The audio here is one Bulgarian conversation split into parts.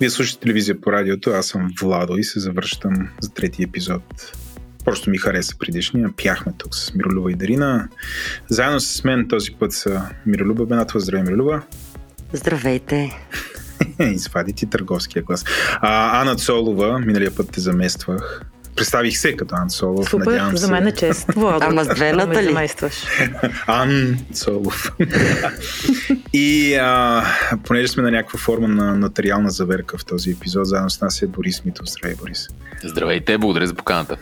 Вие слушате телевизия по радиото, аз съм Владо и се завръщам за трети епизод. Просто ми хареса предишния. Пяхме тук с Миролюба и Дарина. Заедно с мен този път са Миролюба Бенатова. Здравей, Миролюба. Здравейте. Извади ти търговския клас. А, Ана Цолова, миналия път те замествах. Представих се като Ан Солов. Супер, Надявам за мен е чест. Владо, Ама с две заместваш. Ан Солов. и а, понеже сме на някаква форма на нотариална заверка в този епизод, заедно с нас е Борис Митов. Здравей, Борис. Здравейте, благодаря за поканата.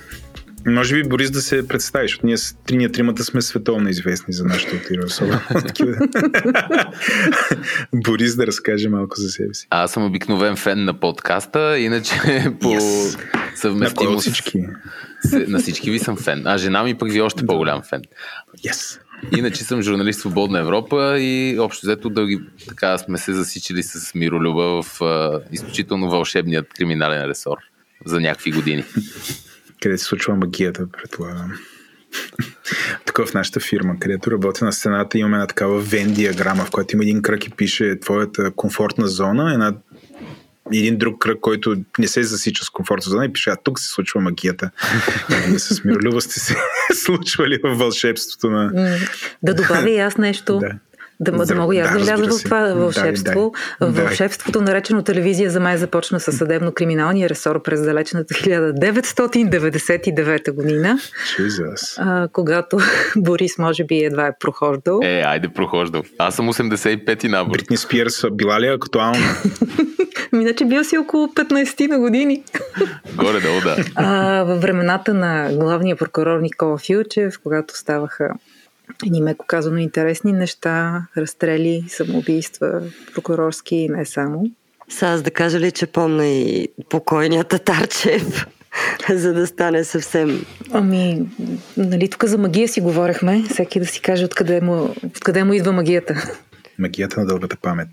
Може би, Борис, да се представиш, защото ние триния тримата сме световно известни за нашата отира особено. Борис да разкаже малко за себе си. Аз съм обикновен фен на подкаста, иначе по Yes. На кой от съвместимост... всички? с- На всички ви съм фен. А жена ми пък ви е още по-голям фен. Yes. Иначе съм журналист в Свободна Европа и общо взето дълги така сме се засичали с Миролюба в а, изключително вълшебният криминален ресор за някакви години. Къде се случва магията, предполагам. Тук в нашата фирма, където работя на стената, имаме една такава вен диаграма, в която има един кръг и пише твоята комфортна зона, една един друг кръг, който не се засича с комфортна зона и пише, а тук се случва магията. С Миролюба сте се случвали в вълшебството на... Да добавя и аз нещо. Да. Да, да, да мога и аз Да, да, вляза в това вълшебство. Вълшебството, наречено телевизия, за мен започна със съдебно-криминалния ресор през далечната 1999 година, Jesus. а, когато Борис може би едва е прохождал. Е, айде прохождал. Аз съм 85-ти набор. Бритни Спирс била ли е актуална? Иначе бил си около 15 на години. Горе-долу, да. А, във времената на главния прокурор Никола Филчев, когато ставаха едни меко казано интересни неща, разстрели, самоубийства, прокурорски и не само. Сега аз да кажа ли, че помня и покойния Татарчев, за да стане съвсем... Ами, нали, тук за магия си говорехме, всеки да си каже откъде му, откъде му идва магията. Магията на дългата памет.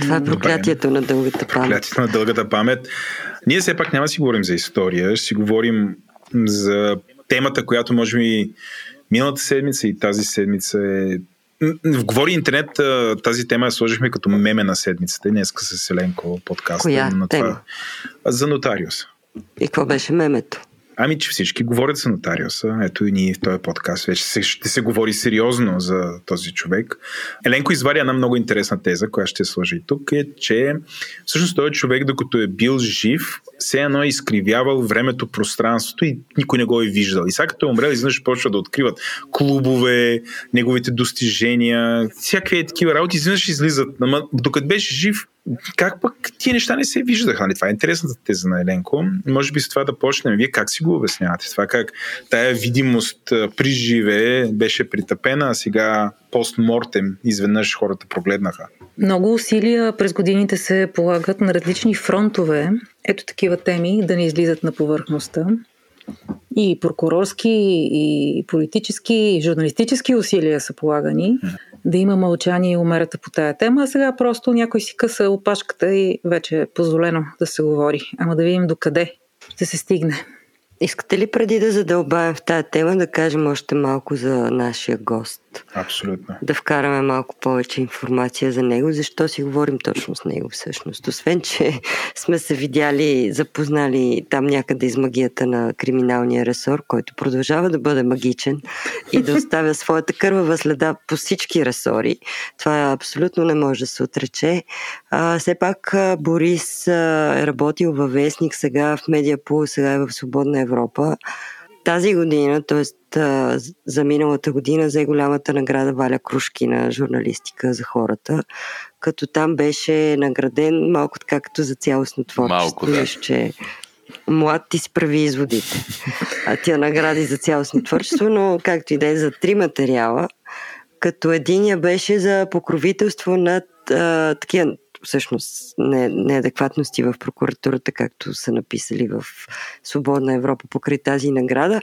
Това е проклятието на дългата памет. Проклятието на дългата памет. Ние все пак няма да си говорим за история, ще си говорим за темата, която може би миналата седмица и тази седмица е В Говори интернет тази тема я сложихме като меме на седмицата. Днеска с Селенко подкаста. Коя на тема? За нотариус. И какво беше мемето? Ами, че всички говорят за нотариуса. Ето и ние в този подкаст вече ще се говори сериозно за този човек. Еленко извади една много интересна теза, която ще сложи тук, е, че всъщност този човек, докато е бил жив, все едно е изкривявал времето, пространството и никой не го е виждал. И сега като е умрел, изведнъж почва да откриват клубове, неговите достижения, всякакви такива работи, изведнъж излизат. Ама докато беше жив, как пък тия неща не се виждаха? Нали? Това е интересната теза на Еленко. Може би с това да почнем. Вие как си го обяснявате? Това как тая видимост при живе беше притъпена, а сега постмортем изведнъж хората прогледнаха. Много усилия през годините се полагат на различни фронтове, ето такива теми, да не излизат на повърхността. И прокурорски, и политически, и журналистически усилия са полагани да има мълчание и умерата по тая тема, а сега просто някой си къса опашката и вече е позволено да се говори. Ама да видим докъде ще се стигне. Искате ли преди да задълбаем в тая тема да кажем още малко за нашия гост? Абсолютно. Да вкараме малко повече информация за него. Защо си говорим точно с него всъщност? Освен, че сме се видяли, запознали там някъде из магията на криминалния ресор, който продължава да бъде магичен и да оставя своята кървава следа по всички ресори. Това абсолютно не може да се отрече. А, все пак Борис е работил във Вестник, сега в Медиапул, сега е в Свободна Европа. Тази година, т.е. за миналата година, взе голямата награда Валя Крушкина, журналистика за хората, като там беше награден малко така като за цялостно творчество. Малко, да. Че млад ти си прави изводите. А тя награди за цялостно творчество, но както и да е за три материала, като единия беше за покровителство над а, такива всъщност не, неадекватности в прокуратурата, както са написали в Свободна Европа покрай тази награда.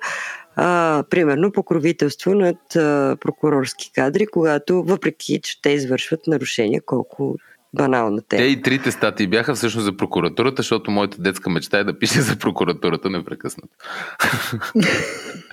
А, примерно покровителство над а, прокурорски кадри, когато въпреки, че те извършват нарушения, колко банална Те тема. и трите статии бяха всъщност за прокуратурата, защото моята детска мечта е да пише за прокуратурата непрекъснато.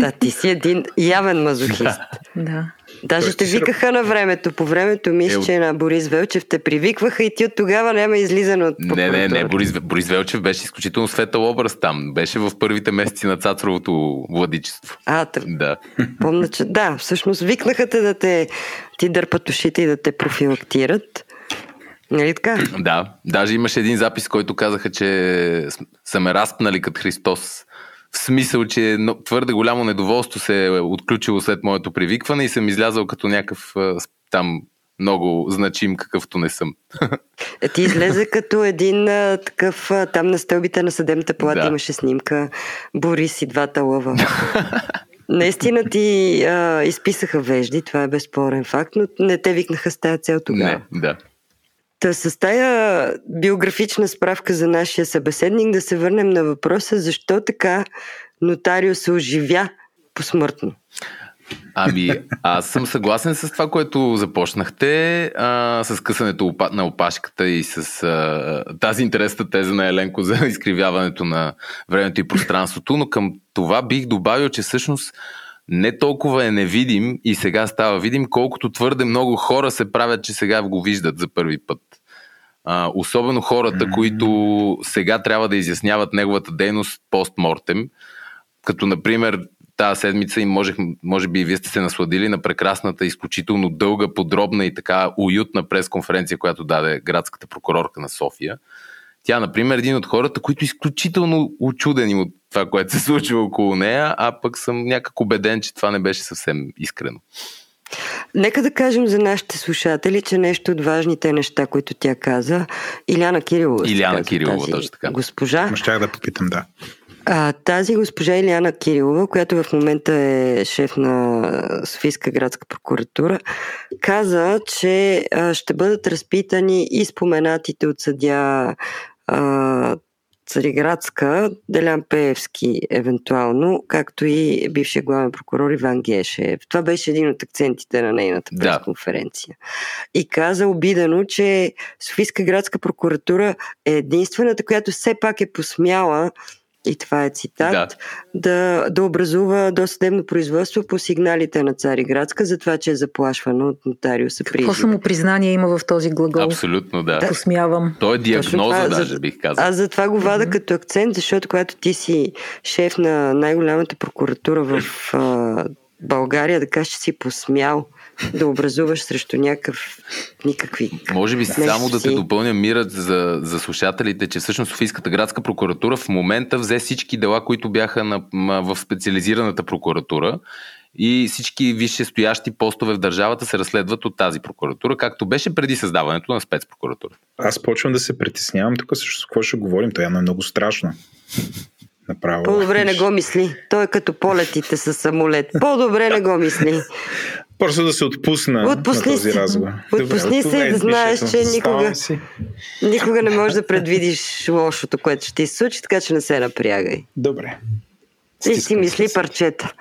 Да, ти си един явен мазохист. Да. Даже Тоест те викаха на времето. По времето мисля, Е, че на Борис Велчев те привикваха и ти от тогава няма излизане от Не, не, не, прокуратурата. Борис, Борис Велчев беше изключително светъл образ там. Беше в първите месеци на цацаровото владичество. А, тър... Да. помня, че да, всъщност викнаха те да те ти дърпат ушите и да те профилактират. Нали така? Да, даже имаше един запис, който казаха, че са ме разпнали като Христос. В смисъл, че твърде голямо недоволство се е отключило след моето привикване и съм излязал като някакъв там много значим, какъвто не съм. Е, Ти излезе като един а, такъв, а, там на стълбите на съдебната палата Да. имаше снимка Борис и двата лъва. Наистина ти а, изписаха вежди, това е безспорен факт, но не те викнаха с тази цел тогава. Не, да. Та с тая биографична справка за нашия събеседник да се върнем на въпроса защо така нотариус се оживя посмъртно. Ами, аз съм съгласен с това, което започнахте, а, с късането на опашката и с а, тази интересна теза на Еленко за изкривяването на времето и пространството, но към това бих добавил, че всъщност не толкова е невидим и сега става видим, колкото твърде много хора се правят, че сега го виждат за първи път. А, особено хората, които сега трябва да изясняват неговата дейност постмортем, като например тази седмица и можех, може би и вие сте се насладили на прекрасната, изключително дълга, подробна и така уютна пресконференция, която даде градската прокурорка на София. Тя, например, е един от хората, които е изключително очудени от това, което се случва около нея, а пък съм някак убеден, че това не беше съвсем искрено. Нека да кажем за нашите слушатели, че нещо от важните неща, които тя каза, Иляна Кирилова. Иляна Кирилова, тази точно така. Госпожа. Щях да попитам, да. А, тази госпожа Иляна Кирилова, която в момента е шеф на Софийска градска прокуратура, каза, че а, ще бъдат разпитани и споменатите от съдя а, Цариградска, Делян Пеевски, евентуално, както и бившия главен прокурор Иван Гешев. Това беше един от акцентите на нейната Да. пресконференция. И каза обидено, че Софийска градска прокуратура е единствената, която все пак е посмяла и това е цитат, Да. да, да образува досъдебно производство по сигналите на Цариградска за това, че е заплашвана от нотариуса при Какво самопризнание има в този глагол? Абсолютно, да. Да. Посмявам. Той е диагноза, това, даже за- бих казал. Аз затова го вада като акцент, защото когато ти си шеф на най-голямата прокуратура в България, да кажеш, че си посмял да образуваш срещу някакъв никакви. Може би само да те допълня мирът за, за слушателите, че всъщност Софийската градска прокуратура в момента взе всички дела, които бяха на, в специализираната прокуратура и всички висше стоящи постове в държавата се разследват от тази прокуратура, както беше преди създаването на спецпрокуратура. Аз почвам да се притеснявам тук също с какво ще говорим. Явно е много страшно. Направо. По-добре не го мисли. Той е като полетите с самолет. По-добре не го мисли. Просто да се отпусна Отпусни на този разговор. Отпусни се и да знаеш, че никога- Никога не можеш да предвидиш лошото, което ще ти се случи, така че не се напрягай. Добре. И си мисли парчета.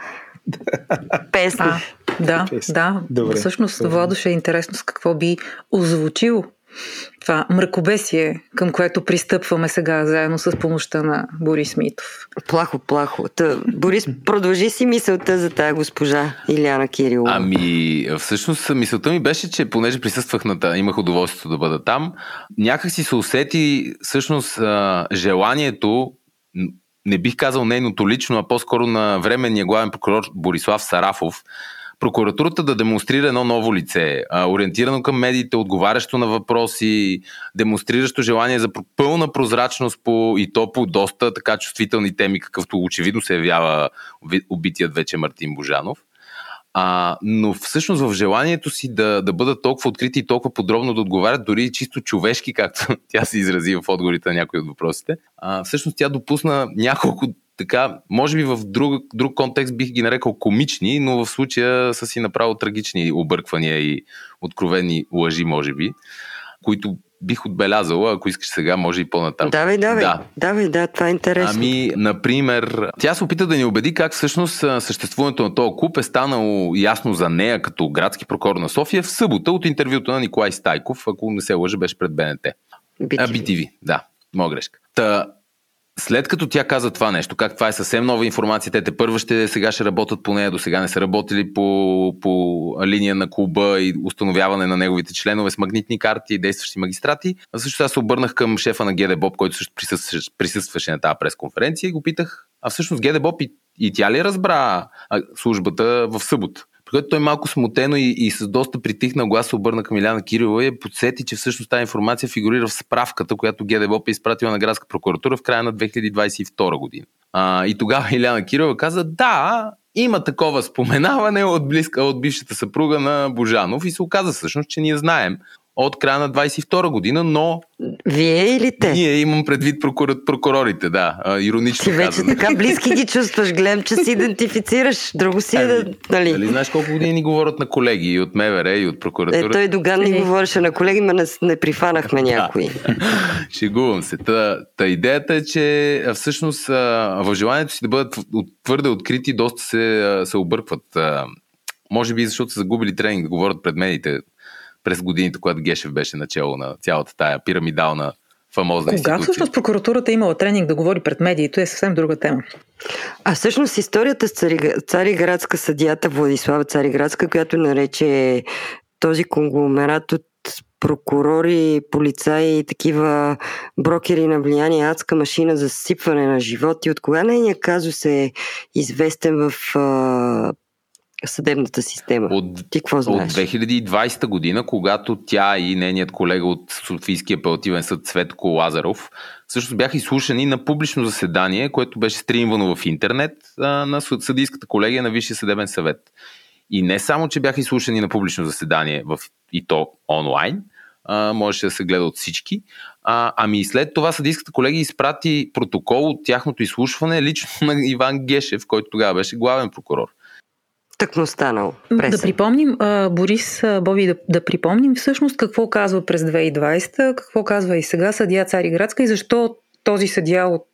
Песни. А, да, Песни. да. Добре. Всъщност, Добре. Владош е интересно с какво би озвучил това мракобесие, към което пристъпваме сега, заедно с помощта на Борис Митов. Плахо, плахо. Та, Борис, продължи си мисълта за тая госпожа Иляна Кирилова. Ами, всъщност мисълта ми беше, че понеже присъствах на та, имах удоволствието да бъда там, някак си се усети всъщност желанието, не бих казал нейното лично, а по-скоро на временния главен прокурор Борислав Сарафов, прокуратурата да демонстрира едно ново лице, а, ориентирано към медиите, отговарящо на въпроси, демонстриращо желание за пълна прозрачност по, и то по доста така чувствителни теми, какъвто очевидно се явява убитият вече Мартин Божанов. А, но всъщност в желанието си да, да бъдат толкова открити и толкова подробно да отговарят, дори чисто човешки, както тя се изрази в отговорите на някои от въпросите, а, всъщност тя допусна няколко така, може би в друг, друг контекст бих ги нарекал комични, но в случая са си направо трагични обърквания и откровени лъжи, може би, които бих отбелязала, ако искаш сега, може и по-натам. Давай, давай. Да. Давай, да, това е интересно. Ами, например, тя се опита да ни убеди как всъщност съществуването на този клуб е станало ясно за нея като градски прокурор на София в събота от интервюто на Николай Стайков, ако не се лъжа, беше пред БНТ. BTV. А, BTV, да, моя грешка. Та, след като тя каза това нещо, как това е съвсем нова информация, те те първо ще сега ще работят по нея, до сега не са работили по, по линия на клуба и установяване на неговите членове с магнитни карти и действащи магистрати. А също аз се обърнах към шефа на ГД Боб, който също присъстваше, присъстваше на тази пресконференция и го питах, а всъщност ГД Боб и, и тя ли разбра службата в събота? При което той малко смутено и, и с доста притихнал глас се обърна към Иляна Кирилова и подсети, че всъщност тази информация фигурира в справката, която ГДБОП е изпратила на градска прокуратура в края на 2022 година. А, и тогава Иляна Кирилова каза, да, има такова споменаване от, близка, от бившата съпруга на Божанов и се оказа всъщност, че ние знаем от края на 22 година, но... Вие или те? Ние имам предвид прокур... прокурорите, да. А, иронично Ти вече казано. така близки ги чувстваш. Гледам, че си идентифицираш. Друго си е да... Нали? Нали знаеш колко години ни говорят на колеги и от МВР, и от Е, прокуратурата? той Доган ни говореше на колеги, но не, не прифанахме някои. Шегувам се. Та, та идеята е, че всъщност в желанието си да бъдат твърде открити, доста се, се объркват. Може би защото са загубили тренинг да говорят пред медиите през годините, когато Гешев беше начало на цялата тая пирамидална фамозна Кога институция. всъщност прокуратурата е имала тренинг да говори пред медиите е съвсем друга тема. А всъщност историята с Цари, Цариградска съдията Владислава Цариградска, която нарече този конгломерат от прокурори, полицаи и такива брокери на влияние, адска машина за сипване на животи. От кога нейният казус е известен в а, съдебната система? От, Ти какво от знаеш? 2020 година, когато тя и нейният колега от Софийския апелативен съд Цветко Лазаров всъщност бяха изслушани на публично заседание, което беше стримвано в интернет на съд- съдийската колегия на Висшия съдебен съвет. И не само, че бяха изслушани на публично заседание в, и то онлайн, а, можеше да се гледа от всички, а, ами и след това съдийската колегия изпрати протокол от тяхното изслушване лично на Иван Гешев, който тогава беше главен прокурор. Так му станало. Да Пресен. припомним, а, Борис, а, Боби, да, да припомним всъщност какво казва през 2020, какво казва и сега съдия Цариградска и защо този съдия от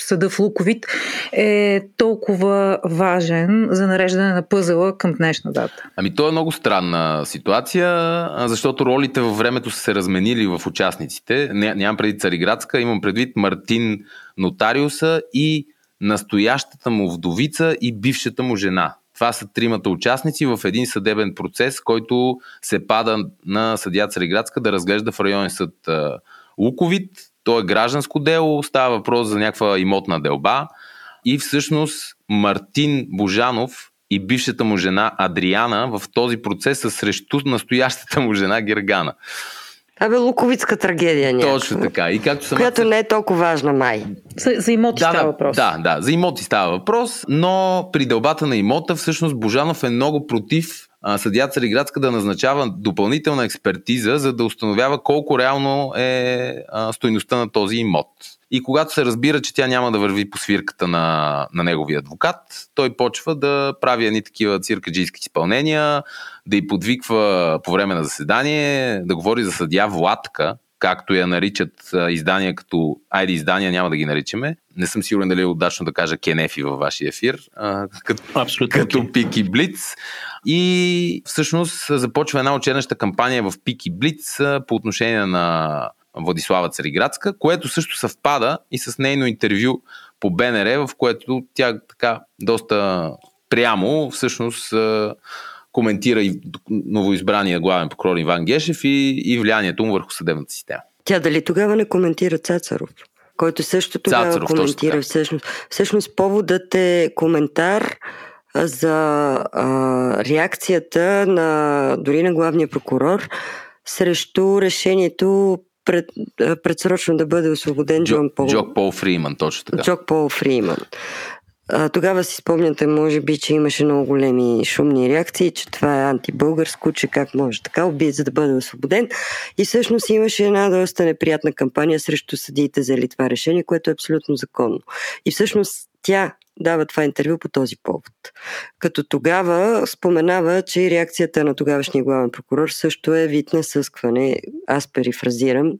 съда в Луковит е толкова важен за нареждане на пъзела към днешна дата. Ами то е много странна ситуация, защото ролите във времето са се разменили в участниците. Не, нямам предвид Цариградска, имам предвид Мартин Нотариуса и настоящата му вдовица и бившата му жена. Това са тримата участници в един съдебен процес, който се пада на съдия Цариградска да разглежда в районен съд Луковит. То е гражданско дело, става въпрос за някаква имотна делба. И всъщност Мартин Божанов и бившата му жена Адриана в този процес са срещу настоящата му жена Гергана. Абе, луковицка трагедия някаква. Точно така. И както съм Която не е толкова важна, май. За, за имоти да, става въпрос. Да, да, за имоти става въпрос, но при дълбата на имота всъщност Божанов е много против съдия Цариградска да назначава допълнителна експертиза, за да установява колко реално е а, стойността на този имот. И когато се разбира, че тя няма да върви по свирката на, на неговия адвокат, той почва да прави едни такива циркаджийски изпълнения, да й подвиква по време на заседание, да говори за съдия Владка, както я наричат издания като... Айде, издания няма да ги наричаме. Не съм сигурен дали е удачно да кажа Кенефи във вашия ефир. А, като, Абсолютно. като Пик и Блиц. И всъщност започва една ученеща кампания в Пик и Блиц по отношение на Владислава Цариградска, което също съвпада и с нейно интервю по БНР, в което тя така доста прямо всъщност коментира и новоизбрания главен прокурор Иван Гешев и, и влиянието му върху съдебната система. Тя дали тогава не коментира Цацаров? Който също тогава Цацаров, коментира всъщност. Всъщност поводът е коментар за а, реакцията на дори на главния прокурор срещу решението пред, предсрочно да бъде освободен Джон Джо, Пол. Джок Пол Фриман, точно така. Джок Пол Фриман. А, тогава си спомняте, може би, че имаше много големи шумни реакции, че това е антибългарско, че как може така, убият за да бъде освободен. И всъщност имаше една доста неприятна кампания срещу съдиите взели това решение, което е абсолютно законно. И всъщност тя дава това интервю по този повод. Като тогава споменава, че реакцията на тогавашния главен прокурор също е вид на съскване, аз перифразирам,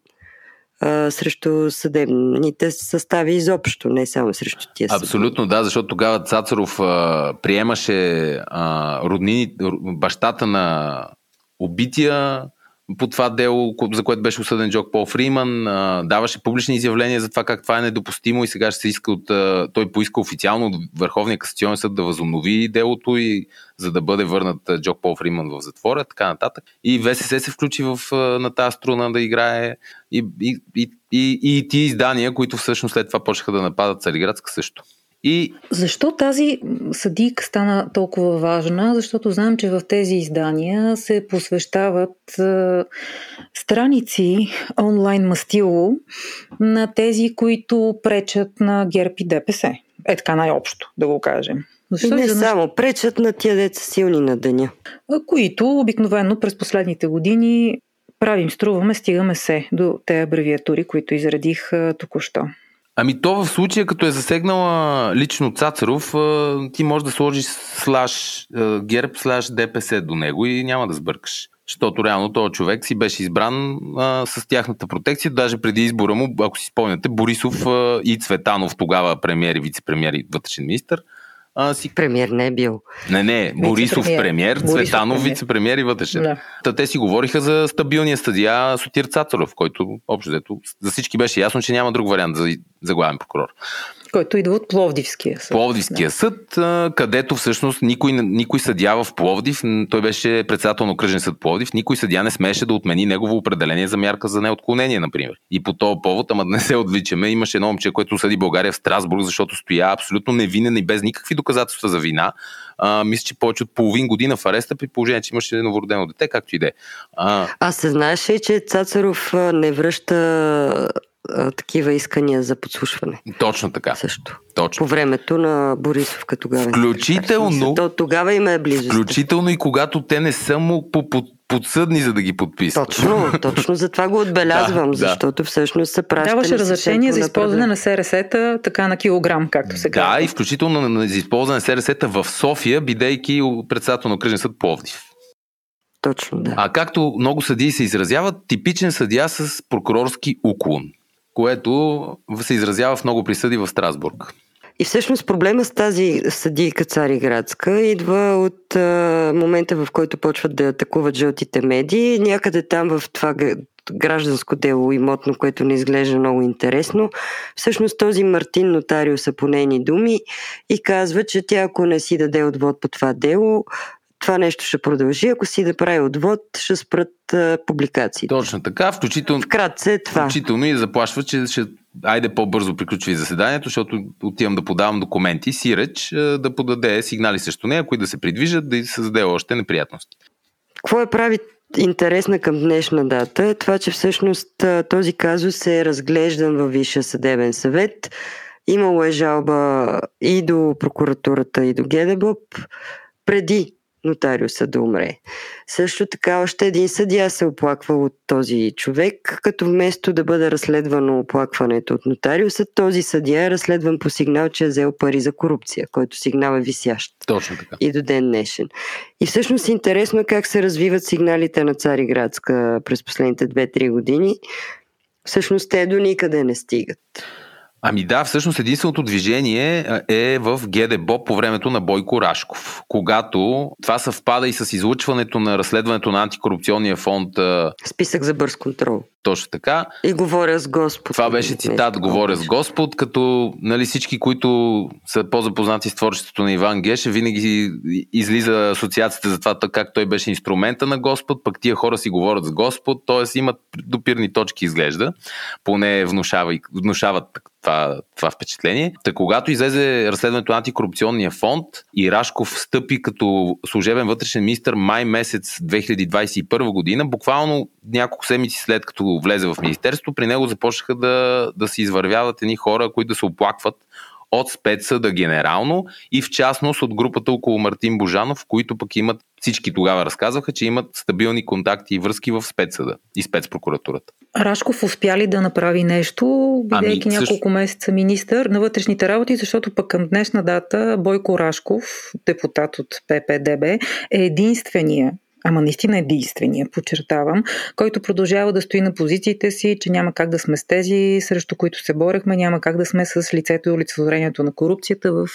срещу съдебните състави изобщо, не само срещу тия Абсолютно, да, защото тогава Цацаров а, приемаше а, роднини, бащата на убития по това дело, за което беше осъден Джок Пол Фриман, даваше публични изявления за това как това е недопустимо и сега ще се иска от... Той поиска официално от Върховния касационен съд да възобнови делото и за да бъде върнат Джок Пол Фриман в затвора, така нататък. И ВСС се включи в, на тази струна да играе и, и, и, и, и ти издания, които всъщност след това почнаха да нападат Цариградска също. И... Защо тази съдийка стана толкова важна? Защото знам, че в тези издания се посвещават е, страници онлайн мастило на тези, които пречат на ГЕРБ и ДПС. Е така най-общо, да го кажем. Защо не за... само, пречат на тия деца силни на деня. Които обикновено през последните години правим, струваме, стигаме се до тези абревиатури, които изредих току-що. Ами то в случая, като е засегнала лично Цацаров, ти можеш да сложиш слаш герб, слаш ДПС до него и няма да сбъркаш. Защото реално този човек си беше избран а, с тяхната протекция. Даже преди избора му, ако си спомняте, Борисов а, и Цветанов, тогава премьер и вице-премьер и вътрешен министр, а, си... Премьер не е бил. Не, не, Борисов премьер, Цветанов вице-премьер и вътрешен. Да. Та те си говориха за стабилния стадия Сотир Цацаров, който общо взето за всички беше ясно, че няма друг вариант за, за главен прокурор. Който идва от Пловдивския съд. Пловдивския да. съд, където всъщност никой, никой съдя в Пловдив, той беше председател на окръжен съд Пловдив, никой съдя не смеше да отмени негово определение за мярка за неотклонение, например. И по този повод, ама да не се отвличаме, имаше едно момче, което съди България в Страсбург, защото стоя абсолютно невинен и без никакви доказателства за вина. А, мисля, че повече от половин година в ареста, при положение, че имаше новородено дете, както и да е. А се знаеше, че Цацаров не връща а, такива искания за подслушване. Точно така. Също. Точно. По времето на Борисов като тогава. Включително. То, тогава има е близост. Включително и когато те не са му по, по, подсъдни, за да ги подписат. Точно, точно за това го отбелязвам, да, защото всъщност се праща. Даваше разрешение за използване на СРС-та така на килограм, както се казва. Да, и включително за използване на СРС-та в София, бидейки председател на окръжен съд Пловдив. Точно, да. А както много съдии се изразяват, типичен съдия с прокурорски уклон което се изразява в много присъди в Страсбург. И всъщност проблема с тази съдийка Цариградска идва от а, момента, в който почват да атакуват жълтите медии. Някъде там в това гражданско дело имотно, което не изглежда много интересно. Всъщност този Мартин Нотариуса по нейни думи и казва, че тя ако не си даде отвод по това дело, това нещо ще продължи. Ако си да прави отвод, ще спрат а, публикации. Точно така, включително. Вкратце е това. Включително и заплашва, че ще айде по-бързо приключва и заседанието, защото отивам да подавам документи, си реч да подаде сигнали срещу нея, които да се придвижат, да и създаде още неприятности. Какво е прави интересна към днешна дата е това, че всъщност този казус е разглеждан във Висша съдебен съвет. Имало е жалба и до прокуратурата, и до ГДБОП преди нотариуса да умре. Също така още един съдия се оплаква от този човек, като вместо да бъде разследвано оплакването от нотариуса, този съдия е разследван по сигнал, че е взел пари за корупция, който сигнал е висящ. Точно така. И до ден днешен. И всъщност интересно е как се развиват сигналите на Цариградска през последните 2-3 години. Всъщност те до никъде не стигат. Ами да, всъщност единственото движение е в ГДБО по времето на Бойко Рашков, когато това съвпада и с излучването на разследването на антикорупционния фонд. Списък за бърз контрол. Точно така. И говоря с Господ. Това беше цитат Нещо, Говоря с Господ, като нали, всички, които са по-запознати с творчеството на Иван Геше, винаги излиза асоциацията за това как той беше инструмента на Господ, пък тия хора си говорят с Господ, т.е. имат допирни точки изглежда, поне внушава, внушават това, това впечатление. Та когато излезе разследването на антикорупционния фонд и Рашков стъпи като служебен вътрешен министр май месец 2021 година, буквално няколко седмици след като влезе в министерство, при него започнаха да, да се извървяват едни хора, които да се оплакват от спецсъда генерално и в частност от групата около Мартин Божанов, които пък имат, всички тогава разказваха, че имат стабилни контакти и връзки в спецсъда и спецпрокуратурата. Рашков успя ли да направи нещо, бидейки ами, няколко също... месеца министър на вътрешните работи, защото пък към днешна дата Бойко Рашков, депутат от ППДБ, е единствения ама наистина единствения, подчертавам, който продължава да стои на позициите си, че няма как да сме с тези, срещу които се борехме, няма как да сме с лицето и олицетворението на корупцията в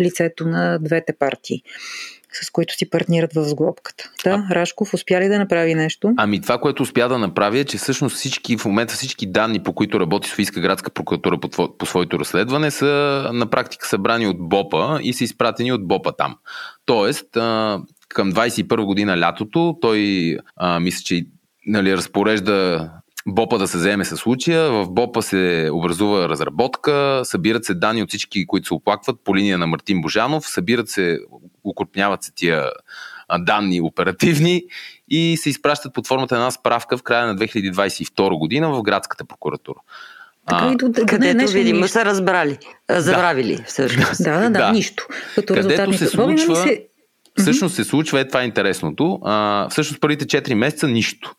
лицето на двете партии с които си партнират в сглобката. Да, а... Рашков успя ли да направи нещо? Ами това, което успя да направи е, че всъщност всички, в момента всички данни, по които работи Софийска градска прокуратура по, по своето разследване, са на практика събрани от БОПа и са изпратени от БОПа там. Тоест, а, към 21 година лятото той а, мисля, че нали, разпорежда БОПа да се вземе с случая. В БОПа се образува разработка, събират се данни от всички, които се оплакват по линия на Мартин Божанов, събират се, укрупняват се тия данни оперативни и се изпращат под формата на една справка в края на 2022 година в градската прокуратура. Така и до, където видимо са разбрали, забравили да. всъщност. Да, да, да, да, нищо. Като където се случва, се... всъщност се случва, е това е интересното, а, всъщност първите 4 месеца нищо.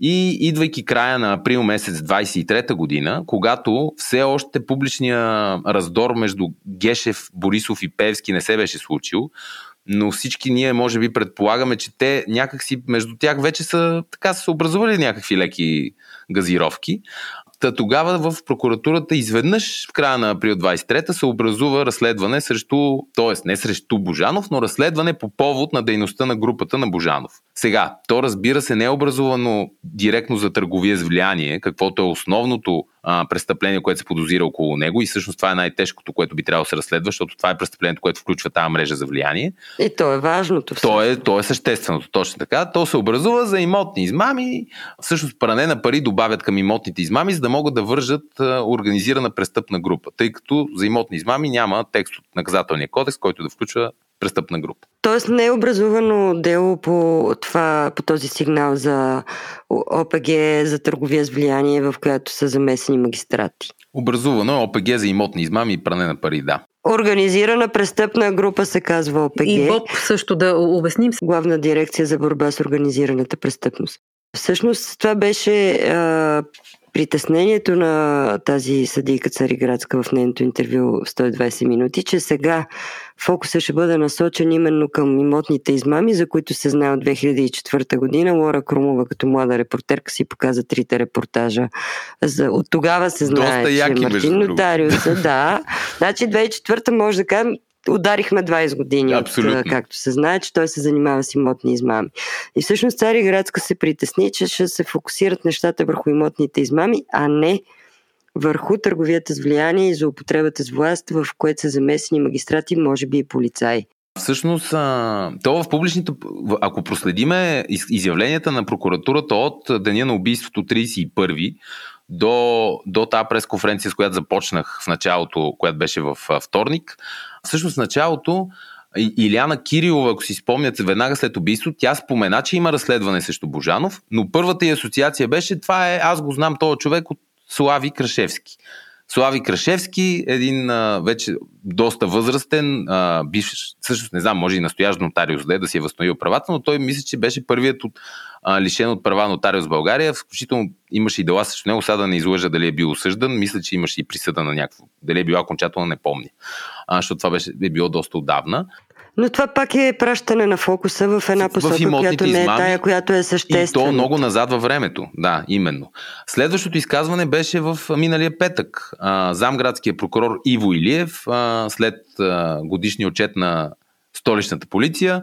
И идвайки края на април месец 23-та година, когато все още публичния раздор между Гешев, Борисов и Певски не се беше случил, но всички ние може би предполагаме, че те някакси между тях вече са така са образували някакви леки газировки. Та тогава в прокуратурата изведнъж в края на април 23 се образува разследване срещу, т.е. не срещу Божанов, но разследване по повод на дейността на групата на Божанов. Сега, то разбира се не е образувано директно за търговия с влияние, каквото е основното а, престъпление, което се подозира около него и всъщност това е най-тежкото, което би трябвало да се разследва, защото това е престъплението, което включва тази мрежа за влияние. И то е важното. То е, то е същественото, точно така. То се образува за имотни измами, всъщност пране на пари добавят към имотните измами, за да могат да вържат а, организирана престъпна група, тъй като за имотни измами няма текст от наказателния кодекс, който да включва престъпна група. Тоест не е образувано дело по, това, по този сигнал за ОПГ за търговия с влияние, в която са замесени магистрати. Образувано е ОПГ за имотни измами и пране на пари, да. Организирана престъпна група се казва ОПГ. И БОП също да обясним. Главна дирекция за борба с организираната престъпност. Всъщност това беше а, притеснението на тази съдийка Цариградска в нейното интервю в 120 минути, че сега фокуса ще бъде насочен именно към имотните измами, за които се знае от 2004 година. Лора Крумова като млада репортерка си показа трите репортажа. За, от тогава се знае, Доста че Мартин Нотариуса, да. Значи 2004 може да кажем, ударихме 20 години, от, както се знае, че той се занимава с имотни измами. И всъщност Цари Градска се притесни, че ще се фокусират нещата върху имотните измами, а не върху търговията с влияние и злоупотребата с власт, в което са замесени магистрати, може би и полицаи. Всъщност, то в публичните, ако проследиме изявленията на прокуратурата от деня на убийството 31 до, до тази пресконференция, с която започнах в началото, която беше в вторник, всъщност началото Иляна Кирилова, ако си спомняте, веднага след убийство, тя спомена, че има разследване срещу Божанов, но първата й асоциация беше, това е, аз го знам този човек от Слави Крашевски. Слави Крашевски, един а, вече доста възрастен, а, бивш, всъщност не знам, може и настоящ нотариус да е, да си е възстановил правата, но той мисля, че беше първият от, а, лишен от права нотариус в България. Включително имаше и дела срещу него, сега да не излъжа дали е бил осъждан. Мисля, че имаше и присъда на някакво. Дали е била окончателно, не помня. А, защото това беше, е било доста отдавна. Но това пак е пращане на фокуса в една посока, в която не е тая, която е съществена. И то много назад във времето. Да, именно. Следващото изказване беше в миналия петък. Замградския прокурор Иво Илиев, след годишния отчет на столичната полиция,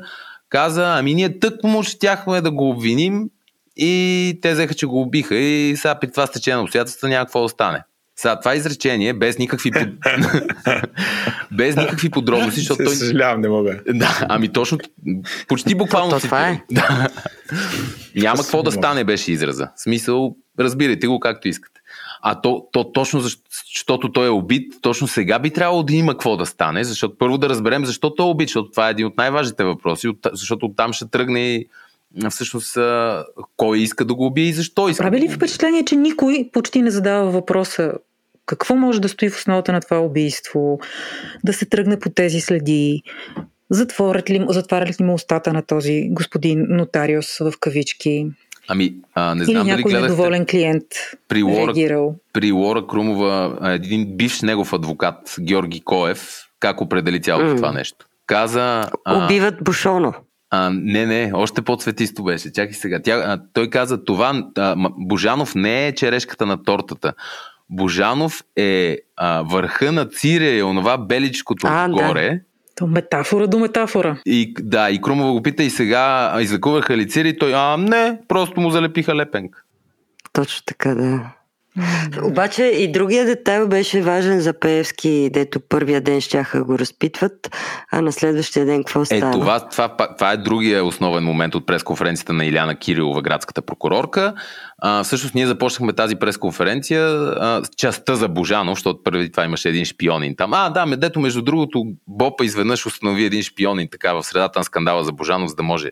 каза, ами ние тък му щяхме да го обвиним и те взеха, че го убиха и сега при това стечение на обстоятелства няма какво да стане. Сега, това изречение, без никакви, под... без никакви подробности, защото той... Съжалявам, не мога. Да, ами точно, почти буквално... То, това е. Да. Няма какво да стане, беше израза. В смисъл, разбирайте го както искате. А то, то точно защото той е убит, точно сега би трябвало да има какво да стане, защото първо да разберем защо той е убит, защото това е един от най-важните въпроси, защото оттам ще тръгне и всъщност кой иска да го убие и защо иска. Прави ли впечатление, че никой почти не задава въпроса Какво може да стои в основата на това убийство? Да се тръгне по тези следи? Затворят ли, затварят ли му устата на този господин нотариус в кавички? Ами, а, не знам Или дали някой гледахте недоволен клиент при Лора, реагирал. при Лора Крумова, един бивш негов адвокат, Георги Коев, как определи цялото М. това нещо. Каза... а, Убиват Бушоно. А, не, не, още по-цветисто беше. Чакай сега. Тя, а, той каза, това а, Божанов не е черешката на тортата. Божанов е а, върха на цире, онова беличкото А, да. отгоре. То метафора до метафора. И да, и Крумова го пита и сега а, излекуваха ли цири? Той, а не, просто му залепиха лепенка. Точно така, да. Обаче и другия детайл беше важен за Пеевски, дето първия ден щяха го разпитват, а на следващия ден какво Е, става? това, това, пак- това е другия основен момент от пресконференцията на Иляна Кирилова, градската прокурорка. А, всъщност ние започнахме тази пресконференция, а, с частта за Божанов, защото преди това имаше един шпионин там. А, да, дето между другото Бопа изведнъж установи един шпионин така в средата на скандала за Божанов, за да може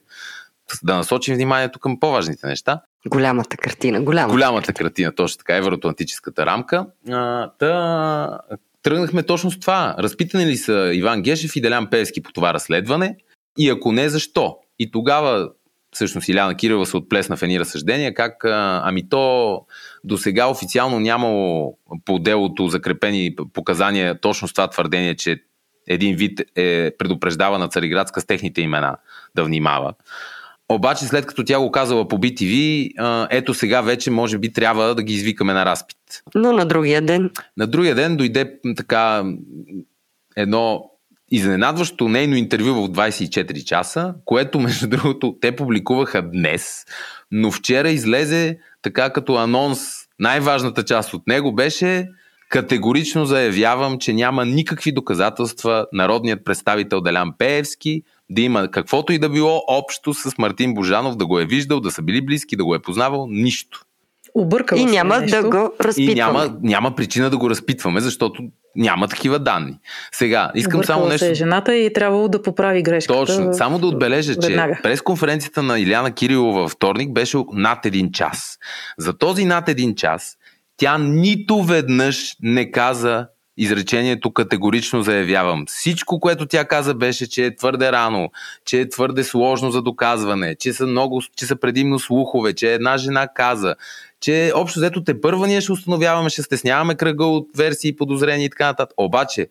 да насочим вниманието към по-важните неща. Голямата картина, голяма. Голямата картина, точно така, евроатлантическата рамка. А, та, тръгнахме точно с това. Разпитани ли са Иван Гешев и Делян Певски по това разследване? И ако не, защо? И тогава всъщност Иляна Кирилова се отплесна в едни разсъждения, как а, ами то до сега официално нямало по делото закрепени показания точно с това твърдение, че един вид е предупреждава на Цариградска с техните имена да внимава. Обаче след като тя го казала по BTV, ето сега вече може би трябва да ги извикаме на разпит. Но на другия ден На другия ден дойде така едно изненадващо нейно интервю в 24 часа, което между другото те публикуваха днес, но вчера излезе така като анонс. Най-важната част от него беше категорично заявявам, че няма никакви доказателства народният представител Делян Пеевски да има каквото и да било общо с Мартин Божанов, да го е виждал, да са били близки, да го е познавал, нищо. Объркала и няма нещо. да го разпитваме. И няма, няма причина да го разпитваме, защото няма такива данни. Сега, искам Объркала само нещо. се е жената и е трябвало да поправи грешката. Точно. Само да отбележа, че веднага. през конференцията на Иляна Кирилова във вторник беше над един час. За този над един час тя нито веднъж не каза изречението категорично заявявам. Всичко, което тя каза беше, че е твърде рано, че е твърде сложно за доказване, че са, много, че са предимно слухове, че една жена каза, че общо взето те първа ние ще установяваме, ще стесняваме кръга от версии, подозрения и така нататък. Обаче,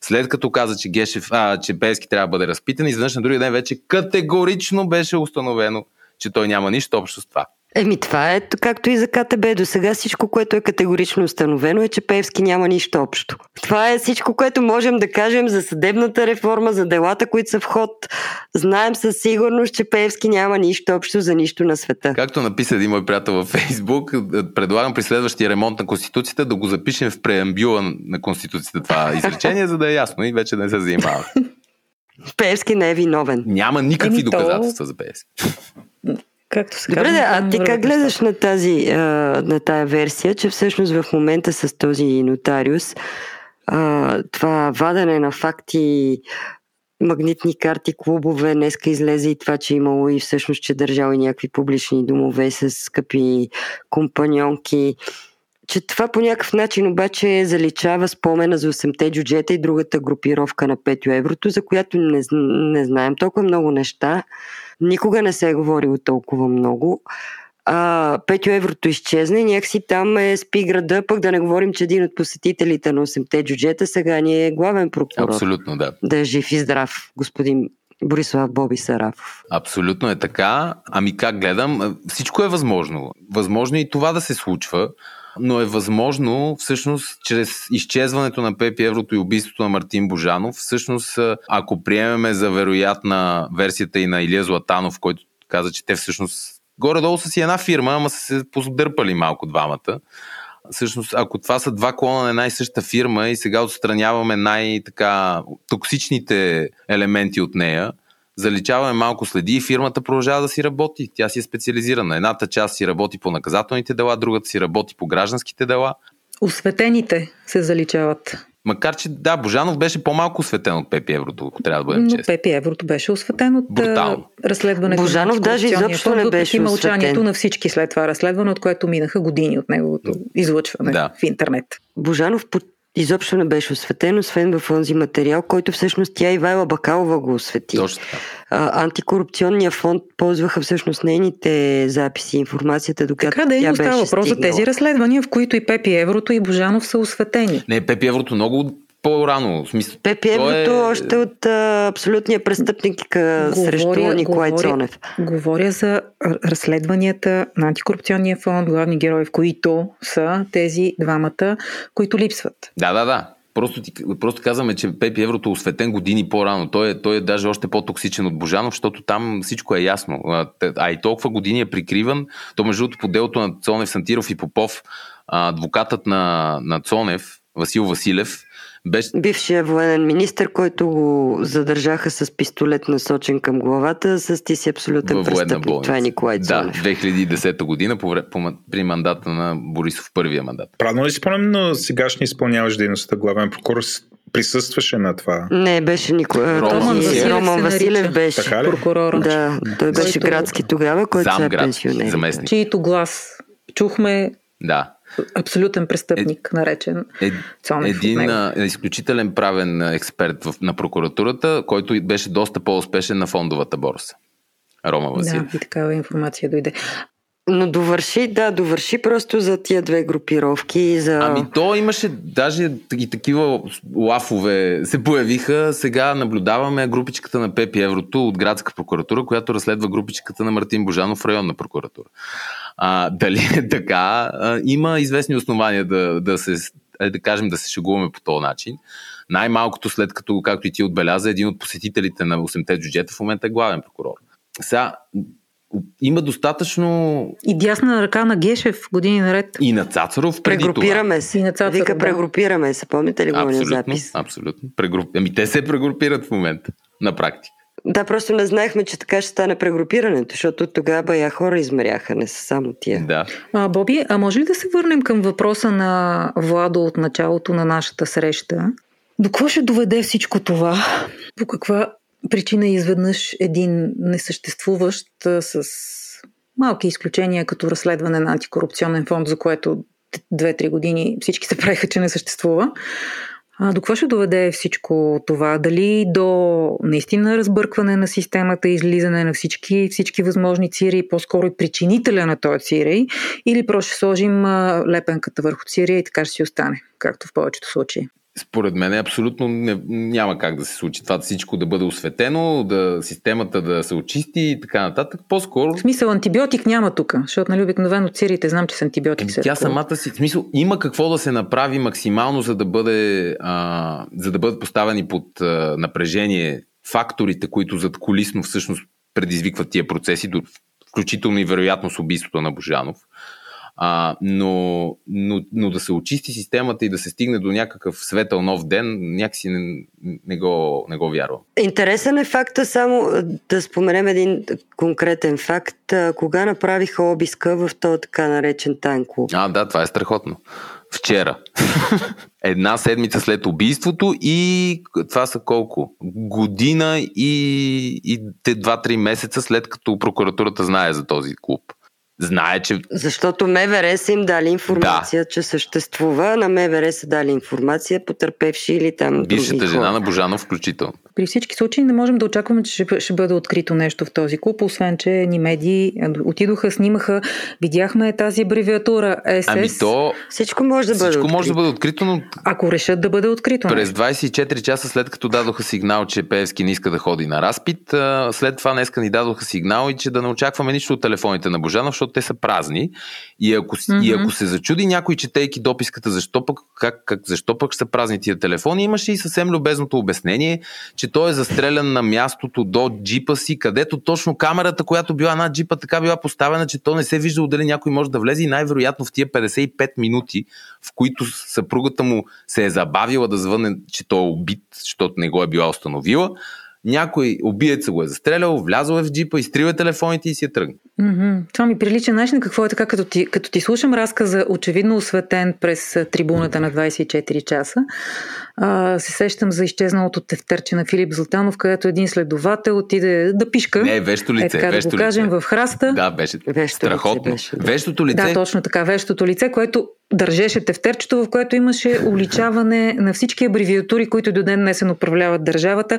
след като каза, че, Гешев, а, че Пески трябва да бъде разпитан, изведнъж на другия ден вече категорично беше установено, че той няма нищо общо с това. Еми това е както и за КТБ. До сега всичко, което е категорично установено е, че Певски няма нищо общо. Това е всичко, което можем да кажем за съдебната реформа, за делата, които са в ход. Знаем със сигурност, че Певски няма нищо общо за нищо на света. Както написа един мой приятел във Фейсбук, предлагам при следващия ремонт на Конституцията да го запишем в преамбюла на Конституцията това изречение, за да е ясно и вече не се занимава. Певски не е виновен. Няма никакви то- доказателства за Пески. Както се Добре, казва, а ти как гледаш на тази, а, на тая версия, че всъщност в момента с този нотариус а, това вадене на факти, магнитни карти, клубове, днеска излезе и това, че имало и всъщност, че държал и някакви публични домове с скъпи компаньонки, че това по някакъв начин обаче заличава спомена за 8-те джуджета и другата групировка на 5 еврото, за която не, не знаем толкова много неща. Никога не се е говорило толкова много. А, Петю еврото изчезна и някакси там е спи града, пък да не говорим, че един от посетителите на 8-те джуджета сега ни е главен прокурор. Абсолютно, да. Да е жив и здрав, господин Борислав Боби Сарафов. Абсолютно е така. Ами как гледам? Всичко е възможно. Възможно е и това да се случва, но е възможно всъщност чрез изчезването на Пепи Еврото и убийството на Мартин Божанов, всъщност ако приемеме за вероятна версията и на Илия Златанов, който каза, че те всъщност горе-долу са си една фирма, ама са се поддърпали малко двамата. Всъщност, ако това са два клона на една и съща фирма и сега отстраняваме най-така токсичните елементи от нея, заличаваме малко следи и фирмата продължава да си работи. Тя си е специализирана. Едната част си работи по наказателните дела, другата си работи по гражданските дела. Осветените се заличават. Макар, че да, Божанов беше по-малко осветен от Пепи Еврото, ако трябва да бъдем Но честни. Пепи Еврото беше осветен от Брутално. разследването. Божанов на даже изобщо не беше мълчанието осветен. на всички след това разследване, от което минаха години от неговото излъчване Да. в интернет. Божанов по- изобщо не беше осветен, освен в онзи материал, който всъщност тя Ивайла Бакалова го освети. Точно така. А, антикорупционния фонд ползваха всъщност нейните записи, информацията, докато Така да е, тя беше въпрос за тези разследвания, в които и Пепи Еврото и Божанов са осветени. Не, Пепи Еврото много по-рано. В смисъл, Еврото е- още от а, абсолютния престъпник а, срещу Николай говоря, Цонев. Говоря за разследванията на антикорупционния фонд, главни герои, в които са тези двамата, които липсват. Да, да, да. Просто, ти, просто казваме, че Пепи Еврото е осветен години по-рано. Той е, той е даже още по-токсичен от Божанов, защото там всичко е ясно. А, А и толкова години е прикриван. То между другото по делото на Цонев, Сантиров и Попов, адвокатът на, на Цонев, Васил Василев, беше, Бившия военен министр, който го задържаха с пистолет насочен към главата, с ти си абсолютен във престъпник. болница. Това е Николай Да, Цонев. 2010 година по, по, при мандата на Борисов, първия мандат. Правилно ли си спомням, но сегашния изпълняваш дейността главен прокурор присъстваше на това? Не, беше Николай. Роман Роман Василев се Василев беше. Така ли? Прокурора. Да, той беше Който- градски тогава, който сега е пенсионер. заместник. Чието глас чухме Да. Абсолютен престъпник, наречен Е, Цонев един изключителен правен експерт в, на прокуратурата, който беше доста по-успешен на фондовата борса. Рома Василев. Да, и такава информация дойде. Но довърши, да, довърши просто за тия две групировки. и За... Ами то имаше даже и такива лафове се появиха. Сега наблюдаваме групичката на Пепи Еврото от градска прокуратура, която разследва групичката на Мартин Божанов в районна прокуратура. А, дали е така? А, има известни основания да, да се е, да кажем да се шегуваме по този начин. Най-малкото след като, както и ти отбеляза, един от посетителите на 8-те бюджета в момента е главен прокурор. Сега, има достатъчно И дясна ръка на Гешев години наред. и на Цацаров преди това. Прегрупираме се. И на Цацаров, Вика, да. прегрупираме се. Помните ли го на запис? абсолютно. Прегруп... Ами те се прегрупират в момента, на практика. Да, просто не знаехме, че така ще стане прегрупирането, защото тогава бая хора измеряха, не са само тия. Да. А, Боби, а може ли да се върнем към въпроса на Владо от началото на нашата среща? До какво ще доведе всичко това? По каква причина изведнъж един несъществуващ с малки изключения, като разследване на антикорупционен фонд, за което две-три години всички се правиха, че не съществува. А до какво ще доведе всичко това? Дали до наистина разбъркване на системата, излизане на всички, всички възможни цири, по-скоро и причинителя на този цирей, или просто ще сложим лепенката върху цирия и така ще си остане, както в повечето случаи? Според мен абсолютно не, няма как да се случи това всичко да бъде осветено, да системата да се очисти и така нататък. По-скоро В смисъл антибиотик няма тук, защото нали обикновено цирите знам, че с антибиотик Еми, се тя самата си, в смисъл, има какво да се направи максимално, за да, бъде, а, за да бъдат поставени под а, напрежение факторите, които зад колисно всъщност предизвикват тия процеси, включително и вероятно с убийството на Божанов. А, но, но, но да се очисти системата и да се стигне до някакъв светъл нов ден, някакси не, не, го, не го вярвам. Интересен е факта само да споменем един конкретен факт. Кога направиха обиска в този така наречен тайн клуб? А, да, това е страхотно. Вчера. Една седмица след убийството и това са колко? Година и, и те два-три месеца след като прокуратурата знае за този клуб. Знае, че Защото МВР са им дали информация, да. че съществува. На МВР са дали информация, потърпевши или там бившата други жена хора. на Божанов включително. При всички случаи не можем да очакваме, че ще, ще бъде открито нещо в този клуб, освен, че ни медии отидоха, снимаха, видяхме тази абревиатура СС. Ами то Всичко може да бъде всичко може да открито. бъде открито, но Ако решат да бъде открито. През нещо. 24 часа след като дадоха сигнал, че Певски не иска да ходи на разпит, след това днеска ни дадоха сигнал и че да не очакваме нищо от телефоните на Божанов, защото те са празни. И ако, mm-hmm. и ако се зачуди някой, четейки дописката, защо пък, как, как, защо пък са празни тия телефони, имаше и съвсем любезното обяснение, че той е застрелян на мястото до джипа си, където точно камерата, която била над джипа, така била поставена, че то не се вижда дали някой може да влезе и най-вероятно в тия 55 минути, в които съпругата му се е забавила да звъне, че той е убит, защото не го е била установила, някой убиец го е застрелял, влязъл е в джипа, изтрива телефоните и си е тръгнал. Mm-hmm. Това ми прилича начин какво е така, като ти, като ти слушам разказа, очевидно осветен през трибуната на 24 часа. А, се сещам за изчезналото тефтерче на Филип Златанов, където един следовател отиде да пишка. Не, вещо лице. Е, така вещо да го кажем, лице. в храста. Да, беше Вещото страхотно. лице беше, да. Вещото лице. Да, точно така. Вещото лице, което държеше тефтерчето, в което имаше уличаване на всички абревиатури, които до ден днесен управляват държавата,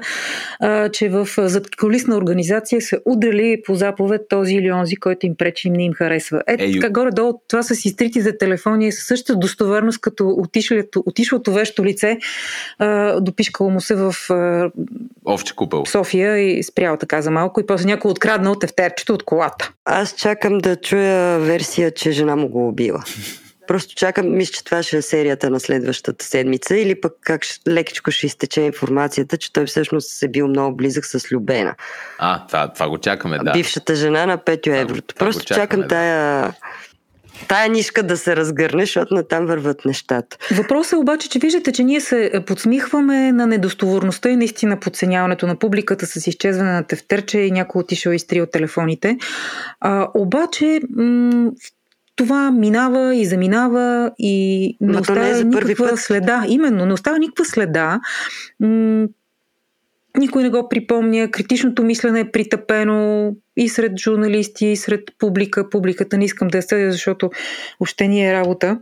а, че в задколисна организация са удрали по заповед този или онзи, който им пречи и не им харесва. Ето Ей, така горе-долу, това с изтритите телефони е със същата достоверност, като отишлото, отишлото вещо лице, а, допишкало му се в а, Овче купел. София и спрял така за малко и после някой откраднал тефтерчето от колата. Аз чакам да чуя версия, че жена му го убила. Просто чакам, мисля, че това ще е серията на следващата седмица или пък как лекичко ще изтече информацията, че той всъщност е бил много близък с Любена. А, това, това го чакаме, да. Бившата жена на Петю Еврото. това Просто чакаме, чакам да. тая, тая нишка да се разгърне, защото натам върват нещата. Въпросът е обаче, че виждате, че ние се подсмихваме на недостоверността и наистина подценяването на публиката с изчезване на тефтерче и някой отишъл и изтрил телефоните. А, обаче м- това минава и заминава и не Ма то не е за първи никаква път. следа. Именно, не оставя никаква следа. М- никой не го припомня. Критичното мислене е притъпено и сред журналисти, и сред публика. Публиката не искам да я съдя, защото въобще ни е работа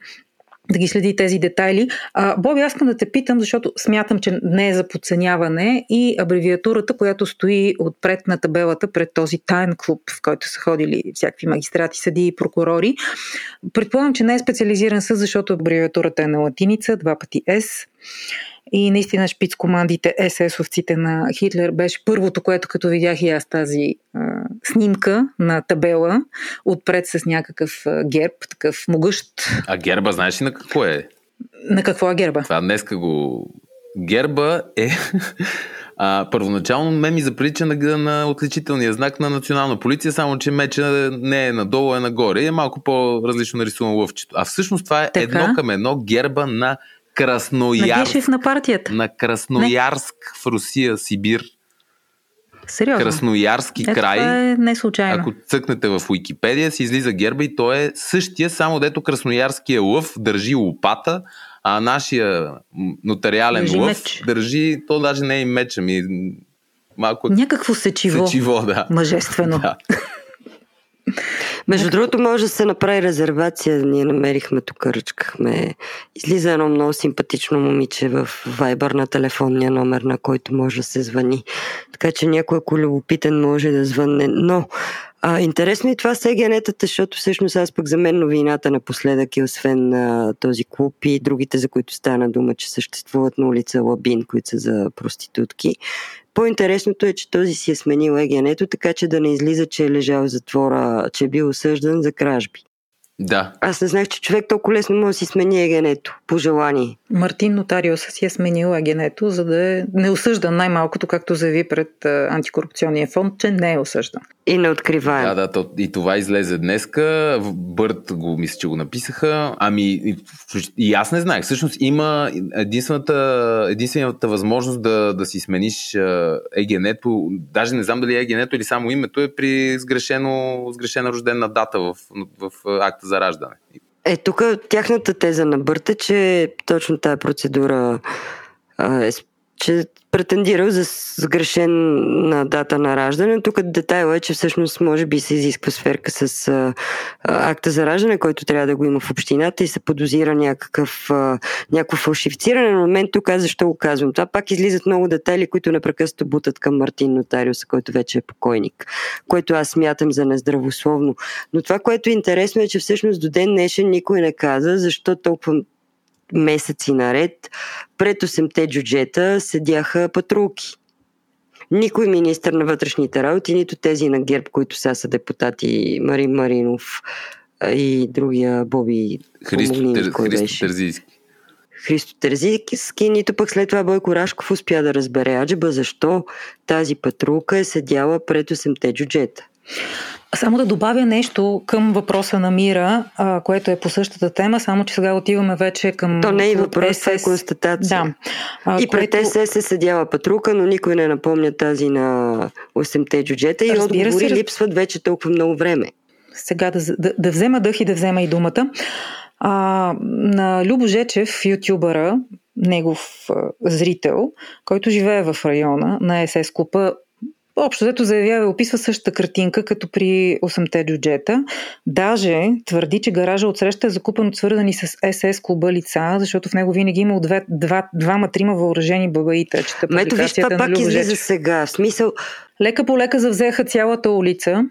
да ги следи тези детайли. А, Боби, аз искам да те питам, защото смятам, че не е за подценяване и абревиатурата, която стои отпред на табелата пред този тайн клуб, в който са ходили всякакви магистрати, съди и прокурори. Предполагам, че не е специализиран съд, защото абревиатурата е на латиница, два пъти S. И наистина шпиц командите СС-овците на Хитлер беше първото, което като видях и аз тази а, снимка на табела, отпред с някакъв герб, такъв могъщ. А герба, знаеш ли на какво е? На какво е герба? Това днеска го... Герба е... А, първоначално мен ми заприлича на, на отличителния знак на национална полиция, само че меча не е надолу, е нагоре и е малко по-различно нарисувано лъвчето. А всъщност това е Така? едно към едно герба На Красноярск. Гешев на партията. На Красноярск в Русия, Сибир. Сериозно. Красноярски Ето, край. Това е не случайно. Ако цъкнете в Уикипедия, си излиза герба и той е същия, само дето красноярския лъв държи лопата, а нашия нотариален Държи лъв меч. държи, то даже не е и меч, ами малко Някакво сечиво. сечиво, да. Мъжествено. да. Между другото, може да се направи резервация. Ние намерихме тук, ръчкахме. Излиза едно много симпатично момиче в Viber на телефонния номер, на който може да се звъни. Така че някой, ако е любопитен, може да звънне. Но а, интересно и това с егенетата, защото всъщност аз пък за мен новината напоследък е освен а, този клуб и другите, за които стана дума, че съществуват на улица Лабин, които са за проститутки. По-интересното е, че този си е сменил егенето, така че да не излиза, че е лежал в затвора, че е бил осъждан за кражби. Да. Аз не знаех, че човек толкова лесно може да си смени егенето, по желание. Мартин Нотариоса си е сменил агенето, за да е неосъждан най-малкото, както заяви пред антикорупционния фонд, че не е осъждан. И неоткриваем. Да, да, то, и това излезе днеска. Бърт го мисля, че го написаха. Ами, и, аз не знаех. Всъщност има единствената, единствената възможност да, да си смениш егенето, даже не знам дали е егенето или само името е при сгрешено, сгрешена рождена дата в, в акта за. Е, тук тяхната теза на Бърт е, че точно тази процедура а, е, че претендирал за сгрешена дата на раждане. Тук детайла е, че всъщност може би се изисква сферка с а, акта за раждане, който трябва да го има в общината и се подозира някакъв, а, някакво фалшифициране. Но мен тук аз защо го казвам? Това пак излизат много детайли, които непрекъснато бутат към Мартин Нотариуса, който вече е покойник, което аз смятам за нездравословно. Но това, което е интересно е, че всъщност до ден днешен никой не каза защо толкова месеци наред пред 8-те джуджета седяха патрулки. Никой министр на вътрешните работи, нито тези на ГЕРБ, които сега са депутати Марин Маринов и другия Боби Христо, помогни ми, Тер, кой Христо беше? Терзийски. Христо Терзийски, нито пък след това Бойко Рашков успя да разбере аджеба защо тази патрулка е седяла пред 8-те джуджета. Само да добавя нещо към въпроса на Мира, а, което е по същата тема, само че сега отиваме вече към... То не е въпрос, това е констатация. Да. А, и пред което... СС се седяла патрука, но никой не напомня тази на 8-те джуджета и Разбира отговори се, липсват вече толкова много време. Сега да, да, да взема дъх и да взема и думата. А, на Любо Жечев, ютубъра, негов а, зрител, който живее в района на СС Купа, Общо взето заявява и описва същата картинка, като при 8-те джуджета. Даже твърди, че гаража от среща е закупен от свързани с СС клуба лица, защото в него винаги има две, два, двама-трима въоръжени бабаита. Чета Ето виж, това пак излиза сега. Смисъл... Лека по лека завзеха цялата улица,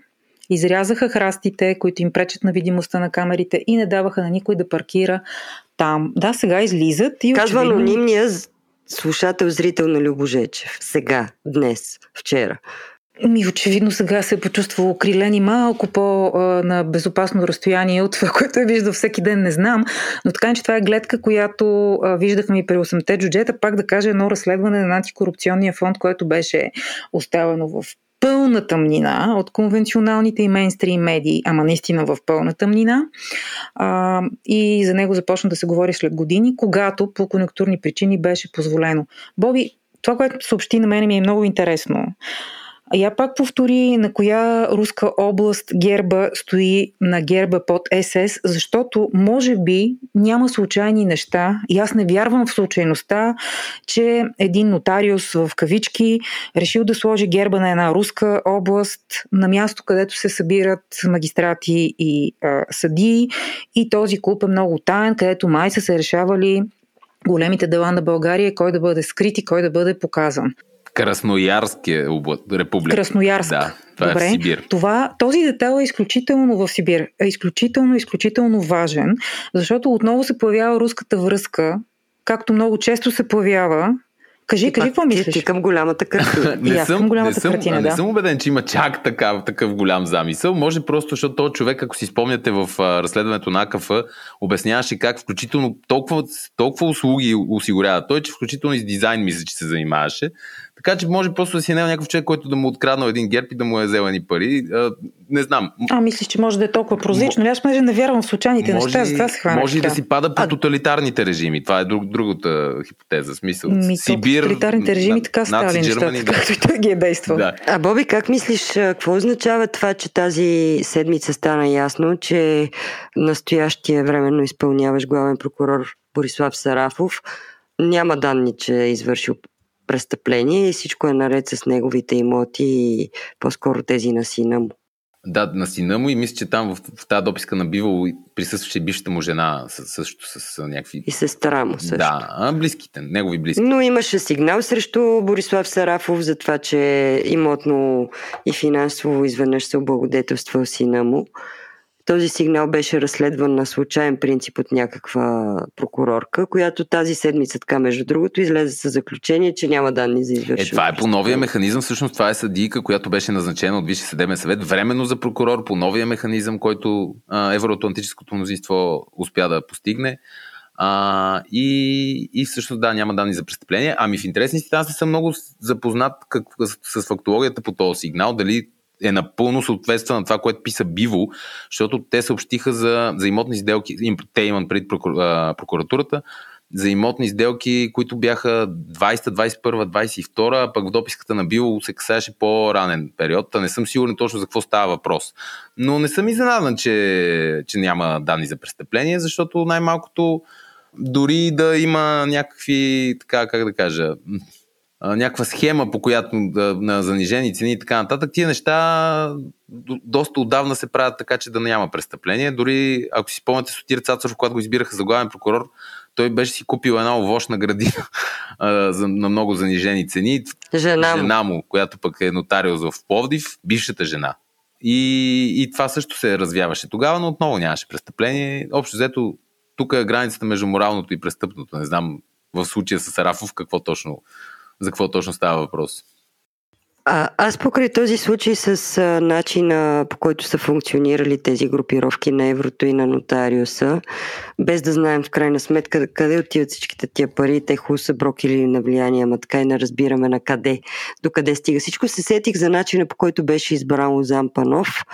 изрязаха храстите, които им пречат на видимостта на камерите и не даваха на никой да паркира там. Да, сега излизат и Казва очевидно... анонимния слушател, зрител на Любожечев. Сега, днес, вчера. Ми, очевидно сега се е почувствал окрилен и малко по-на безопасно разстояние от това, което е виждал всеки ден, не знам. Но така че това е гледка, която виждахме и при 8-те джуджета. Пак да кажа едно разследване на антикорупционния фонд, което беше оставено в пълна тъмнина от конвенционалните и мейнстрим медии, ама наистина в пълна тъмнина. А, и за него започна да се говори след години, когато по конъюнктурни причини беше позволено. Боби, това, което съобщи на мен ми е много интересно. А я пак повтори на коя руска област герба стои на герба под СС, защото може би няма случайни неща и аз не вярвам в случайността, че един нотариус в кавички решил да сложи герба на една руска област на място, където се събират магистрати и а, съдии и този клуб е много таен, където май са се решавали големите дела на България, кой да бъде скрит и кой да бъде показан. Красноярския област, република. Красноярск. Да, това Добре. е в Сибир. Това, този детайл е изключително в Сибир. Е изключително, изключително важен, защото отново се появява руската връзка, както много често се появява Кажи, кажи, какво мислиш? Ти към голямата картина. не, съм, голямата не, съм, картина, да. не съм убеден, че има чак такав, такъв голям замисъл. Може просто, защото този човек, ако си спомняте в а, разследването на АКФ, обясняваше как включително толкова, толкова услуги осигурява той, че включително и с дизайн мисля, че се занимаваше. Така че може просто да си е някакъв човек, който да му откраднал един герб и да му е взел ни пари. А, не знам. А, мислиш, че може да е толкова прозрачно. М- аз понеже не вярвам в случайните може, неща, затова се хвана. Може и да си пада по а... тоталитарните режими. Това е друг, другата хипотеза. Смисъл. Ми, Сибир. Тоталитарните режими така стали нещата, да. както и той ги е действал. Да. А, Боби, как мислиш, какво означава това, че тази седмица стана ясно, че настоящия временно изпълняваш главен прокурор Борислав Сарафов няма данни, че е извършил престъпление и всичко е наред с неговите имоти и по-скоро тези на сина му. Да, на сина му и мисля, че там в, в тази дописка на Бивал присъстваше бившата му жена също с, с някакви... И сестра му също. Да, близките, негови близки. Но имаше сигнал срещу Борислав Сарафов за това, че имотно и финансово изведнъж се облагодетелствал сина му. Този сигнал беше разследван на случайен принцип от някаква прокурорка, която тази седмица, така между другото, излезе с заключение, че няма данни за извършване. Е, това е по новия механизъм. Всъщност това е съдийка, която беше назначена от Висше съдебен съвет, временно за прокурор по новия механизъм, който а, Евроатлантическото мнозинство успя да постигне. А, и, и всъщност да, няма данни за престъпление. Ами в интересни си, аз не съм много запознат как, с, с фактологията по този сигнал, дали е напълно съответства на това, което писа Биво, защото те съобщиха за, за имотни сделки, те имат пред прокуратурата, за имотни сделки, които бяха 20, 21, 22, а пък в дописката на Биво се касаеше по-ранен период. Не съм сигурен точно за какво става въпрос. Но не съм изненадан, че, че няма данни за престъпление, защото най-малкото дори да има някакви, така как да кажа, някаква схема, по която да, на занижени цени и така нататък. Тия неща доста отдавна се правят така, че да няма престъпление. Дори, ако си спомняте Сотир Цацаров, когато го избираха за главен прокурор, той беше си купил една овощна градина на много занижени цени. Жена, жена му, която пък е нотариус в Пловдив, бившата жена. И, и това също се развяваше тогава, но отново нямаше престъпление. Общо взето, тук е границата между моралното и престъпното. Не знам в случая с Арафов какво точно за какво точно става въпрос. А, аз покрай този случай с а, начина по който са функционирали тези групировки на еврото и на нотариуса, без да знаем в крайна сметка къде отиват всичките тия пари, те хубаво са брокили на влияние, ама така и не разбираме на къде, до къде стига. Всичко се сетих за начина по който беше избран Лозан Панов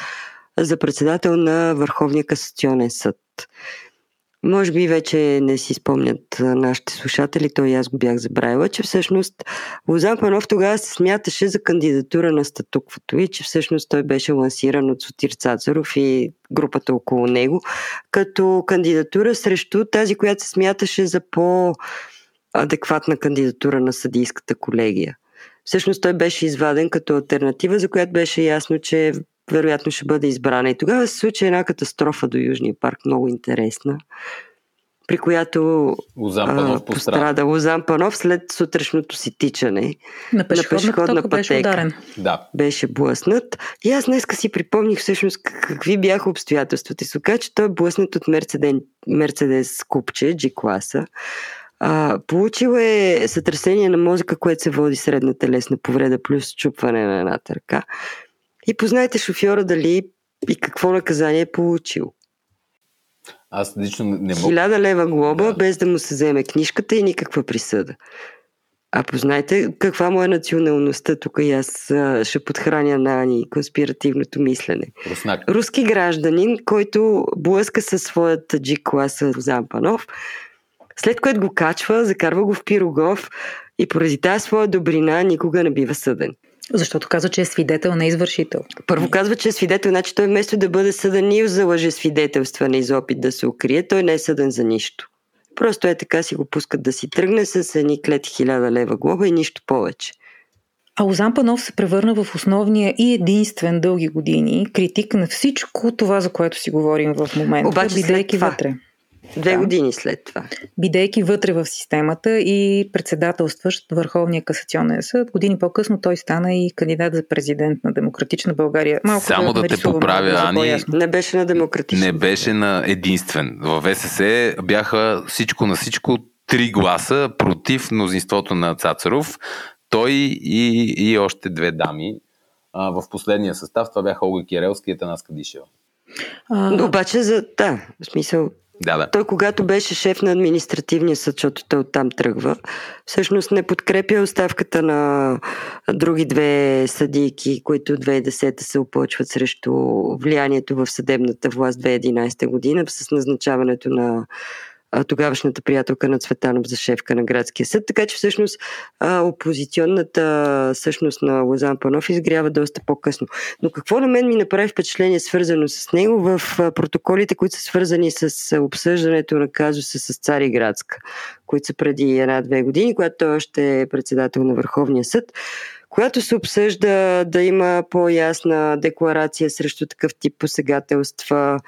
за председател на Върховния касационен съд. Може би вече не си спомнят нашите слушатели, той и аз го бях забравила, че всъщност Лозан Панов тогава се смяташе за кандидатура на статуквото и че всъщност той беше лансиран от Сотир Цацаров и групата около него, като кандидатура срещу тази, която се смяташе за по-адекватна кандидатура на съдийската колегия. Всъщност той беше изваден като альтернатива, за която беше ясно, че вероятно ще бъде избрана. И тогава се случи една катастрофа до Южния парк, много интересна, при която Лозан Панов пострада. Лозан Панов след сутрешното си тичане на пешеходна, на пешеходна пътека. Беше ударен. Да. Беше блъснат. И аз днеска си припомних всъщност какви бяха обстоятелствата. И се че той е блъснат от Мерцедес, Мерцедес купче, G-класа. А, получил е сътресение на мозъка, което се води средна телесна повреда, плюс чупване на едната ръка. И познайте шофьора дали и какво наказание е получил. Аз лично не мога. Хиляда лева глоба, да. без да му се вземе книжката и никаква присъда. А познайте каква му е националността. Тук и аз а, ще подхраня на Ани конспиративното мислене. Руснак. Руски гражданин, който блъска със своята G-класа Зампанов, след което го качва, закарва го в Пирогов и поради тази своя добрина никога не бива съден. Защото казва, че е свидетел, не извършител. Първо казва, че е свидетел, значи той вместо да бъде съден и за лъжесвидетелстване и за опит да се укрие, той не е съден за нищо. Просто е така си го пускат да си тръгне с едни клети хиляда лева глоба и нищо повече. А Озан Панов се превърна в основния и единствен дълги години критик на всичко това, за което си говорим в момента, Обаче бидейки вътре. Две да. години след това. Бидейки вътре в системата и председателстващ Върховния касационен съд, години по-късно той стана и кандидат за президент на Демократична България. Малко Само да, да те поправя, Ани. Не беше на Демократична. Не беше на единствен. В ВСС бяха всичко на всичко три гласа против мнозинството на Цацаров. Той и, и още две дами. А, в последния състав това бяха Олга Кирелски и Танас Кадишева. А... Обаче за... Да, в смисъл да, да. Той, когато беше шеф на административния съд, защото той оттам тръгва, всъщност не подкрепя оставката на други две съдийки, които 2010 се опълчват срещу влиянието в съдебната власт 2011 година с назначаването на тогавашната приятелка на Цветанов за шефка на градския съд, така че всъщност опозиционната същност на Лозан Панов изгрява доста по-късно. Но какво на мен ми направи впечатление свързано с него в протоколите, които са свързани с обсъждането на казуса с Цари Градска, които са преди една-две години, когато той още е председател на Върховния съд, която се обсъжда да има по-ясна декларация срещу такъв тип посегателства,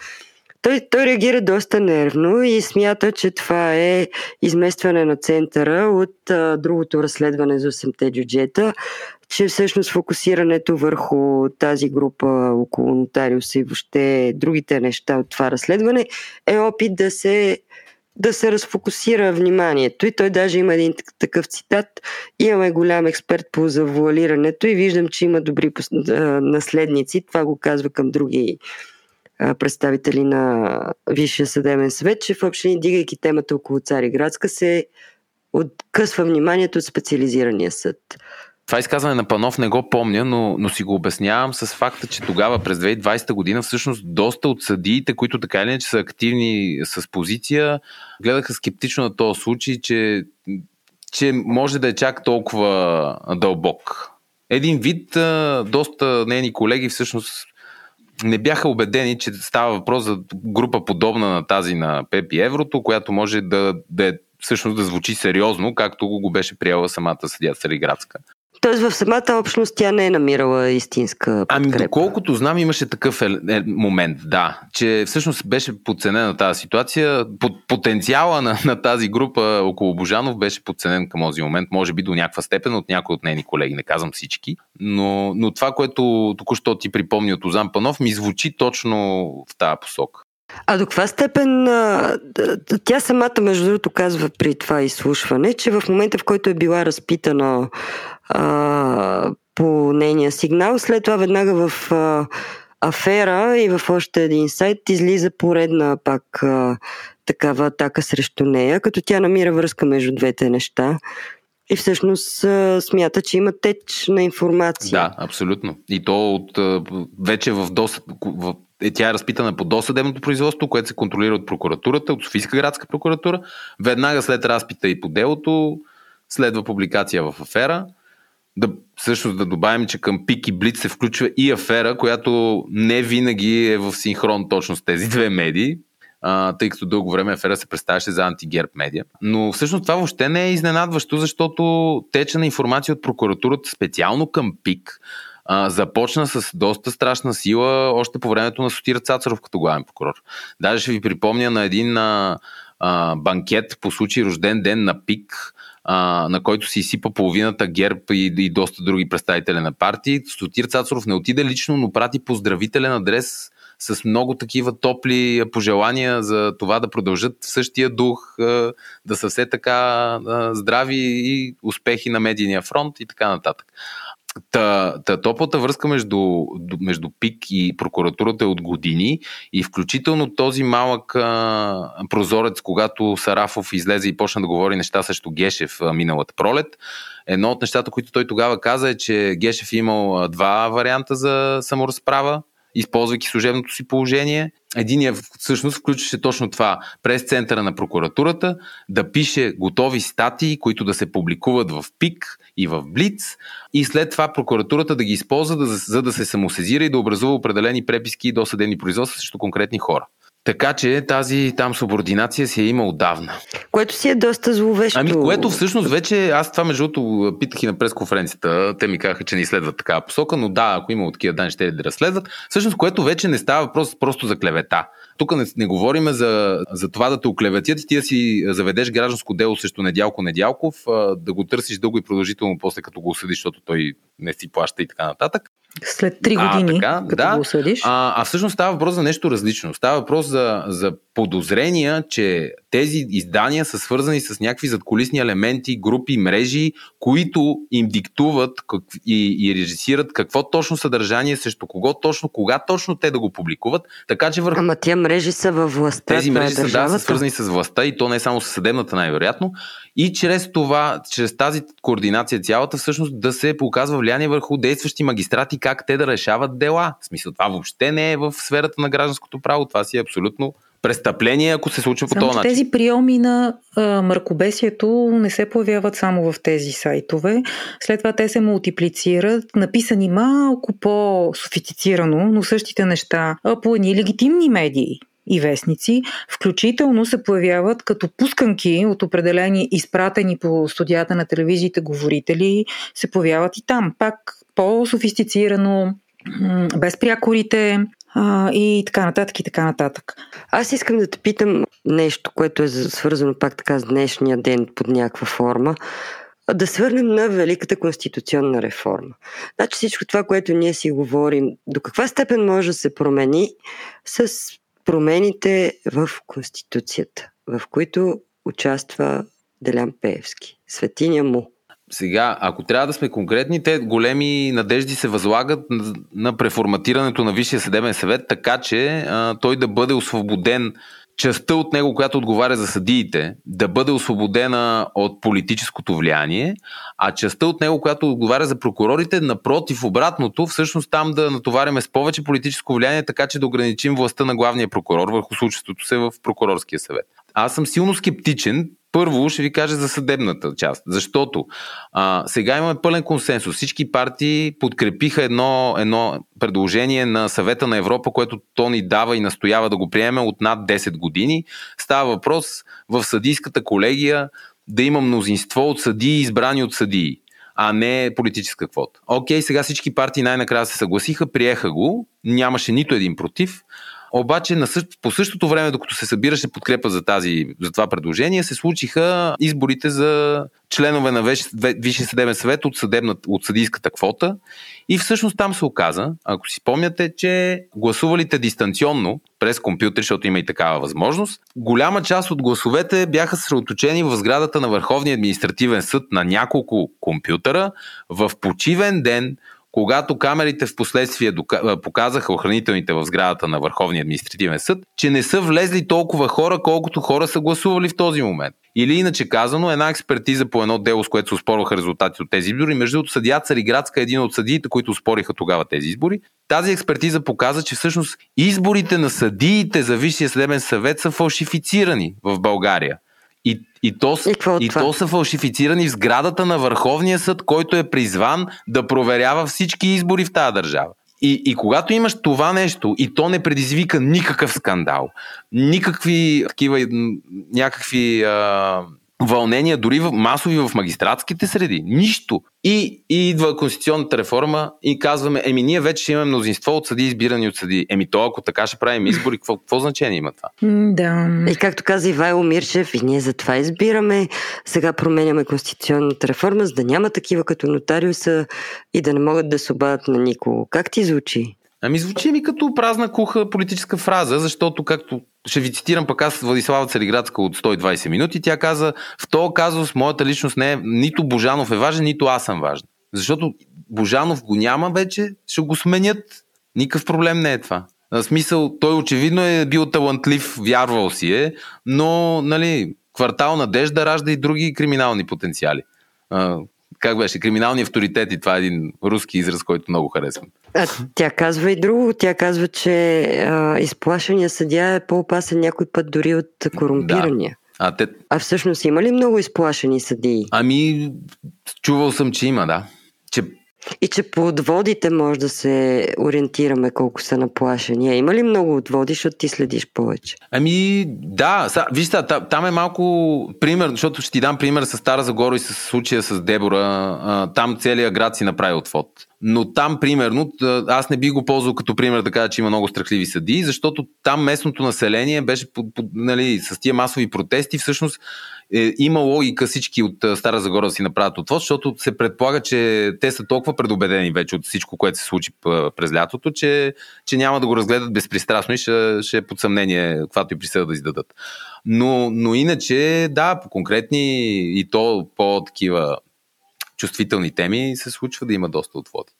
той, той реагира доста нервно и смята, че това е изместване на центъра от а, другото разследване за 8-те джуджета, че всъщност фокусирането върху тази група около нотариуса и въобще другите неща от това разследване е опит да се да се разфокусира вниманието. И той даже има един такъв цитат. Имаме голям експерт по завуалирането и виждам, че има добри наследници. Това го казва към други представители на Висшия съдебен съвет, че в общини, дигайки темата около Цариградска, се откъсва вниманието от специализирания съд. Това изказване на Панов не го помня, но, но си го обяснявам с факта, че тогава през 2020 година всъщност доста от съдиите, които така или иначе са активни с позиция, гледаха скептично на този случай, че, че може да е чак толкова дълбок. Един вид, доста нейни колеги всъщност не бяха убедени, че става въпрос за група подобна на тази на Пепи Еврото, която може да, да е, всъщност да звучи сериозно, както го беше приела самата съдия Цариградска. Тоест в самата общност тя не е намирала истинска подкрепа. Ами доколкото знам имаше такъв е, е, момент, да, че всъщност беше подценена тази ситуация. Потенциала на, на тази група около Божанов беше подценен към този момент, може би до някаква степен от някои от нейни колеги, не казвам всички, но, но това, което току-що ти припомни от Озан Панов, ми звучи точно в тази посока. А до каква степен тя самата, между другото, казва при това изслушване, че в момента, в който е била разпитана а, по нейния сигнал. След това веднага в а, афера и в още един сайт излиза поредна пак а, такава атака срещу нея, като тя намира връзка между двете неща. И всъщност смята, че има теч на информация. Да, абсолютно. И то от вече в досъд, в, е, тя е разпитана по досъдебното производство, което се контролира от прокуратурата, от Софийска градска прокуратура. Веднага след разпита и по делото следва публикация в афера. Да, също да добавим, че към Пик и Блиц се включва и афера, която не винаги е в синхрон точно с тези две медии тъй като дълго време афера се представяше за антигерб медия. Но всъщност това въобще не е изненадващо, защото тече на информация от прокуратурата специално към ПИК а, започна с доста страшна сила още по времето на Сотир Цацаров като главен прокурор. Даже ще ви припомня на един а, а, банкет по случай рожден ден на ПИК, а, на който си изсипа половината ГЕРБ и, и доста други представители на партии. Сотир Цацаров не отиде лично, но прати поздравителен адрес с много такива топли пожелания за това да продължат в същия дух, да са все така здрави и успехи на медийния фронт и така нататък. Та, та топлата връзка между, между ПИК и прокуратурата е от години и включително този малък а, прозорец, когато Сарафов излезе и почна да говори неща срещу Гешев а, миналата пролет, едно от нещата, които той тогава каза е, че Гешев е имал два варианта за саморазправа използвайки служебното си положение. Единия всъщност включваше точно това през центъра на прокуратурата да пише готови статии, които да се публикуват в ПИК и в Блиц и след това прокуратурата да ги използва, за да се самосезира и да образува определени преписки и досъдени производства срещу конкретни хора. Така че тази там субординация си е има отдавна. Което си е доста зловещо. Ами, което всъщност вече, аз това между другото питах и на пресконференцията, те ми казаха, че не изследват такава посока, но да, ако има такива данни, ще да разследват. Всъщност, което вече не става въпрос просто за клевета. Тук не, не говорим за, за това да те оклеветят и ти да си заведеш гражданско дело срещу Недялко Недялков, да го търсиш дълго и продължително после като го осъдиш, защото той не си плаща и така нататък. След три години, а, така, като да, го осъдиш. А, а всъщност става въпрос за нещо различно. Става въпрос за, за подозрения, че тези издания са свързани с някакви задколисни елементи, групи, мрежи, които им диктуват как, и, и режисират какво точно съдържание, срещу кого точно, кога точно те да го публикуват. Така че върху... Ама тия мрежи са във властта. Тези мрежи е са, да, са свързани с властта и то не е само с съдебната най-вероятно. И чрез това, чрез тази координация цялата, всъщност да се показва влияние върху действащи магистрати, как те да решават дела. В смисъл, това въобще не е в сферата на гражданското право. Това си е абсолютно престъпление, ако се случва само, по този начин. Тези приеми на а, мракобесието не се появяват само в тези сайтове. След това те се мултиплицират, написани малко по-софистицирано, но същите неща а, по едни легитимни медии и вестници, включително се появяват като пусканки от определени изпратени по студията на телевизиите говорители, се появяват и там. Пак по-софистицирано, без прякорите, а, и така нататък, и така нататък. Аз искам да те питам нещо, което е свързано пак така с днешния ден под някаква форма. Да свърнем на Великата конституционна реформа. Значи всичко това, което ние си говорим, до каква степен може да се промени с промените в Конституцията, в които участва Делян Пеевски, светиня му. Сега, ако трябва да сме конкретни, те големи надежди се възлагат на преформатирането на Висшия съдебен съвет, така че а, той да бъде освободен частта от него, която отговаря за съдиите, да бъде освободена от политическото влияние, а частта от него, която отговаря за прокурорите, напротив, обратното, всъщност там да натоваряме с повече политическо влияние, така че да ограничим властта на главния прокурор върху случващото се в прокурорския съвет. Аз съм силно скептичен, първо ще ви кажа за съдебната част, защото а, сега имаме пълен консенсус. Всички партии подкрепиха едно, едно предложение на съвета на Европа, което то ни дава и настоява да го приеме от над 10 години. Става въпрос в съдийската колегия да има мнозинство от съдии, избрани от съдии а не политическа квота. Окей, сега всички партии най-накрая се съгласиха, приеха го, нямаше нито един против. Обаче на същ, по същото време, докато се събираше подкрепа за, тази, за това предложение, се случиха изборите за членове на Висшия съдебен съвет от, съдебна, от съдийската квота. И всъщност там се оказа, ако си спомняте, че гласувалите дистанционно през компютър, защото има и такава възможност, голяма част от гласовете бяха съсредоточени в сградата на Върховния административен съд на няколко компютъра в почивен ден когато камерите в последствие показаха охранителните в сградата на Върховния административен съд, че не са влезли толкова хора, колкото хора са гласували в този момент. Или иначе казано, една експертиза по едно дело, с което се спорваха резултати от тези избори. Между другото, съдия Цариградска е един от съдиите, които спориха тогава тези избори. Тази експертиза показа, че всъщност изборите на съдиите за Висшия съдебен съвет са фалшифицирани в България. И, и, то, и, и то са фалшифицирани в сградата на Върховния съд, който е призван да проверява всички избори в тази държава. И, и когато имаш това нещо и то не предизвика никакъв скандал, никакви такива някакви а, вълнения, дори в, масови в магистратските среди. Нищо. И, и идва конституционната реформа и казваме, еми ние вече ще имаме мнозинство от съди, избирани от съди. Еми то, ако така ще правим избори, какво, какво значение има това? Да. И както каза Ивайло Мирчев, и ние за това избираме. Сега променяме конституционната реформа, за да няма такива като нотариуса и да не могат да се обадят на никого. Как ти звучи? Ами звучи ми като празна куха политическа фраза, защото както ще ви цитирам пък аз Владислава Цариградска от 120 минути, тя каза, в този казус моята личност не е, нито Божанов е важен, нито аз съм важен. Защото Божанов го няма вече, ще го сменят. Никакъв проблем не е това. В смисъл, той очевидно е бил талантлив, вярвал си е, но, нали, квартал надежда ражда и други криминални потенциали как беше, криминални авторитети. Това е един руски израз, който много харесвам. А, тя казва и друго. Тя казва, че а, изплашения съдя е по-опасен някой път дори от корумпирания. Да. А, те... а всъщност има ли много изплашени съдии? Ами, чувал съм, че има, да. Че и че по отводите може да се ориентираме колко са наплашени. Има ли много отводи, защото ти следиш повече? Ами да, са, вижте, там е малко пример, защото ще ти дам пример с Стара Загора и с случая с Дебора. Там целият град си направи отвод. Но там, примерно, аз не би го ползвал като пример да кажа, че има много страхливи съдии, защото там местното население беше под, под, нали, с тия масови протести, всъщност е, има логика всички от Стара Загора си направят отвод, защото се предполага, че те са толкова предубедени вече от всичко, което се случи през лятото, че, че няма да го разгледат безпристрастно и ще, ще е под съмнение, каквато и присъда да издадат. Но, но иначе, да, по конкретни и то по-такива чувствителни теми се случва да има доста отводи.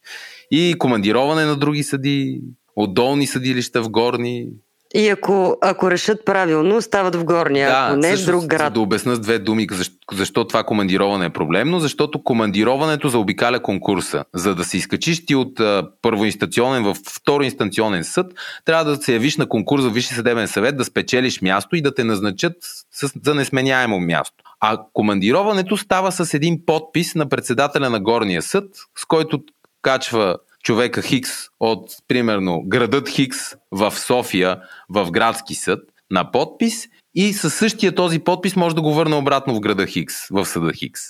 И командироване на други съди, от долни съдилища в горни, и ако, ако решат правилно, стават в горния, да, ако не в друг град. Да обясна с две думи защо, защо това командироване е проблемно. Защото командироването заобикаля конкурса. За да се изкачиш ти от а, първоинстанционен в второинстанционен съд, трябва да се явиш на конкурс в Висше съдебен съвет, да спечелиш място и да те назначат с, за несменяемо място. А командироването става с един подпис на председателя на горния съд, с който качва човека Хикс от, примерно, градът Хикс в София, в градски съд, на подпис и със същия този подпис може да го върне обратно в града Хикс, в съда Хикс.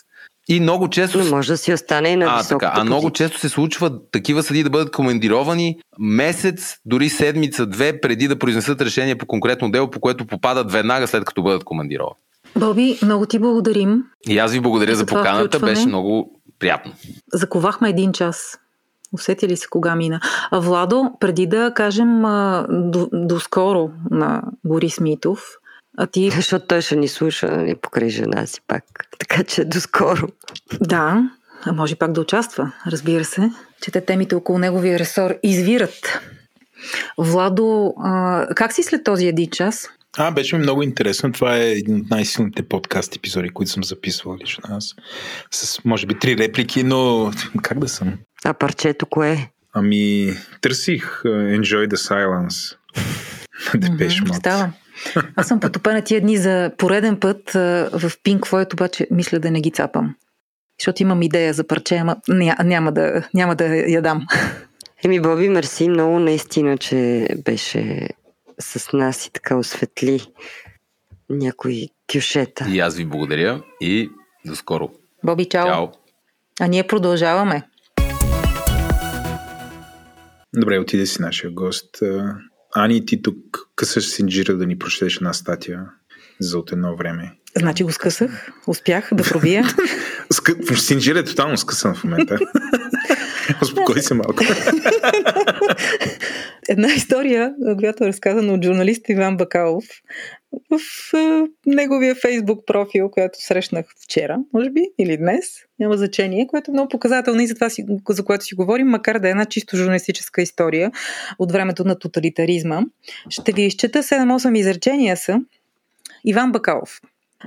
И много често. Но може да си остане и на а, така, а много често се случва такива съди да бъдат командировани месец, дори седмица, две, преди да произнесат решение по конкретно дело, по което попадат веднага след като бъдат командировани. Боби, много ти благодарим. И аз ви благодаря за, за поканата, включване. беше много приятно. Заковахме един час. Усети ли се кога мина? А Владо, преди да кажем до, до скоро на Борис Митов, а ти... Защото той ще ни слуша нали, покрай жена си пак. Така че до скоро. Да, а може пак да участва, разбира се, че те темите около неговия ресор извират. Владо, а, как си след този един час? А, беше ми много интересно. Това е един от най-силните подкаст епизоди, които съм записвал лично аз. С, може би, три реплики, но как да съм? А парчето кое Ами, търсих uh, Enjoy the Silence. Депеш mm-hmm, Става. Аз съм потопена тия дни за пореден път uh, в Pink Floyd, обаче мисля да не ги цапам. Защото имам идея за парче, ама ня, няма, да, няма да я дам. Еми, Боби, мерси много наистина, че беше с нас и така осветли някои кюшета. И аз ви благодаря и до скоро. Боби, чао. чао. А ние продължаваме. Добре, отиде си нашия гост. Ани, ти тук късаш синджира да ни прочетеш една статия за от едно време. Значи го скъсах, успях да пробия. Синджир е тотално скъсан в момента. Успокой се малко. Една история, която е разказана от журналист Иван Бакалов в неговия фейсбук профил, която срещнах вчера, може би, или днес, няма значение, което е много показателно и за това, за което си говорим, макар да е една чисто журналистическа история от времето на тоталитаризма. Ще ви изчета 7-8 изречения са. Иван Бакалов.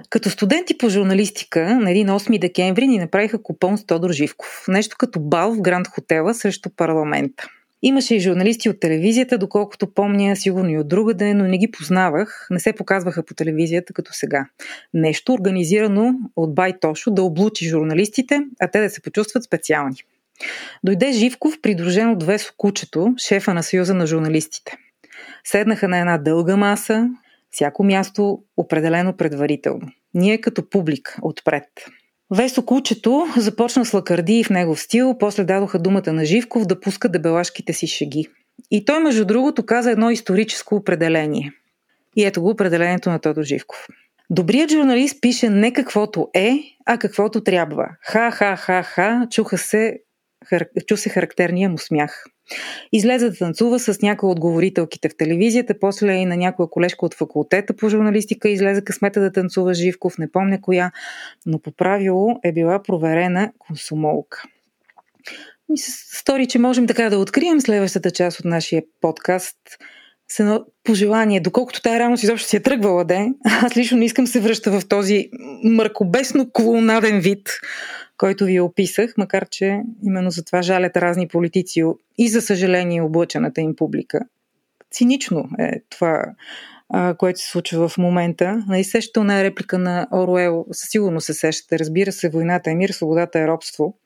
Като студенти по журналистика на един 8 декември ни направиха купон с Тодор Живков. Нещо като бал в Гранд Хотела срещу парламента. Имаше и журналисти от телевизията, доколкото помня, сигурно и от друга ден, но не ги познавах, не се показваха по телевизията като сега. Нещо организирано от Бай Тошо да облучи журналистите, а те да се почувстват специални. Дойде Живков, придружен от Весо Кучето, шефа на Съюза на журналистите. Седнаха на една дълга маса, всяко място определено предварително. Ние като публик отпред. Весо Кучето започна с лакарди в негов стил, после дадоха думата на Живков да пуска дебелашките си шеги. И той, между другото, каза едно историческо определение. И ето го определението на Тодор Живков. Добрият журналист пише не каквото е, а каквото трябва. Ха-ха-ха-ха, чуха се, чу се характерния му смях. Излезе да танцува с някои от говорителките в телевизията, после и на някоя колежка от факултета по журналистика излезе късмета да танцува Живков, не помня коя, но по правило е била проверена консумолка. Ми се стори, че можем така да открием следващата част от нашия подкаст с едно пожелание, доколкото тая реалност изобщо си е тръгвала, де, аз лично не искам се връща в този мъркобесно клоунаден вид, който ви описах, макар че именно за това жалят разни политици и за съжаление облъчената им публика. Цинично е това, което се случва в момента. Най-сещателна е реплика на Оруел. Със сигурност се сещате. Разбира се, войната е мир, свободата е робство.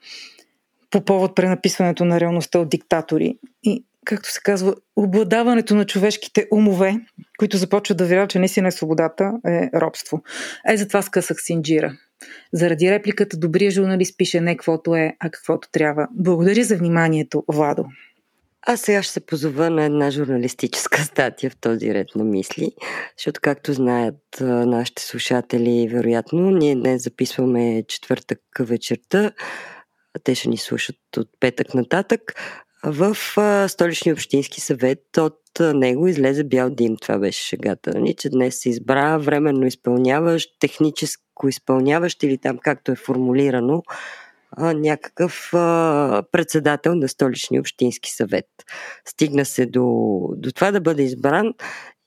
По повод пренаписването на реалността от диктатори. И както се казва, обладаването на човешките умове, които започват да вярват, че наистина е свободата, е робство. Е, затова скъсах Синджира. Заради репликата добрия журналист пише не каквото е, а каквото трябва. Благодаря за вниманието, Владо. Аз сега ще се позова на една журналистическа статия в този ред на мисли, защото както знаят нашите слушатели, вероятно, ние днес записваме четвъртък вечерта, те ще ни слушат от петък нататък. В столичния общински съвет от него излезе бял дим. Това беше шегата. Нали? Че днес се избра временно изпълняващ, техническо изпълняващ или там както е формулирано някакъв председател на столичния общински съвет. Стигна се до, до това да бъде избран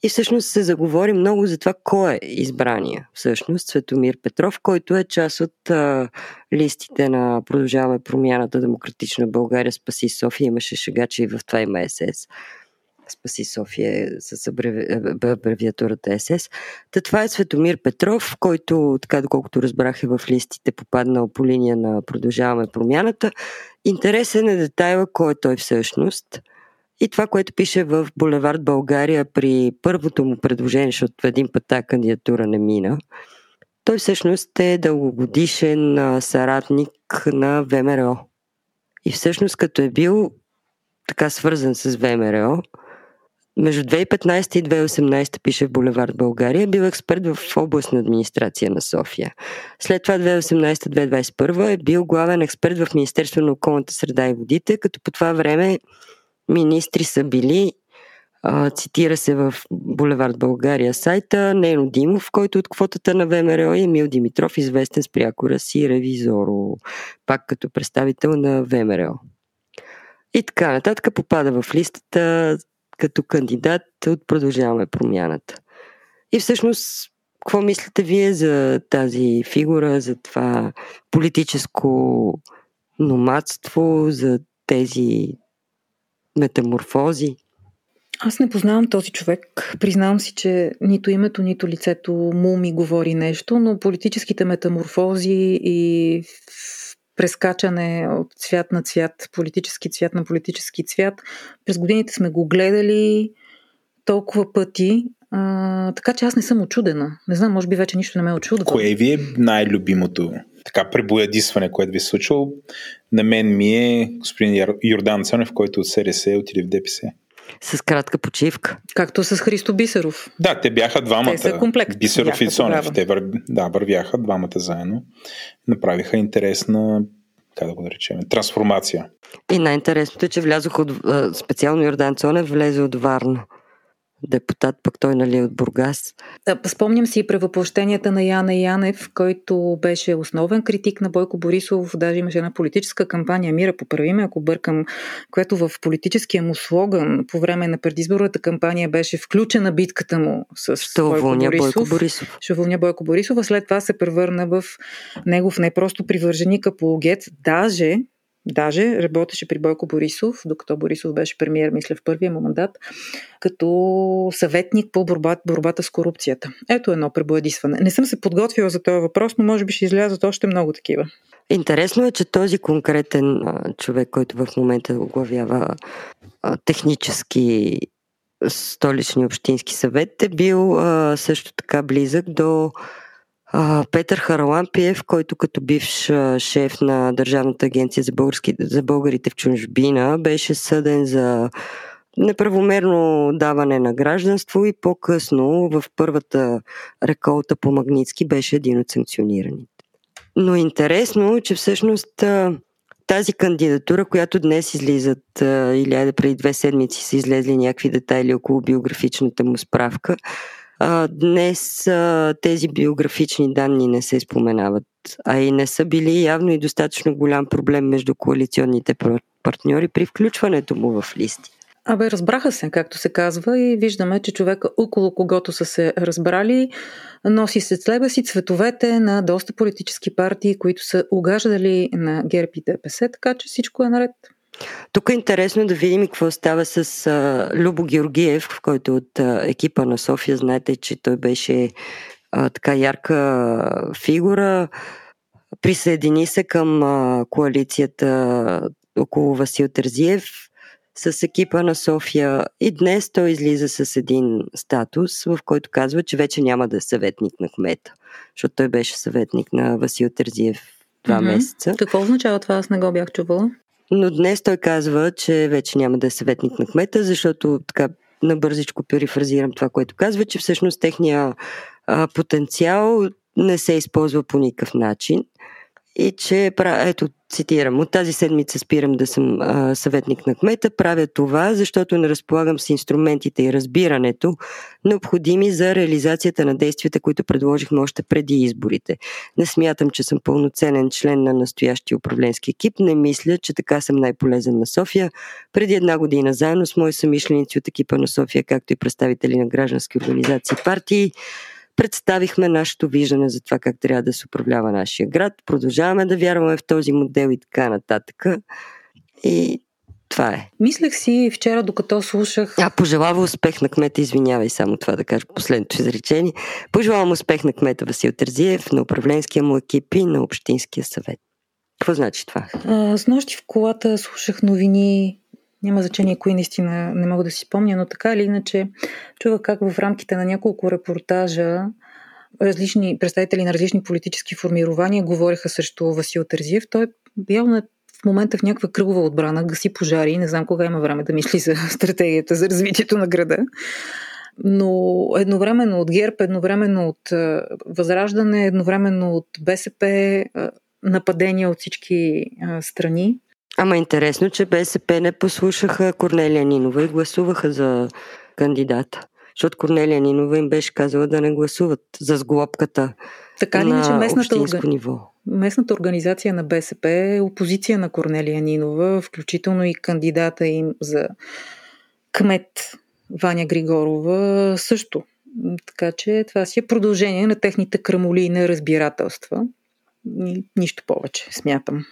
и всъщност се заговори много за това кой е избрания. Всъщност Светомир Петров, който е част от а, листите на Продължаваме промяната Демократична България Спаси София. Имаше шега, че и в това има СС. Спаси София с абревиатурата СС. Та това е Светомир Петров, който, така доколкото разбрах е в листите, попаднал по линия на Продължаваме промяната. Интересен е детайла кой е той всъщност – и това, което пише в Булевард България при първото му предложение, защото един път тази кандидатура не мина, той всъщност е дългогодишен съратник на ВМРО. И всъщност като е бил така свързан с ВМРО, между 2015 и 2018 пише в Булевард България, е бил експерт в областна администрация на София. След това 2018-2021 е бил главен експерт в Министерство на околната среда и водите, като по това време министри са били цитира се в Булевард България сайта Нено Димов, който от квотата на ВМРО и Емил Димитров, известен с прякора си ревизоро, пак като представител на ВМРО. И така нататък попада в листата като кандидат от Продължаваме промяната. И всъщност, какво мислите вие за тази фигура, за това политическо номадство, за тези метаморфози. Аз не познавам този човек. Признавам си, че нито името, нито лицето му ми говори нещо, но политическите метаморфози и прескачане от цвят на цвят, политически цвят на политически цвят, през годините сме го гледали толкова пъти, а, така че аз не съм очудена. Не знам, може би вече нищо не ме е очудва. Кое ви е най-любимото така пребоядисване, което ви е случило? На мен ми е господин Йордан Цонев, който от СРС отиде в ДПС. С кратка почивка. Както с Христо Бисеров. Да, те бяха двамата. Те са комплект. Бисеров и Цонев. Те вър... да, вървяха двамата заедно. Направиха интересна как да го наречем, трансформация. И най-интересното е, че влязох от, специално Йордан Цонев влезе от Варна депутат, пък той нали е от Бургас. Спомням си превъплъщенията на Яна Янев, който беше основен критик на Бойко Борисов. Даже имаше една политическа кампания Мира, поправи ме, ако бъркам, която в политическия му слоган по време на предизборната кампания беше включена битката му с Ще Бойко Борисов. Бойко Борисов. Ще уволня Бойко Борисов, а след това се превърна в негов не просто привърженик, апологет. Даже Даже работеше при Бойко Борисов, докато Борисов беше премиер, мисля, в първия му мандат, като съветник по борба, борбата с корупцията. Ето едно пребоядисване. Не съм се подготвила за този въпрос, но може би ще излязат още много такива. Интересно е, че този конкретен човек, който в момента оглавява технически столични общински съвет, е бил също така близък до Петър Харалампиев, който като бивш шеф на Държавната агенция за, български, за българите в чужбина беше съден за неправомерно даване на гражданство и по-късно в първата реколта по Магницки беше един от санкционираните. Но интересно, че всъщност тази кандидатура, която днес излизат, или айде преди две седмици са излезли някакви детайли около биографичната му справка, днес тези биографични данни не се споменават, а и не са били явно и достатъчно голям проблем между коалиционните партньори при включването му в листи. Абе, разбраха се, както се казва, и виждаме, че човека, около когото са се разбрали, носи след себе си цветовете на доста политически партии, които са угаждали на ГЕРБ и ДПС, така че всичко е наред. Тук е интересно да видим какво става с а, Любо Георгиев, в който е от а, екипа на София. Знаете, че той беше а, така ярка фигура. Присъедини се към а, коалицията около Васил Тързиев с екипа на София и днес той излиза с един статус, в който казва, че вече няма да е съветник на кмета, защото той беше съветник на Васил Тързиев два mm-hmm. месеца. Какво означава това? Аз не го бях чувала. Но днес той казва, че вече няма да е съветник на кмета, защото така набързичко перифразирам това, което казва, че всъщност техния а, потенциал не се използва по никакъв начин и че, ето, цитирам, от тази седмица спирам да съм а, съветник на кмета, правя това, защото не разполагам с инструментите и разбирането, необходими за реализацията на действията, които предложихме още преди изборите. Не смятам, че съм пълноценен член на настоящия управленски екип, не мисля, че така съм най-полезен на София. Преди една година, заедно с мои самишленици от екипа на София, както и представители на граждански организации партии, представихме нашето виждане за това как трябва да се управлява нашия град. Продължаваме да вярваме в този модел и така нататък. И това е. Мислех си вчера, докато слушах. А, пожелава успех на кмета, извинявай само това да кажа последното изречение. Пожелавам успех на кмета Васил Тързиев, на управленския му екип и на Общинския съвет. Какво значи това? А, с нощи в колата слушах новини няма значение кои наистина не мога да си спомня, но така или иначе чувах как в рамките на няколко репортажа различни представители на различни политически формирования говориха срещу Васил Тързиев. Той явно е в момента в някаква кръгова отбрана, гаси пожари, не знам кога има време да мисли за стратегията за развитието на града. Но едновременно от ГЕРБ, едновременно от Възраждане, едновременно от БСП, нападения от всички страни. Ама интересно, че БСП не послушаха Корнелия Нинова и гласуваха за кандидата. Защото Корнелия Нинова им беше казала да не гласуват за сглобката така ли, на че местната, орга... ниво. местната организация на БСП е опозиция на Корнелия Нинова, включително и кандидата им за кмет Ваня Григорова също. Така че това си е продължение на техните крамоли и неразбирателства. Нищо повече, смятам.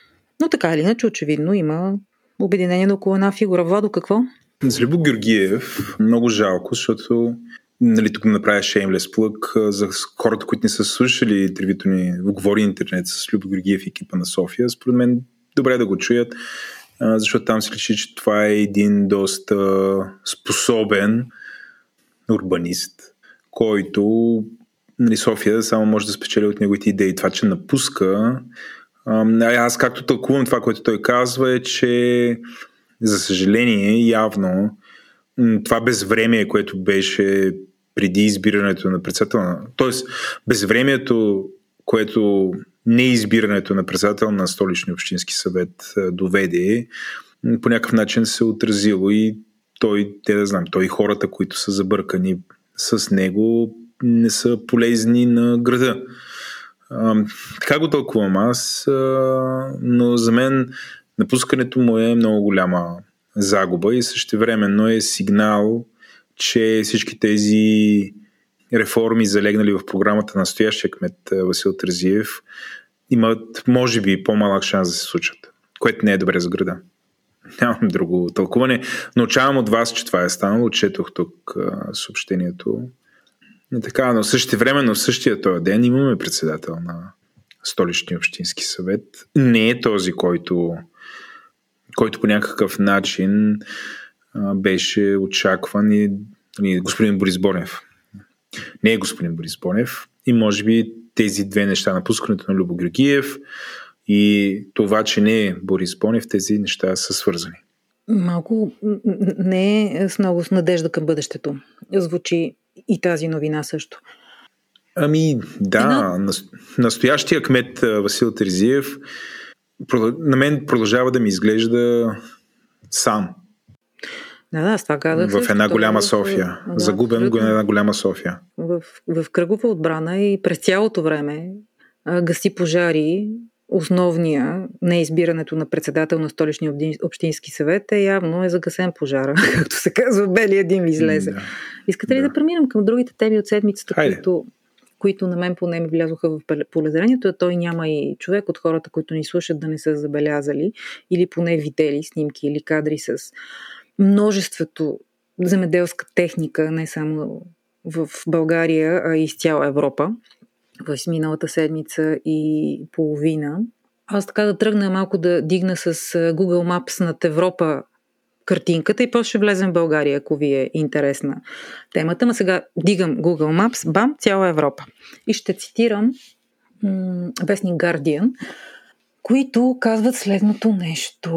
Но така или иначе, очевидно има обединение на около една фигура. Владо, какво? За Любо Георгиев много жалко, защото нали, тук направя шеймлес плък за хората, които не са слушали интервюто ни в Говори интернет с Любо Георгиев и екипа на София. Според мен добре да го чуят, защото там се личи, че това е един доста способен урбанист, който нали, София само може да спечели от неговите идеи. Това, че напуска аз както тълкувам това, което той казва е, че за съжаление явно това безвремие, което беше преди избирането на председател, т.е. безвремието, което неизбирането на председател на столичния общински съвет доведе, по някакъв начин се отразило и той, те да знам, той и хората, които са забъркани с него, не са полезни на града. Така го тълкувам аз, а, но за мен напускането му е много голяма загуба и същевременно е сигнал, че всички тези реформи, залегнали в програмата на настоящия кмет Васил Тързиев, имат, може би, по-малък шанс да се случат, което не е добре за града. Нямам друго тълкуване. Научавам от вас, че това е станало. Четох тук съобщението. И така, но същото време, но в същия този ден имаме председател на столичния общински съвет. Не е този, който, който по някакъв начин беше очакван и, и нали, господин Борис Бонев. Не е господин Борис Бонев. И може би тези две неща, напускането на Любо Георгиев и това, че не е Борис Бонев, тези неща са свързани. Малко не е с много с надежда към бъдещето. Звучи и тази новина също. Ами, да, Една... настоящия кмет Васил Терзиев на мен продължава да ми изглежда сам. Да, да, с това казах. В една голяма София. Да, Загубен го една голяма София. В, в кръгова отбрана и през цялото време а, гаси пожари. Основния, неизбирането на председател на столичния общински съвет е явно е загасен пожара, както се казва, белия дим излезе. Да. Искате ли да. да преминем към другите теми от седмицата, които, които на мен поне ми влязоха в полезрението, той няма и човек от хората, които ни слушат да не са забелязали или поне видели снимки или кадри с множеството земеделска техника, не само в България, а и из цяла Европа в миналата седмица и половина. Аз така да тръгна малко да дигна с Google Maps над Европа картинката и после ще влезем в България, ако ви е интересна темата. Ма сега дигам Google Maps, бам, цяла Европа. И ще цитирам м- вестник Guardian, които казват следното нещо.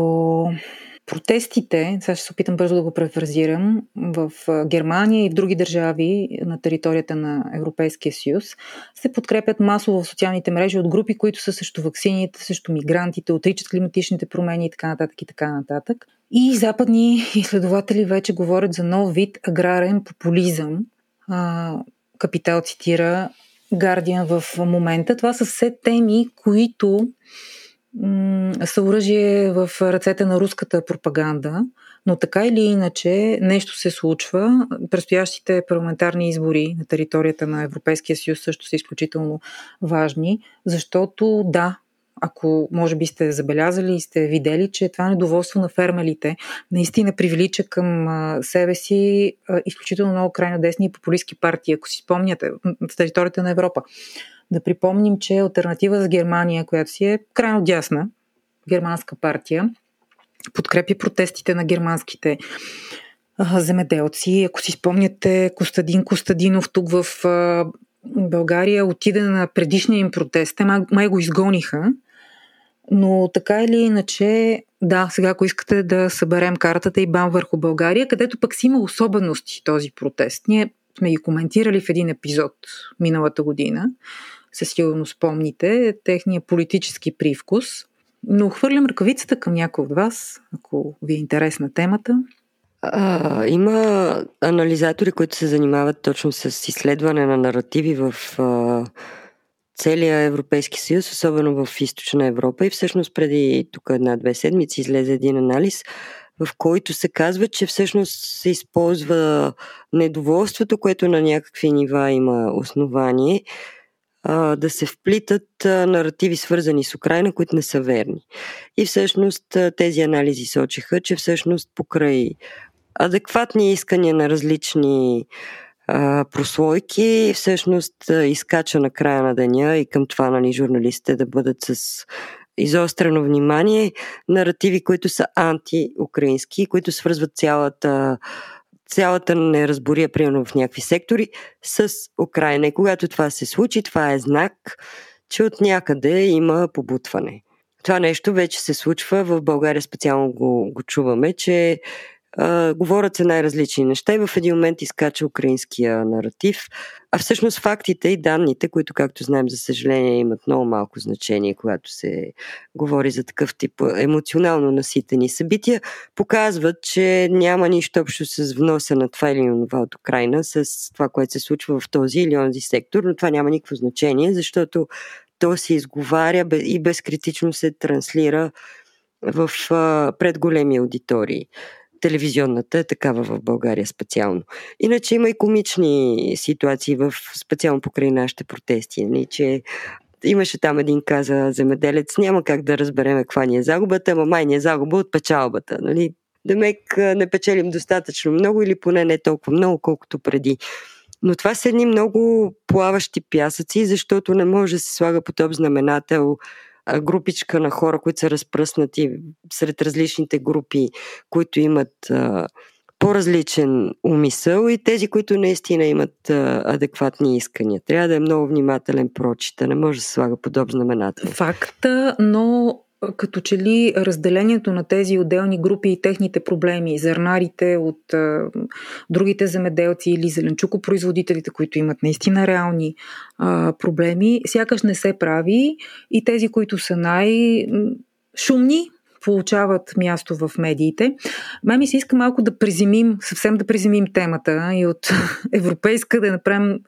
Протестите, сега ще се опитам бързо да го префразирам, в Германия и в други държави на територията на Европейския съюз се подкрепят масово в социалните мрежи от групи, които са също вакцините, също мигрантите, отричат климатичните промени и така нататък и така нататък. И западни изследователи вече говорят за нов вид аграрен популизъм. Капитал цитира Guardian в момента. Това са все теми, които съоръжие в ръцете на руската пропаганда, но така или иначе нещо се случва. Предстоящите парламентарни избори на територията на Европейския съюз също са изключително важни, защото да, ако може би сте забелязали и сте видели, че това недоволство на фермелите наистина привлича към себе си изключително много крайно десни и популистски партии, ако си спомняте, в територията на Европа. Да припомним, че альтернатива за Германия, която си е крайно дясна, германска партия, подкрепи протестите на германските земеделци. Ако си спомняте, Костадин Костадинов тук в България отиде на предишния им протест. Те май го изгониха. Но така или иначе, да, сега ако искате да съберем картата и бам върху България, където пък си има особености този протест. Ние сме ги коментирали в един епизод миналата година със сигурно спомните, техния политически привкус. Но хвърлям ръкавицата към някой от вас, ако ви е интересна темата. А, има анализатори, които се занимават точно с изследване на наративи в а, целия Европейски съюз, особено в източна Европа. И всъщност преди тук една-две седмици излезе един анализ, в който се казва, че всъщност се използва недоволството, което на някакви нива има основание, да се вплитат наративи свързани с Украина, които не са верни. И всъщност тези анализи сочиха, че всъщност покрай адекватни искания на различни прослойки, всъщност изкача на края на деня и към това нали, журналистите да бъдат с изострено внимание наративи, които са антиукраински, които свързват цялата цялата неразбория, примерно в някакви сектори, с Украина. И когато това се случи, това е знак, че от някъде има побутване. Това нещо вече се случва в България, специално го, го чуваме, че говорят се най-различни неща и в един момент изкача украинския наратив. А всъщност фактите и данните, които, както знаем, за съжаление, имат много малко значение, когато се говори за такъв тип емоционално наситени събития, показват, че няма нищо общо с вноса на това или това от Украина, с това, което се случва в този или онзи сектор, но това няма никакво значение, защото то се изговаря и безкритично се транслира в, пред големи аудитории. Телевизионната е такава в България специално. Иначе има и комични ситуации в, специално покрай нашите протести, нали, че имаше там един каза земеделец, няма как да разбереме каква ни е загубата, ама май ни е загуба от печалбата. Нали? Демек не печелим достатъчно много или поне не толкова много, колкото преди. Но това са едни много плаващи пясъци, защото не може да се слага по топ знаменател групичка на хора, които са разпръснати сред различните групи, които имат по-различен умисъл и тези, които наистина имат а, адекватни искания. Трябва да е много внимателен прочита, не може да се слага подоб знаменател. Факта, но като че ли разделението на тези отделни групи и техните проблеми, зърнарите от а, другите земеделци или зеленчукопроизводителите, които имат наистина реални а, проблеми, сякаш не се прави и тези, които са най-шумни, получават място в медиите. Ме ми се иска малко да презимим, съвсем да презимим темата и от европейска да направим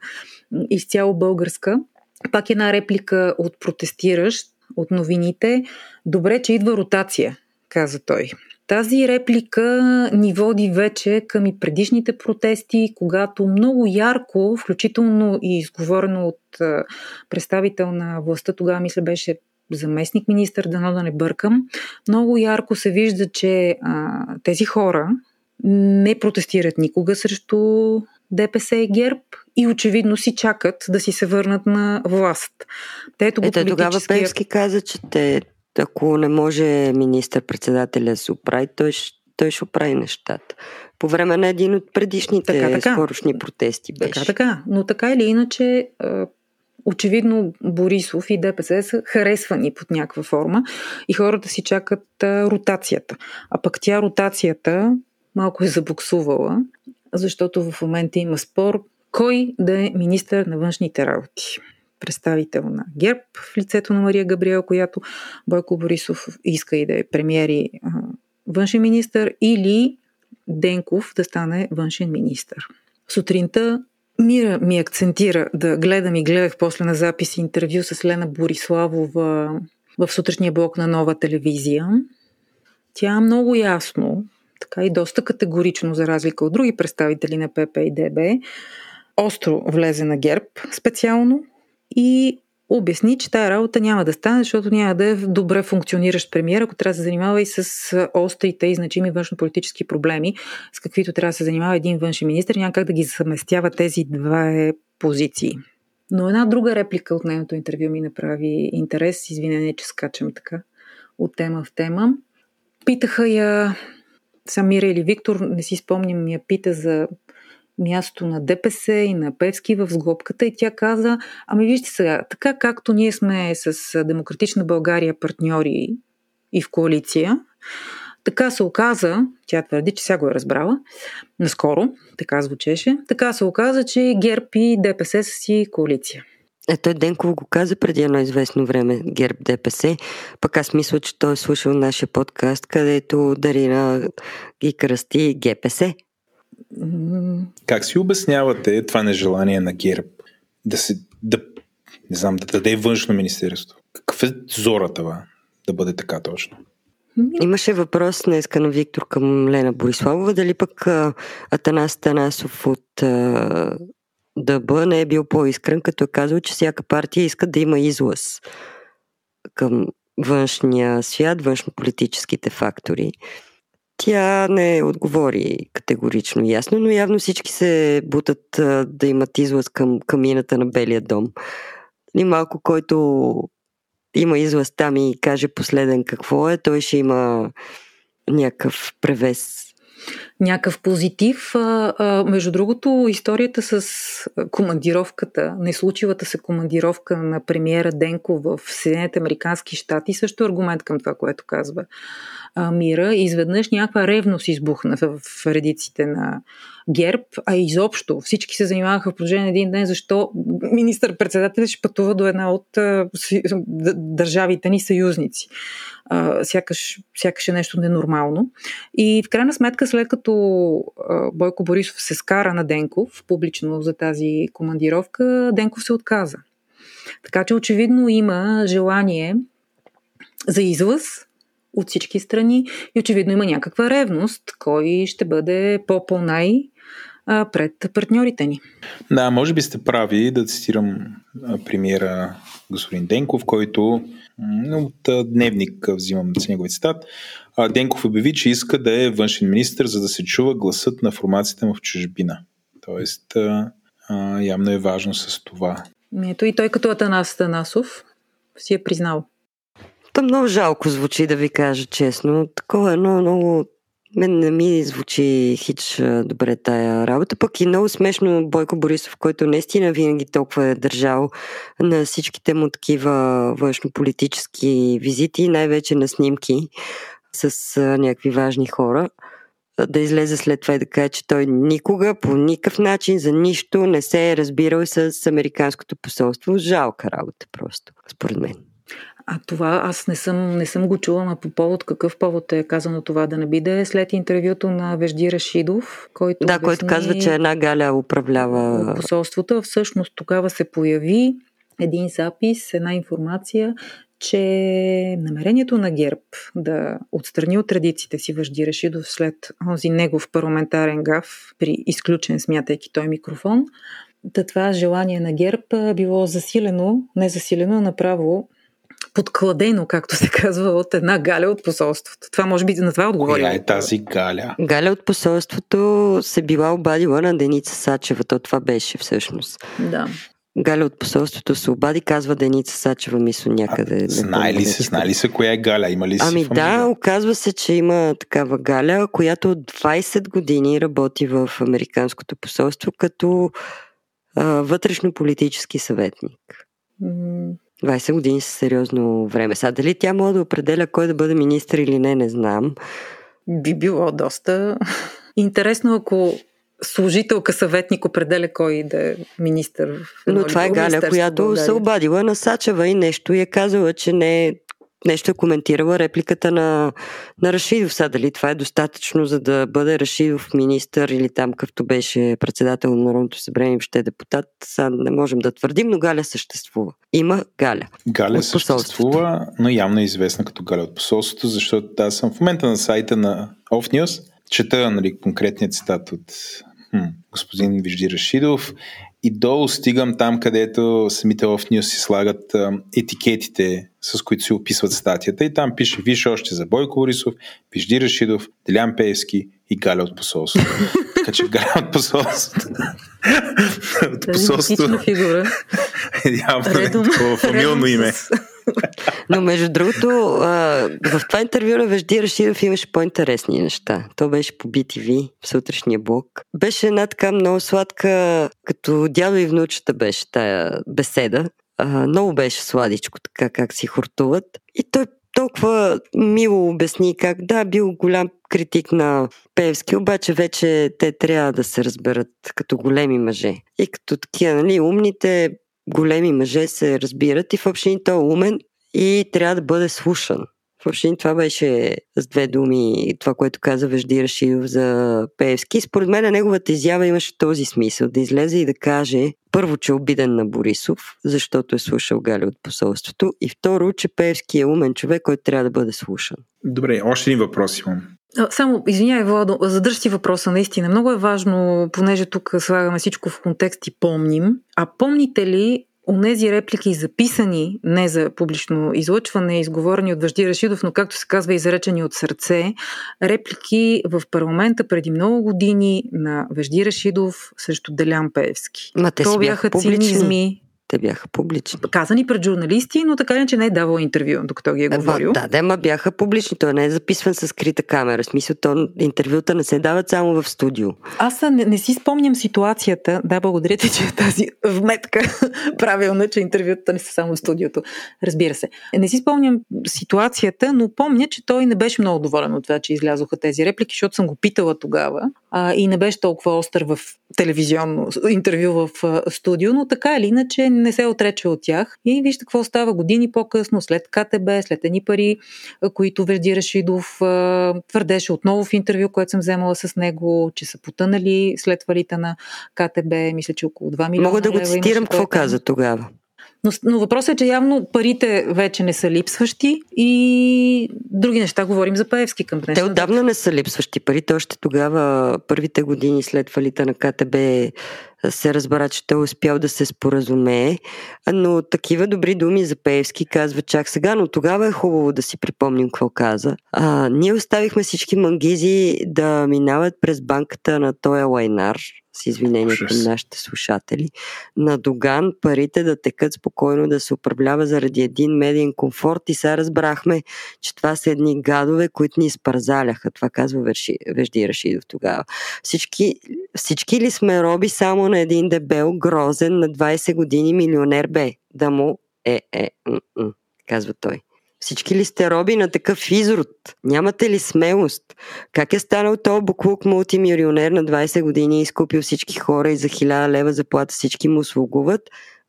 изцяло българска. Пак една реплика от протестиращ, от новините. Добре, че идва ротация, каза той. Тази реплика ни води вече към и предишните протести, когато много ярко, включително и изговорено от представител на властта, тогава мисля беше заместник министър, дано да не бъркам, много ярко се вижда, че а, тези хора не протестират никога срещу ДПС и ГЕРБ и очевидно си чакат да си се върнат на власт. Те, ето, го политическия... тогава Певски каза, че те, ако не може министър-председателя да се оправи, той, той ще оправи нещата. По време на един от предишните така, така. скорошни протести беше. Така, така. Но така или иначе, очевидно Борисов и ДПС са харесвани под някаква форма и хората си чакат ротацията. А пък тя ротацията малко е забуксувала защото в момента има спор кой да е министър на външните работи. Представител на ГЕРБ в лицето на Мария Габриел, която Бойко Борисов иска и да е премиери външен министър, или Денков да стане външен министър. Сутринта Мира ми акцентира да гледам и гледах после на запис интервю с Лена Бориславова в сутрешния блок на нова телевизия. Тя много ясно така и доста категорично, за разлика от други представители на ПП и ДБ, остро влезе на ГЕРБ специално и обясни, че тая работа няма да стане, защото няма да е добре функциониращ премиер, ако трябва да се занимава и с острите и значими външно-политически проблеми, с каквито трябва да се занимава един външен министр, няма как да ги съместява тези два позиции. Но една друга реплика от нейното интервю ми направи интерес. Извинение, че скачам така от тема в тема. Питаха я Самира или Виктор, не си спомням, я пита за място на ДПС и на Певски в сглобката и тя каза, ами вижте сега, така както ние сме с Демократична България партньори и в коалиция, така се оказа, тя твърди, че сега го е разбрала, наскоро, така звучеше, така се оказа, че ГЕРБ и ДПС са си коалиция. Ето Денков го каза преди едно известно време ГЕРБ ДПС, пък аз мисля, че той е слушал нашия подкаст, където Дарина ги кръсти ГПС. Как си обяснявате това нежелание на ГЕРБ да се, да, не знам, да даде външно министерство? Каква е зората това да бъде така точно? Имаше въпрос днеска на Виктор към Лена Бориславова, дали пък Атанас Танасов от ДБ не е бил по-искрен, като е казал, че всяка партия иска да има излъз към външния свят, външно-политическите фактори. Тя не отговори категорично ясно, но явно всички се бутат да имат излъз към камината на Белия дом. И малко, който има излъз там и каже последен какво е, той ще има някакъв превес някакъв позитив. А, а, между другото, историята с командировката, неслучилата се командировка на премиера Денко в Съединените Американски щати, също е аргумент към това, което казва а, Мира. Изведнъж някаква ревност избухна в, в редиците на ГЕРБ, а изобщо всички се занимаваха в продължение на един ден, защо министър-председател ще пътува до една от а, държавите ни съюзници. А, сякаш, сякаш е нещо ненормално. И в крайна сметка, след като а, Бойко Борисов се скара на Денков публично за тази командировка, Денков се отказа. Така че очевидно има желание за излъз от всички страни и очевидно има някаква ревност, кой ще бъде по-по-най пред партньорите ни. Да, може би сте прави да цитирам премиера господин Денков, който от дневник взимам с негови цитат. Денков обяви, че иска да е външен министр, за да се чува гласът на формацията му в чужбина. Тоест, явно е важно с това. Ето и той като Атанас Танасов си е признал. То много жалко звучи, да ви кажа честно. Такова едно много мен не ми звучи хич добре тая работа, пък и много смешно Бойко Борисов, който наистина винаги толкова е държал на всичките му такива външнополитически визити, най-вече на снимки с някакви важни хора, да излезе след това и да каже, че той никога по никакъв начин за нищо не се е разбирал с Американското посолство. Жалка работа просто, според мен. А това аз не съм, не съм го чула, но по повод какъв повод е казано това да не биде след интервюто на Вежди Рашидов, който Да, който казва, че една Галя управлява посолството. Всъщност тогава се появи един запис, една информация, че намерението на ГЕРБ да отстрани от традициите си Въжди Рашидов след онзи негов парламентарен гав при изключен, смятайки той микрофон, да това желание на ГЕРБ било засилено, не засилено, направо подкладено, както се казва, от една галя от посолството. Това може би на това отговори. Коя е тази галя? Галя от посолството се била обадила на Деница Сачева. То това беше всъщност. Да. Галя от посолството се обади, казва Деница Сачева, мисля някъде. А, знае ли се, знае ли се коя е Галя? Има ли си Ами фамилия? да, оказва се, че има такава Галя, която от 20 години работи в Американското посолство като а, вътрешно-политически съветник. 20 години са сериозно време. Сега дали тя може да определя кой да бъде министър или не, не знам. Би било доста интересно, ако служителка съветник определя кой да е министър. Но това е Галя, която се обадила на Сачева и нещо и е казала, че не е нещо е коментирала репликата на, на Рашидов. Сега дали това е достатъчно, за да бъде Рашидов министър или там какъвто беше председател на Народното събрание, въобще депутат, сега не можем да твърдим, но Галя съществува. Има Галя. Галя съществува, но явно е известна като Галя от посолството, защото аз съм в момента на сайта на Off News, чета нали, конкретният цитат от хм, господин Вижди Рашидов и долу стигам там, където самите в News си слагат етикетите, с които си описват статията и там пише виж още за Бойко Борисов, Вижди Рашидов, Делян Пеевски и Галя от посолството. така че Галя от посолството. от посолството. фигура. Явно е такова фамилно име. Но между другото, в това интервю на Вежди Рашидов имаше по-интересни неща. То беше по BTV в сутрешния блок. Беше една така много сладка, като дядо и внучета беше тая беседа. Много беше сладичко, така как си хортуват. И той толкова мило обясни как да, бил голям критик на Певски, обаче вече те трябва да се разберат като големи мъже. И като такива, нали, умните големи мъже се разбират и в общини той е умен и трябва да бъде слушан. В общини това беше с две думи това, което каза Вежди Рашидов за Певски. Според мен неговата изява имаше този смисъл да излезе и да каже първо, че е обиден на Борисов, защото е слушал Гали от посолството и второ, че Певски е умен човек, който трябва да бъде слушан. Добре, още един въпрос имам. Само, извинявай, Владо, задържи въпроса наистина. Много е важно, понеже тук слагаме всичко в контекст и помним. А помните ли онези реплики записани не за публично излъчване, изговорени от Въжди Рашидов, но както се казва, изречени от сърце, реплики в парламента преди много години на Въжди Рашидов срещу Делян Певски. Ма те То бяха цинизми, Те бяха публични. Казани пред журналисти, но така че не е давал интервю, докато ги е говорил. Да, да, ма бяха публични. Той не е записван с скрита камера. В смисъл, то интервюта не се дават само в студио. Аз не, не си спомням ситуацията. Да, благодаря ти, че е тази вметка правилна, че интервюта не са само в студиото. Разбира се. Не си спомням ситуацията, но помня, че той не беше много доволен от това, че излязоха тези реплики, защото съм го питала тогава а, и не беше толкова остър в телевизионно интервю в а, студио, но така или иначе не се отрече от тях. И вижте какво става години по-късно, след КТБ, след едни пари, които Вежди Рашидов а, твърдеше отново в интервю, което съм вземала с него, че са потънали след валита на КТБ, мисля, че около 2 милиона. Мога да го цитирам какво каза тогава. Но, но въпросът е, че явно парите вече не са липсващи и други неща говорим за Паевски към днес. Те отдавна не са липсващи парите. Още тогава, първите години след фалита на КТБ, се разбра, че той е успял да се споразумее, но такива добри думи за Пеевски казва чак сега, но тогава е хубаво да си припомним какво каза. А, ние оставихме всички мангизи да минават през банката на Тоя Лайнар, с извинение към нашите слушатели, на Доган парите да текат спокойно, да се управлява заради един медиен комфорт и сега разбрахме, че това са едни гадове, които ни изпързаляха. Това казва Вежди Рашидов тогава. Всички, всички ли сме роби само на един дебел, грозен, на 20 години милионер бе? Да му е, е, м-м, казва той. Всички ли сте роби на такъв изрод? Нямате ли смелост? Как е станал то буклук мултимилионер на 20 години изкупил всички хора и за 1000 лева заплата всички му слугуват?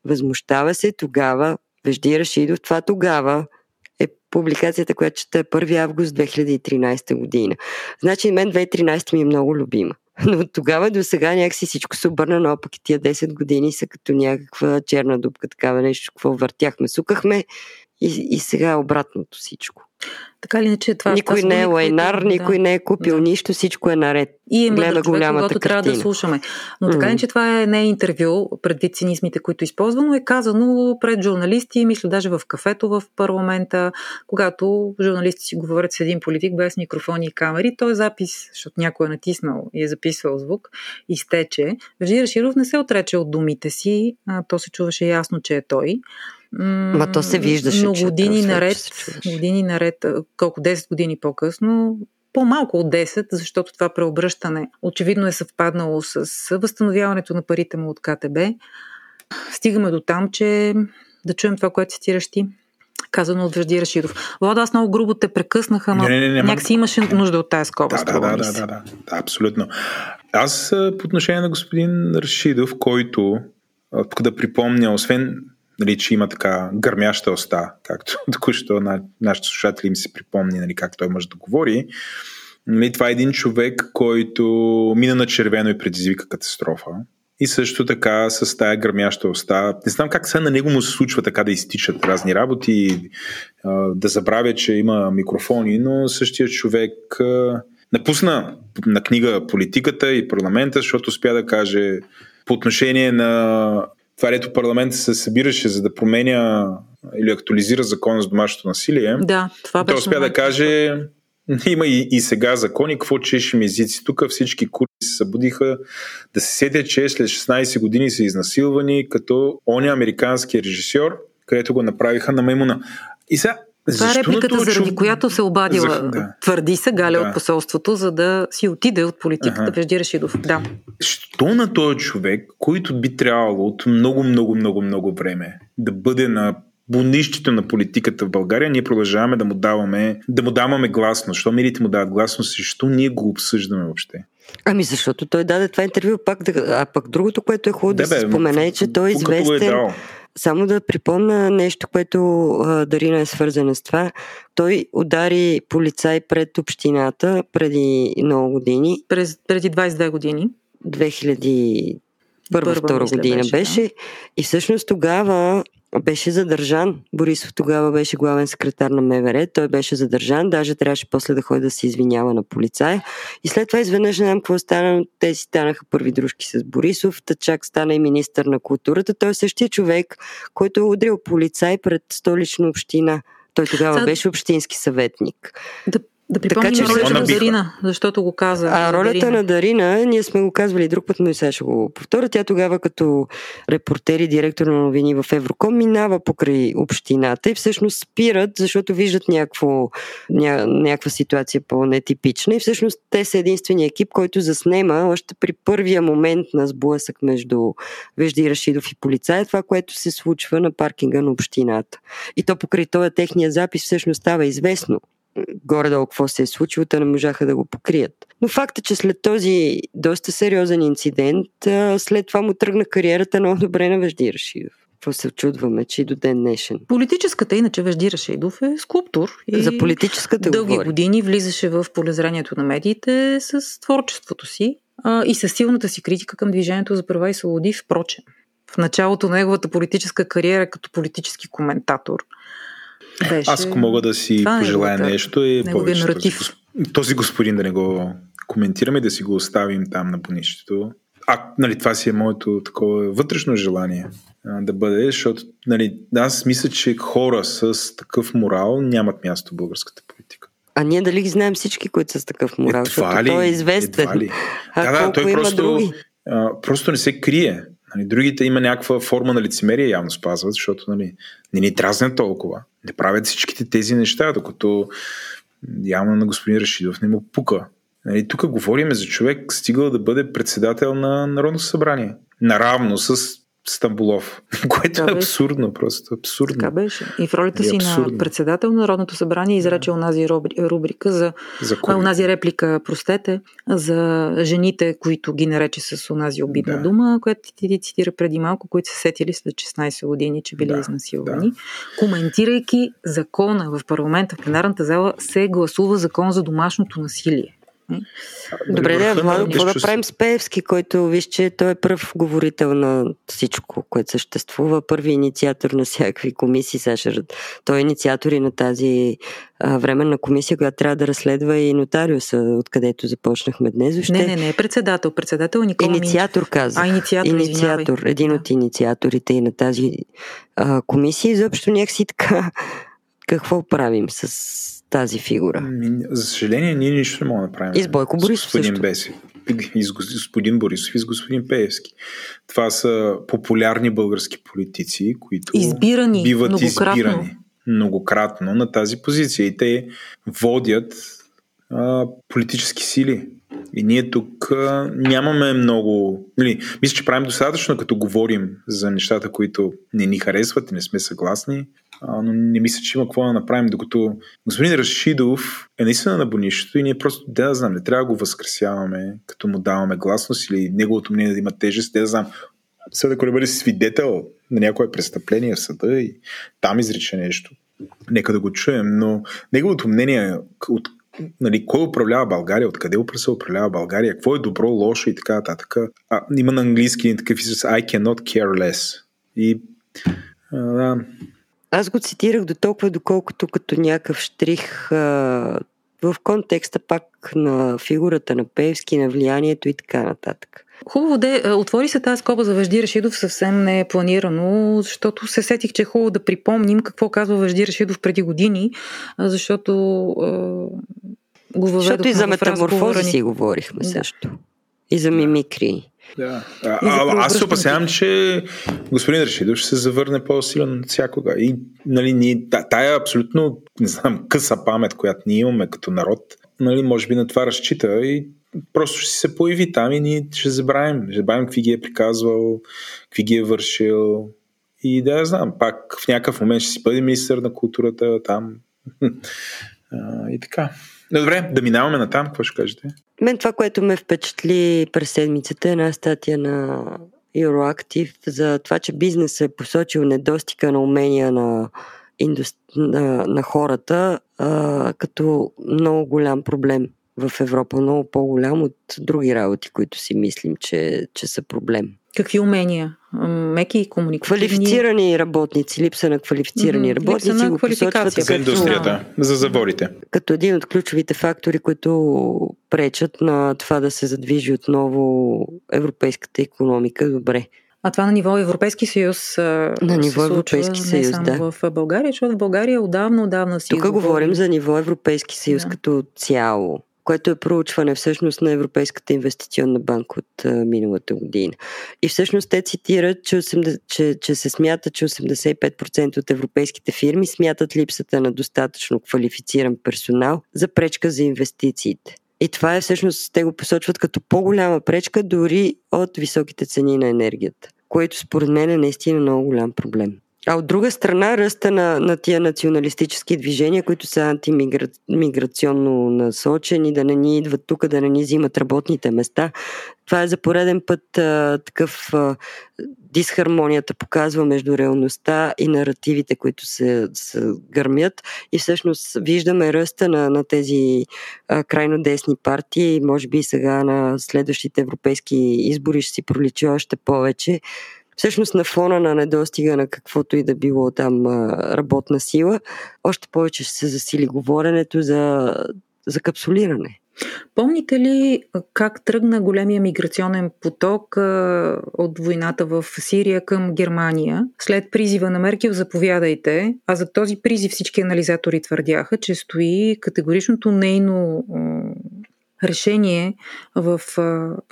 Възмущава се тогава, Вежди Рашидов, това тогава е публикацията, която чета 1 август 2013 година. Значи мен 2013 ми е много любима. Но от тогава до сега някакси всичко се обърна на опак и тия 10 години са като някаква черна дупка, такава нещо, какво въртяхме, сукахме и, и сега е обратното всичко. Така ли не, че това Никой не е лайнар, които, никой да. не е купил да. нищо, всичко е наред. И е Гледа човек, голямата когато трябва да слушаме. Но така mm. че това е, не е интервю, предвид цинизмите, които използва, но е казано пред журналисти, мисля даже в кафето в парламента, когато журналисти си говорят с един политик без микрофони и камери, той е запис, защото някой е натиснал и е записвал звук, изтече. Вежди Раширов не се отрече от думите си, а, то се чуваше ясно, че е той. Ма то се виждаше, Но че години се наред, чуваше. години наред, колко 10 години по-късно, по-малко от 10, защото това преобръщане очевидно е съвпаднало с възстановяването на парите му от КТБ. Стигаме до там, че да чуем това, което цитираш ти, казано от Вежди Рашидов. Влада, аз много грубо те прекъснаха, ама Не, не, не, не, някакси имаше нужда от тази скоба. Да, да, да, да, се. да, абсолютно. Аз по отношение на господин Рашидов, който, тук да припомня, освен нали, че има така гърмяща уста, както току-що на нашите слушатели им се припомни нали, как той може да говори, нали, това е един човек, който мина на червено и предизвика катастрофа. И също така с тая гърмяща уста. Не знам как сега на него му се случва така да изтичат разни работи да забравя, че има микрофони, но същия човек напусна на книга политиката и парламента, защото успя да каже по отношение на това, дето парламент се събираше за да променя или актуализира закона за домашното насилие. Да, това беше Той успя да каже, има и, и сега закони, какво чешем езици. Тук всички кури се събудиха да се сетят, че след 16 години са изнасилвани, като оня американски режисьор, където го направиха на маймуна. И сега, Това е защо репликата, този заради чу- която се обадила, За- да. твърди се Галя Да. от посолството, за да си отиде от политиката Аха. Вежди Рашидов. Да. Що на този човек, който би трябвало от много, много, много, много време да бъде на бунището на политиката в България, ние продължаваме да му даваме, да му даваме гласност. Що медиите му дават гласност и защо ние го обсъждаме въобще? Ами защото той даде това интервю, пак да, а пък другото, което е хубаво да, Да, се спомене, е, че той е го известен. дал. Само да припомня нещо, което а, Дарина е свързана с това. Той удари полицай пред общината преди много години. През, преди 22 години. 2001 Първа, втора година беше, беше. да. И всъщност тогава беше задържан. Борисов тогава беше главен секретар на МВР. Той беше задържан. Даже трябваше после да ходи да се извинява на полицая. И след това изведнъж не знам какво стана. но Те си станаха първи дружки с Борисов. Та чак стана и министър на културата. Той е същия човек, който е удрил полицай пред столична община. Той тогава беше общински съветник. Да Да припомним че ролята на. Дарина, защото го каза. А ролята Дарина. на Дарина, ние сме го казвали друг път, но и сега ще го повторя. Тя тогава като репортер и директор на новини в Евроком минава покрай общината и всъщност спират, защото виждат някакво, ня, някаква ситуация по-нетипична и всъщност те са единствения екип, който заснема още при първия момент на сблъсък между Вежди Рашидов и полицая, това, което се случва на паркинга на общината. И то покрай този техния запис всъщност става известно горе-долу какво се е случило, те не можаха да го покрият. Но факт е, че след този доста сериозен инцидент, след това му тръгна кариерата много добре на Вежди Рашидов. Какво се очудваме, че и до ден днешен. Политическата, иначе Вежди Рашидов е скулптор. И За политическата дълги говори. години влизаше в полезрението на медиите с творчеството си а, и с силната си критика към Движението за права и свободи, впрочем. В началото на неговата политическа кариера като политически коментатор беше... Аз ако мога да си Това е пожелая неговата- нещо е повече този, този господин да не го коментираме и да си го оставим там на бонището. А, нали, това си е моето такова вътрешно желание а, да бъде, защото нали, аз мисля, че хора с такъв морал нямат място в българската политика. А ние дали ги знаем всички, които са с такъв морал, защото той е известен. Едва ли? А да, да, той просто, други? а, просто не се крие. Нали, другите има някаква форма на лицемерие явно спазват, защото нали, не ни дразнят толкова. Не правят всичките тези неща, докато явно на господин Рашидов не му пука. Нали, тук говорим за човек стигал да бъде председател на Народно събрание. Наравно с Стамбулов. Което Така е абсурдно, просто абсурдно. Така беше. И в ролята си на председател на Народното събрание изрече онази рубри- рубрика за За а, онази реплика, простете, за жените, които ги нарече с онази обидна Да. дума, която ти, ти цитира преди малко, които се сетили след 16 години, че били Да, изнасилвани. Коментирайки закона в парламента, в пленарната зала, се гласува закон за домашното насилие. Добре, да, Владо, какво да правим с Пеевски, който виж, че той е пръв говорител на всичко, което съществува, първи инициатор на всякакви комисии, ще... той е инициатор и на тази а, временна комисия, която трябва да разследва и нотариуса, откъдето започнахме днес. Въобще, Не, не, не председател. Председател Никола Инициатор каза. А, инициатор, Инициатор, извинявай. един Да. от инициаторите и на тази а, комисия. Изобщо някакси така, какво правим с тази фигура? Ми, За съжаление, ние нищо не можем да правим. И с Бойко Борисов С господин също. Бесев. И с гос- господин Борисов и с господин Пеевски. Това са популярни български политици, които Избирани биват многократно. избирани многократно на тази позиция. И те водят а, политически сили. И ние тук а, нямаме много. Нали, мисля, че правим достатъчно, като говорим за нещата, които не ни харесват и не сме съгласни. Но не мисля, че има какво да направим, докато господин Рашидов е наистина на бонището и ние просто, да, да знам, не трябва да го възкресяваме, като му даваме гласност или неговото мнение да има тежест, да, знам, съда, ако не бъде свидетел на някое престъпление в съда и там изрече нещо, нека да го чуем, но неговото мнение от нали, кой управлява България, откъде се управлява България, какво е добро, лошо и така нататък. А, има на английски такъв израз I cannot care less. И а, да, Аз го цитирах до толкова, доколкото като някакъв штрих а, в контекста пак на фигурата на Певски, на влиянието и така нататък. Хубаво де, отвори се тази скоба за Вежди Рашидов съвсем не е планирано, защото се сетих, че е хубаво да припомним какво казва Вежди Рашидов преди години, защото е, го въведохме Защото и за метаморфози си говорихме Да. също. И за мимикри. Да. А, аз се опасявам, че господин Рашидов ще се завърне по-силен от всякога. И нали, ние, та- тая абсолютно, не знам, къса памет, която ние имаме като народ, нали, може би на това разчита и просто ще се появи там и ние ще забравим. Ще забравим какви ги е приказвал, какви ги е вършил. И да я знам, пак в някакъв момент ще си бъде министър на културата там. И така. Добре, да минаваме на там. Какво ще кажете? Мен това, което ме впечатли през седмицата е една статия на Euroactive за това, че бизнесът е посочил недостига на умения на, индус... на, на хората а, като много голям проблем в Европа, много по-голям от други работи, които си мислим, че, че са проблем. Какви умения? Меки и комуникативни. Квалифицирани работници, липса на квалифицирани работници липса на го посочват квалификация. За индустрията, за заводите. като един от ключовите фактори, които пречат на това да се задвижи отново европейската економика добре. А това на ниво Европейски съюз. На ниво Европейски съюз, не само да. в България, защото в България отдавна, отдавна си. Тук говорим за ниво Европейски съюз да. като цяло което е проучване всъщност на Европейската инвестиционна банка от а, миналата година. И всъщност те цитират, че, 80, че, че се смята, че 85% от европейските фирми смятат липсата на достатъчно квалифициран персонал за пречка за инвестициите. И това е всъщност, те го посочват като по-голяма пречка дори от високите цени на енергията, което според мен е наистина много голям проблем. А от друга страна, ръста на, на тия националистически движения, които са антимиграционно насочени, да не ни идват тук, да не ни взимат работните места. Това е за пореден път а, такъв а, дисхармонията показва между реалността и наративите, които се, се гърмят. И всъщност виждаме ръста на, на тези а, крайно десни партии. Може би сега на следващите европейски избори ще си проличи още повече всъщност на фона на недостига на каквото и да било там работна сила, още повече ще се засили говоренето за, за капсулиране. Помните ли как тръгна големия миграционен поток от войната в Сирия към Германия? След призива на Меркел заповядайте, а за този призив всички анализатори твърдяха, че стои категоричното нейно решение в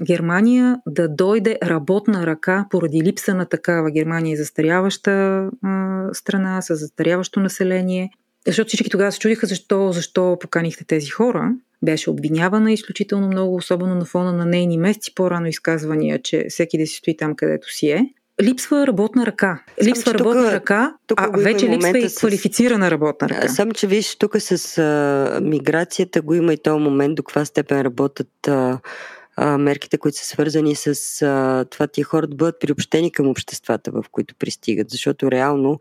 Германия да дойде работна ръка поради липса на такава. Германия е застаряваща страна с застаряващо население. Защото всички тогава се чудиха защо, защо поканихте тези хора. Беше обвинявана изключително много, особено на фона на нейни месеци по-рано изказвания, че всеки да си стои там, където си е липсва работна ръка. Липсва Сам, работна тук, ръка, тук а вече липсва и квалифицирана работна ръка. Само, че виж, тук с а, миграцията го има и този момент, до каква степен работят а, а, мерките, които са свързани с а, това тия хора да бъдат приобщени към обществата, в които пристигат. Защото реално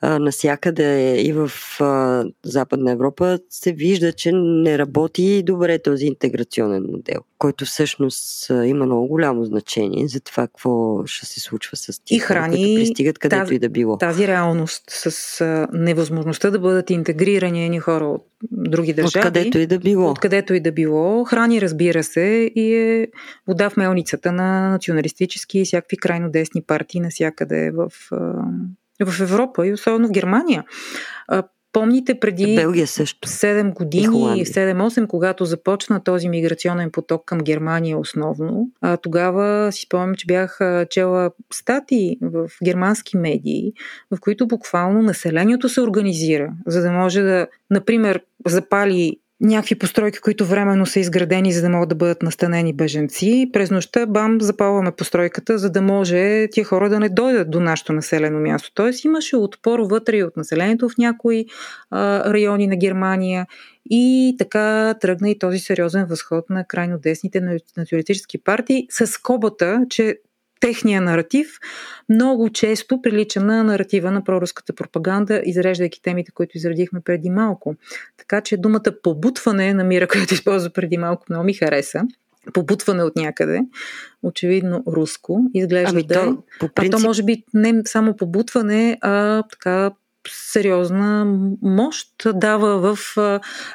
а, насякъде и в а, Западна Европа се вижда, че не работи добре този интеграционен модел, който всъщност а, има много голямо значение за това какво ще се случва с тях, и храни пристигат където тази, и да било. Тази реалност с а, невъзможността да бъдат интегрирани едни хора от други държави. Откъдето и да било. Откъдето и да било. Храни, разбира се, и е вода в мелницата на националистически и всякакви крайно десни партии навсякъде в в Европа и особено в Германия. Помните преди Белгия също. 7 години, 7-8, когато започна този миграционен поток към Германия основно, а, тогава си спомням, че бях чела статии в германски медии, в които буквално населението се организира, за да може да, например, запали някакви постройки, които временно са изградени, за да могат да бъдат настанени беженци. През нощта, бам, запалваме постройката, за да може тия хора да не дойдат до нашето населено място. Тоест имаше отпор вътре и от населението в някои а, райони на Германия и така тръгна и този сериозен възход на крайно десните националистически партии с скобата, че техния наратив много често прилича на наратива на проруската пропаганда, изреждайки темите, които изредихме преди малко. Така че думата побутване на мира, която използва преди малко, много ми хареса побутване от някъде, очевидно руско, изглежда ами да е. то, по принцип... А то може би не само побутване, а така сериозна мощ дава в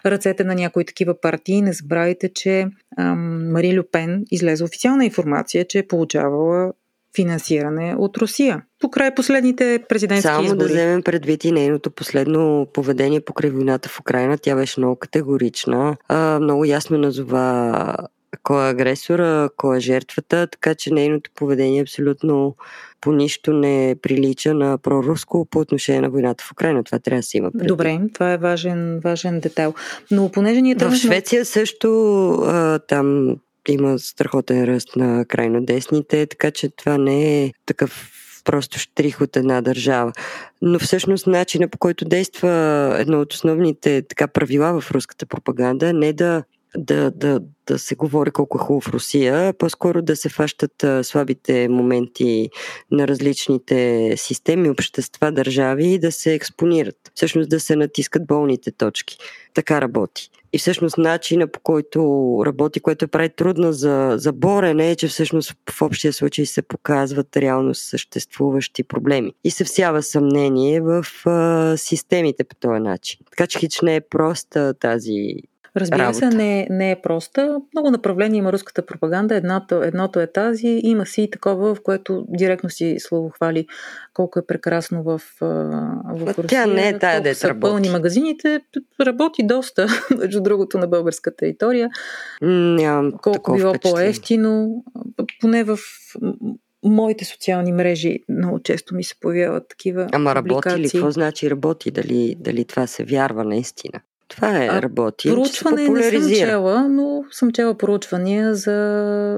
ръцете на някои такива партии. Не забравяйте, че Мари Люпен излезе официална информация, че е получавала финансиране от Русия. Покрай последните президентски Само избори. да вземем предвид и нейното последно поведение по войната в Украина. Тя беше много категорична. А, много ясно назова кой е агресора, кой е жертвата, така че нейното поведение е абсолютно по нищо не прилича на проруско по отношение на войната в Украина. Това трябва да се има предвид. Добре, това е важен, важен детайл. Но понеже ние В Швеция също а, там има страхотен ръст на крайно десните, така че това не е такъв просто штрих от една държава. Но всъщност начина по който действа едно от основните така правила в руската пропаганда е не да да, да, да се говори колко е хубаво Русия, по-скоро да се фащат слабите моменти на различните системи, общества, държави и да се експонират. Всъщност да се натискат болните точки. Така работи. И всъщност начина по който работи, което прави трудно за, за борене, е, че всъщност в общия случай се показват реално съществуващи проблеми. И се всява съмнение в а, системите по този начин. Така че хич не е проста тази Разбира работа. се, не, не е проста. Много направления има руската пропаганда. Едното, едното е тази. Има си и такова, в което директно си словохвали колко е прекрасно в, в Русия. тя не е тая, са работи. пълни магазините. Работи доста, между другото, на българска територия. Нямам Колко било впечатление. по-ефтино. Поне в моите социални мрежи много често ми се появяват такива Ама работи ли? Какво значи работи? Дали, дали това се вярва наистина? Това е работи. Проучване не съм чела, но съм чела проучвания за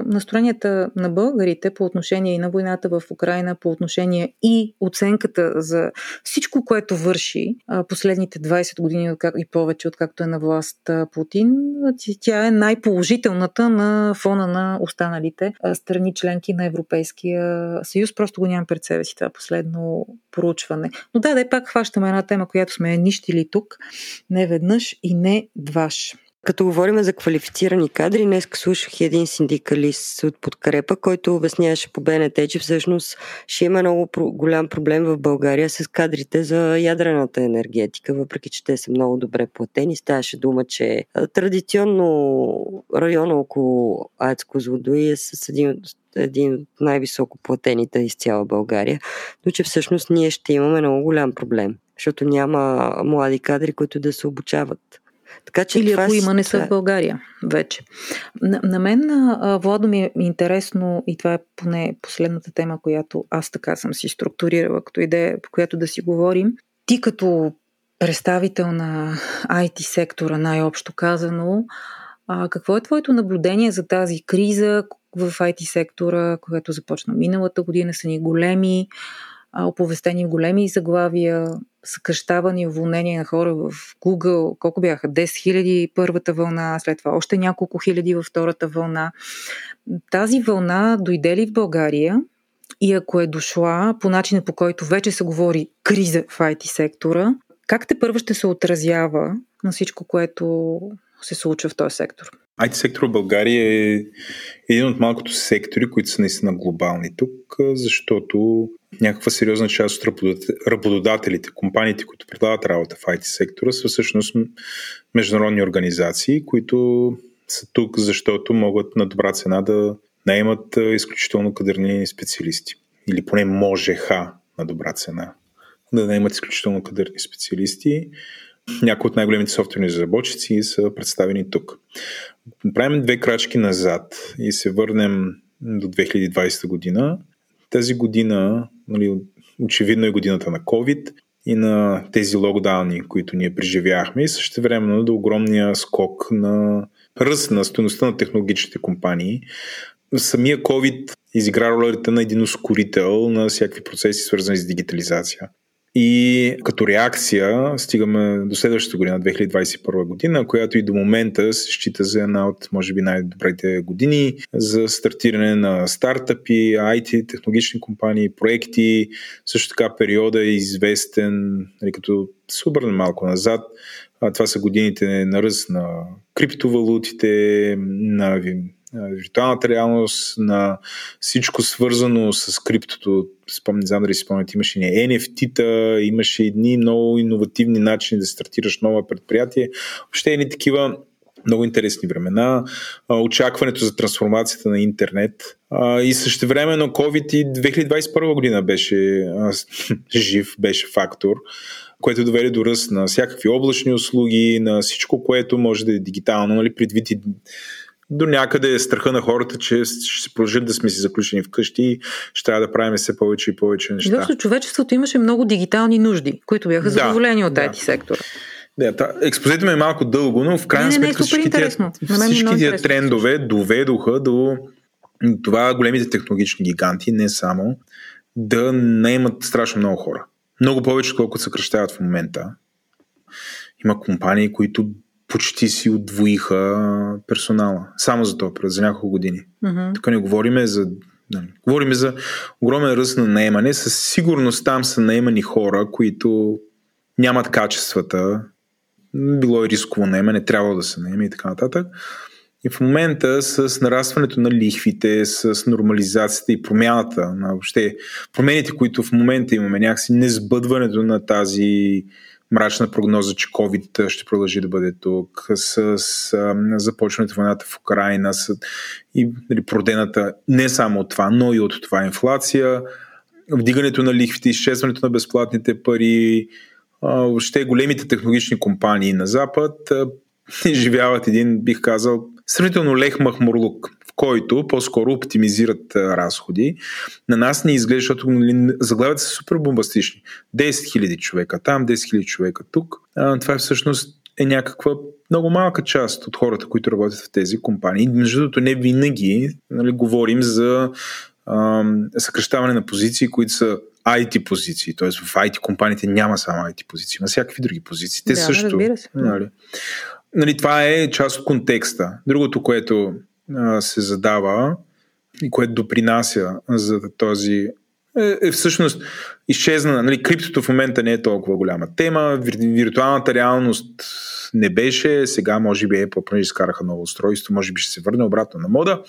настроенията на българите по отношение и на войната в Украина, по отношение и оценката за всичко, което върши последните 20 години и повече, откакто е на власт Путин. Тя е най-положителната на фона на останалите страни членки на Европейския съюз. Просто го нямам пред себе си това последно проучване. Но да, да, пак хващаме една тема, която сме нищили тук не веднъж и не дваш. Като говорим за квалифицирани кадри, днес слушах един синдикалист от подкрепа, който обясняваше по БНТ, че всъщност ще има много голям проблем в България с кадрите за ядрената енергетика, въпреки че те са много добре платени. Ставаше дума, че традиционно района около АЕЦ Козлодуи е с един от един от най-високо платените из цяла България, но че всъщност ние ще имаме много голям проблем, защото няма млади кадри, които да се обучават. Така че Или това ако има, не са в България вече. На, на мен, а, Владо, ми е интересно, и това е поне последната тема, която аз така съм си структурирала като идея, по която да си говорим. Ти като представител на IT сектора, най-общо казано, а, какво е твоето наблюдение за тази криза в IT сектора, която започна миналата година, са ни големи, оповестени големи заглавия, съкръщавани уволнения на хора в Google, колко бяха? 10 хиляди първата вълна, след това още няколко хиляди във втората вълна. Тази вълна дойде ли в България и ако е дошла по начина по който вече се говори криза в IT сектора, как те първо ще се отразява на всичко, което се случва в този сектор? IT сектор в България е един от малкото сектори, които са наистина глобални тук, защото някаква сериозна част от работодателите, компаниите, които предлагат работа в IT сектора, са всъщност международни организации, които са тук, защото могат на добра цена да наемат изключително кадърни специалисти. Или поне можеха на добра цена да наемат изключително кадърни специалисти. Някои от най-големите софтуерни разработчици са представени тук. Правим две крачки назад и се върнем до 2020 година. Тази година, нали, очевидно е годината на COVID и на тези локдауни, които ние преживяхме и също времено до огромния скок на ръст на стоеността на технологичните компании. Самия COVID изигра ролята на един ускорител на всякакви процеси, свързани с дигитализация. И като реакция стигаме до следващата година, 2021 година, която и до момента се счита за една от, може би, най-добрите години за стартиране на стартъпи, IT, технологични компании, проекти. Също така периода е известен, нали, като се обърнем малко назад, това са годините на ръст на криптовалутите, на виртуалната реалност, на всичко свързано с криптото. Спомня, не знам дали си спомняте, имаше ни NFT-та, имаше едни много иновативни начини да стартираш нова предприятие. Въобще едни такива много интересни времена. Очакването за трансформацията на интернет. И също времено COVID и 2021 година беше жив, беше фактор което доведе до ръст на всякакви облачни услуги, на всичко, което може да е дигитално, нали, предвид и до някъде е страха на хората, че ще се продължат да сме си заключени вкъщи и ще трябва да правим все повече и повече неща. Защото човечеството имаше много дигитални нужди, които бяха задоволени да, от IT да. сектора. Да, та, ми е малко дълго, но в крайна не, не, сметка всички тия, всички тия трендове доведоха до това големите технологични гиганти, не само, да наемат страшно много хора. Много повече, колкото съкръщават в момента. Има компании, които почти си отвоиха персонала. Само за това, за няколко години. Mm-hmm. Тук не говориме за нали, говориме за огромен ръст на наемане. Със сигурност там са наемани хора, които нямат качествата. Било и рисково наемане, трябва да се наеме и така нататък. И в момента с нарастването на лихвите, с нормализацията и промяната на въобще промените, които в момента имаме, някакси несбъдването на тази мрачна прогноза, че COVID ще продължи да бъде тук, с, с започването войната в Украина с, и нали, продената не само от това, но и от това инфлация, вдигането на лихвите, изчезването на безплатните пари, въобще големите технологични компании на Запад изживяват един, бих казал, сравнително лех махмурлук, който по-скоро оптимизират разходи. На нас не изглежда, защото нали, заглавят са супер бомбастични. 10 000 човека там, 10 000 човека тук. А, това е всъщност е някаква много малка част от хората, които работят в тези компании. Между другото, не винаги нали, говорим за а, съкръщаване на позиции, които са IT позиции. Т.е. в IT компаниите няма само IT позиции, има всякакви други позиции. Те да, също. Се. Нали, нали, това е част от контекста. Другото, което се задава и което допринася за този е, е всъщност изчезна. Нали, криптото в момента не е толкова голяма тема. Виртуалната реалност не беше. Сега може би Apple понеже изкараха ново устройство, може би ще се върне обратно на мода.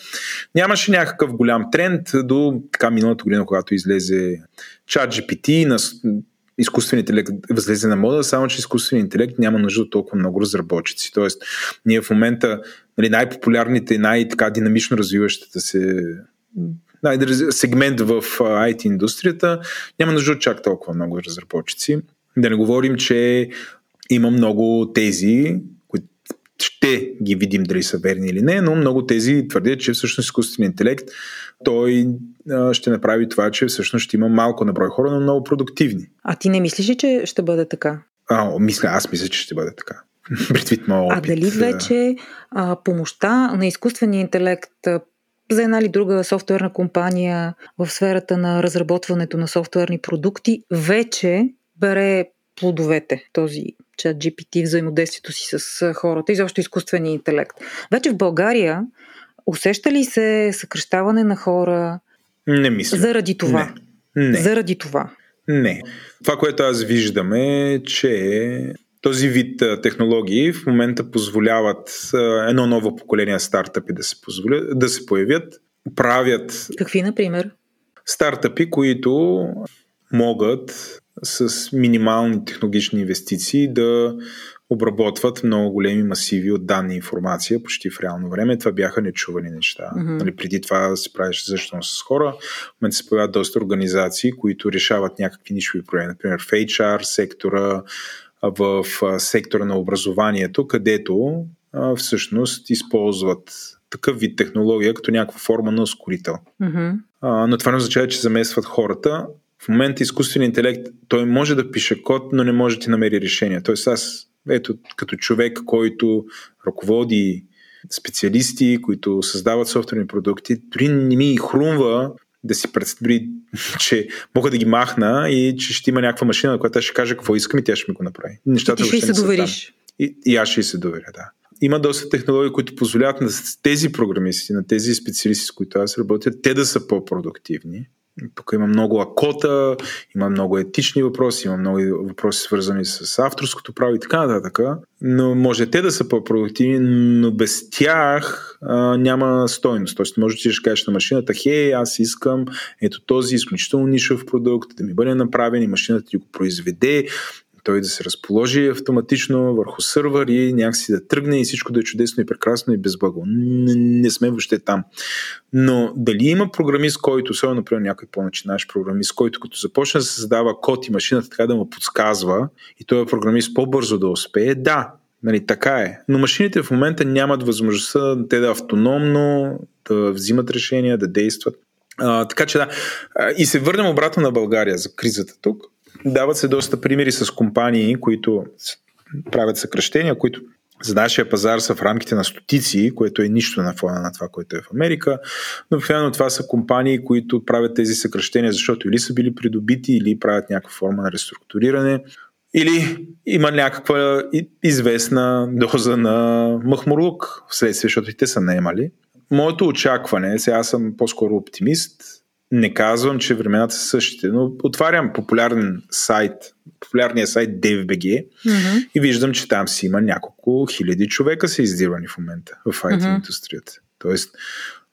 Нямаше някакъв голям тренд до така миналата година, когато излезе ChatGPT на изкуствен интелект възлезе на мода, само че изкуствен интелект няма нужда от толкова много разработчици. Тоест, ние в момента нали, най-популярните и най-така динамично развиващата се сегмент в IT индустрията няма нужда от чак толкова много разработчици. Да не говорим, че има много тези, ще ги видим дали са верни или не, но много тези твърдят, че всъщност изкуственият интелект той ще направи това, че всъщност ще има малко наброй хора, но много продуктивни. А ти не мислиш ли, че ще бъде така? А, мисля, аз мисля, че ще бъде така. Предвид моят опит. А дали вече а, помощта на изкуствения интелект за една или друга софтуерна компания в сферата на разработването на софтуерни продукти вече бере плодовете, този чат GPT, взаимодействието си с хората, изобщо изкуствения интелект. Вече в България усеща ли се съкръщаване на хора? Не мисля. Заради това. Не. не. Заради това. Не. Това, което аз виждам е, че този вид технологии в момента позволяват едно ново поколение стартъпи да се, позволят, да се появят. Правят. Какви, например? Стартъпи, които могат с минимални технологични инвестиции да обработват много големи масиви от данни и информация почти в реално време. Това бяха нечувани неща. Mm-hmm. Нали, преди това се правеше защитно с хора. В момента се появяват доста организации, които решават някакви нишови проблеми. Например, в HR сектора, в сектора на образованието, където всъщност използват такъв вид технология като някаква форма на ускорител. Mm-hmm. но това не означава, че замесват хората. В момента изкуственият интелект, той може да пише код, но не може да ти намери решение. Тоест аз, ето, като човек, който ръководи специалисти, които създават софтуерни продукти, дори не ми хрумва да си представи, че мога да ги махна и че ще има някаква машина, която ще каже какво искам и тя ще ми го направи. Нещата и ти ще се довериш. И, и аз ще се доверя, да. Има доста технологии, които позволяват на тези програмисти, на тези специалисти, с които аз работя, те да са по-продуктивни тук има много акота, има много етични въпроси, има много въпроси свързани с авторското право и така нататък. Но може те да са по-продуктивни, но без тях а, няма стойност. Тоест, може да кажеш на машината, хей, аз искам ето този изключително нишов продукт да ми бъде направен и машината ти го произведе той да се разположи автоматично върху сървър и някакси да тръгне и всичко да е чудесно и прекрасно и безблаго. Не, не сме въобще там. Но дали има програмист, който, особено, например, някой по-начинаш програмист, който като започне да създава код и машината така да му подсказва и той е програмист по-бързо да успее, да, Нали, така е. Но машините в момента нямат възможността те да автономно да взимат решения, да действат. А, така че да. И се върнем обратно на България за кризата тук. Дават се доста примери с компании, които правят съкръщения, които за нашия пазар са в рамките на стотици, което е нищо на фона на това, което е в Америка. Но обикновено това са компании, които правят тези съкръщения, защото или са били придобити, или правят някаква форма на реструктуриране, или има някаква известна доза на махмурлук вследствие, защото и те са наемали. Моето очакване, сега аз съм по-скоро оптимист, не казвам, че времената са същите, но отварям популярен сайт, популярния сайт DFBG mm-hmm. и виждам, че там си има няколко хиляди човека са издирвани в момента в IT mm-hmm. индустрията. Тоест,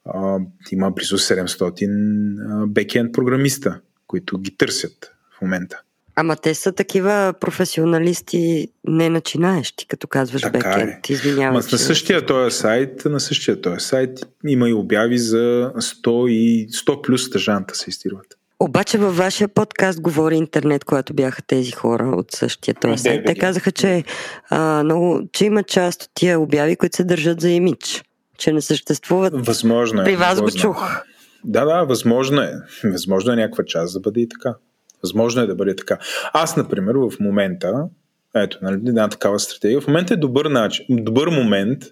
а, има близо 700 бекенд програмиста, които ги търсят в момента. Ама те са такива професионалисти, не начинаещи, като казваш Така бекенд. е. Извинявай. Ма на същия този сайт, на същия този сайт има и обяви за 100 и 100 плюс стъжанта се изтирват. Обаче във вашия подкаст говори интернет, когато бяха тези хора от същия този Ами, сайт. Те казаха, че, а, много, че има част от тия обяви, които се държат за имидж. Че не съществуват. Възможно е. При вас го възможно е. чух. Да, да, възможно е. Възможно е някаква част да бъде и така. Възможно е да бъде така. Аз, например, в момента, ето, нали, една такава стратегия, в момента е добър начин, добър момент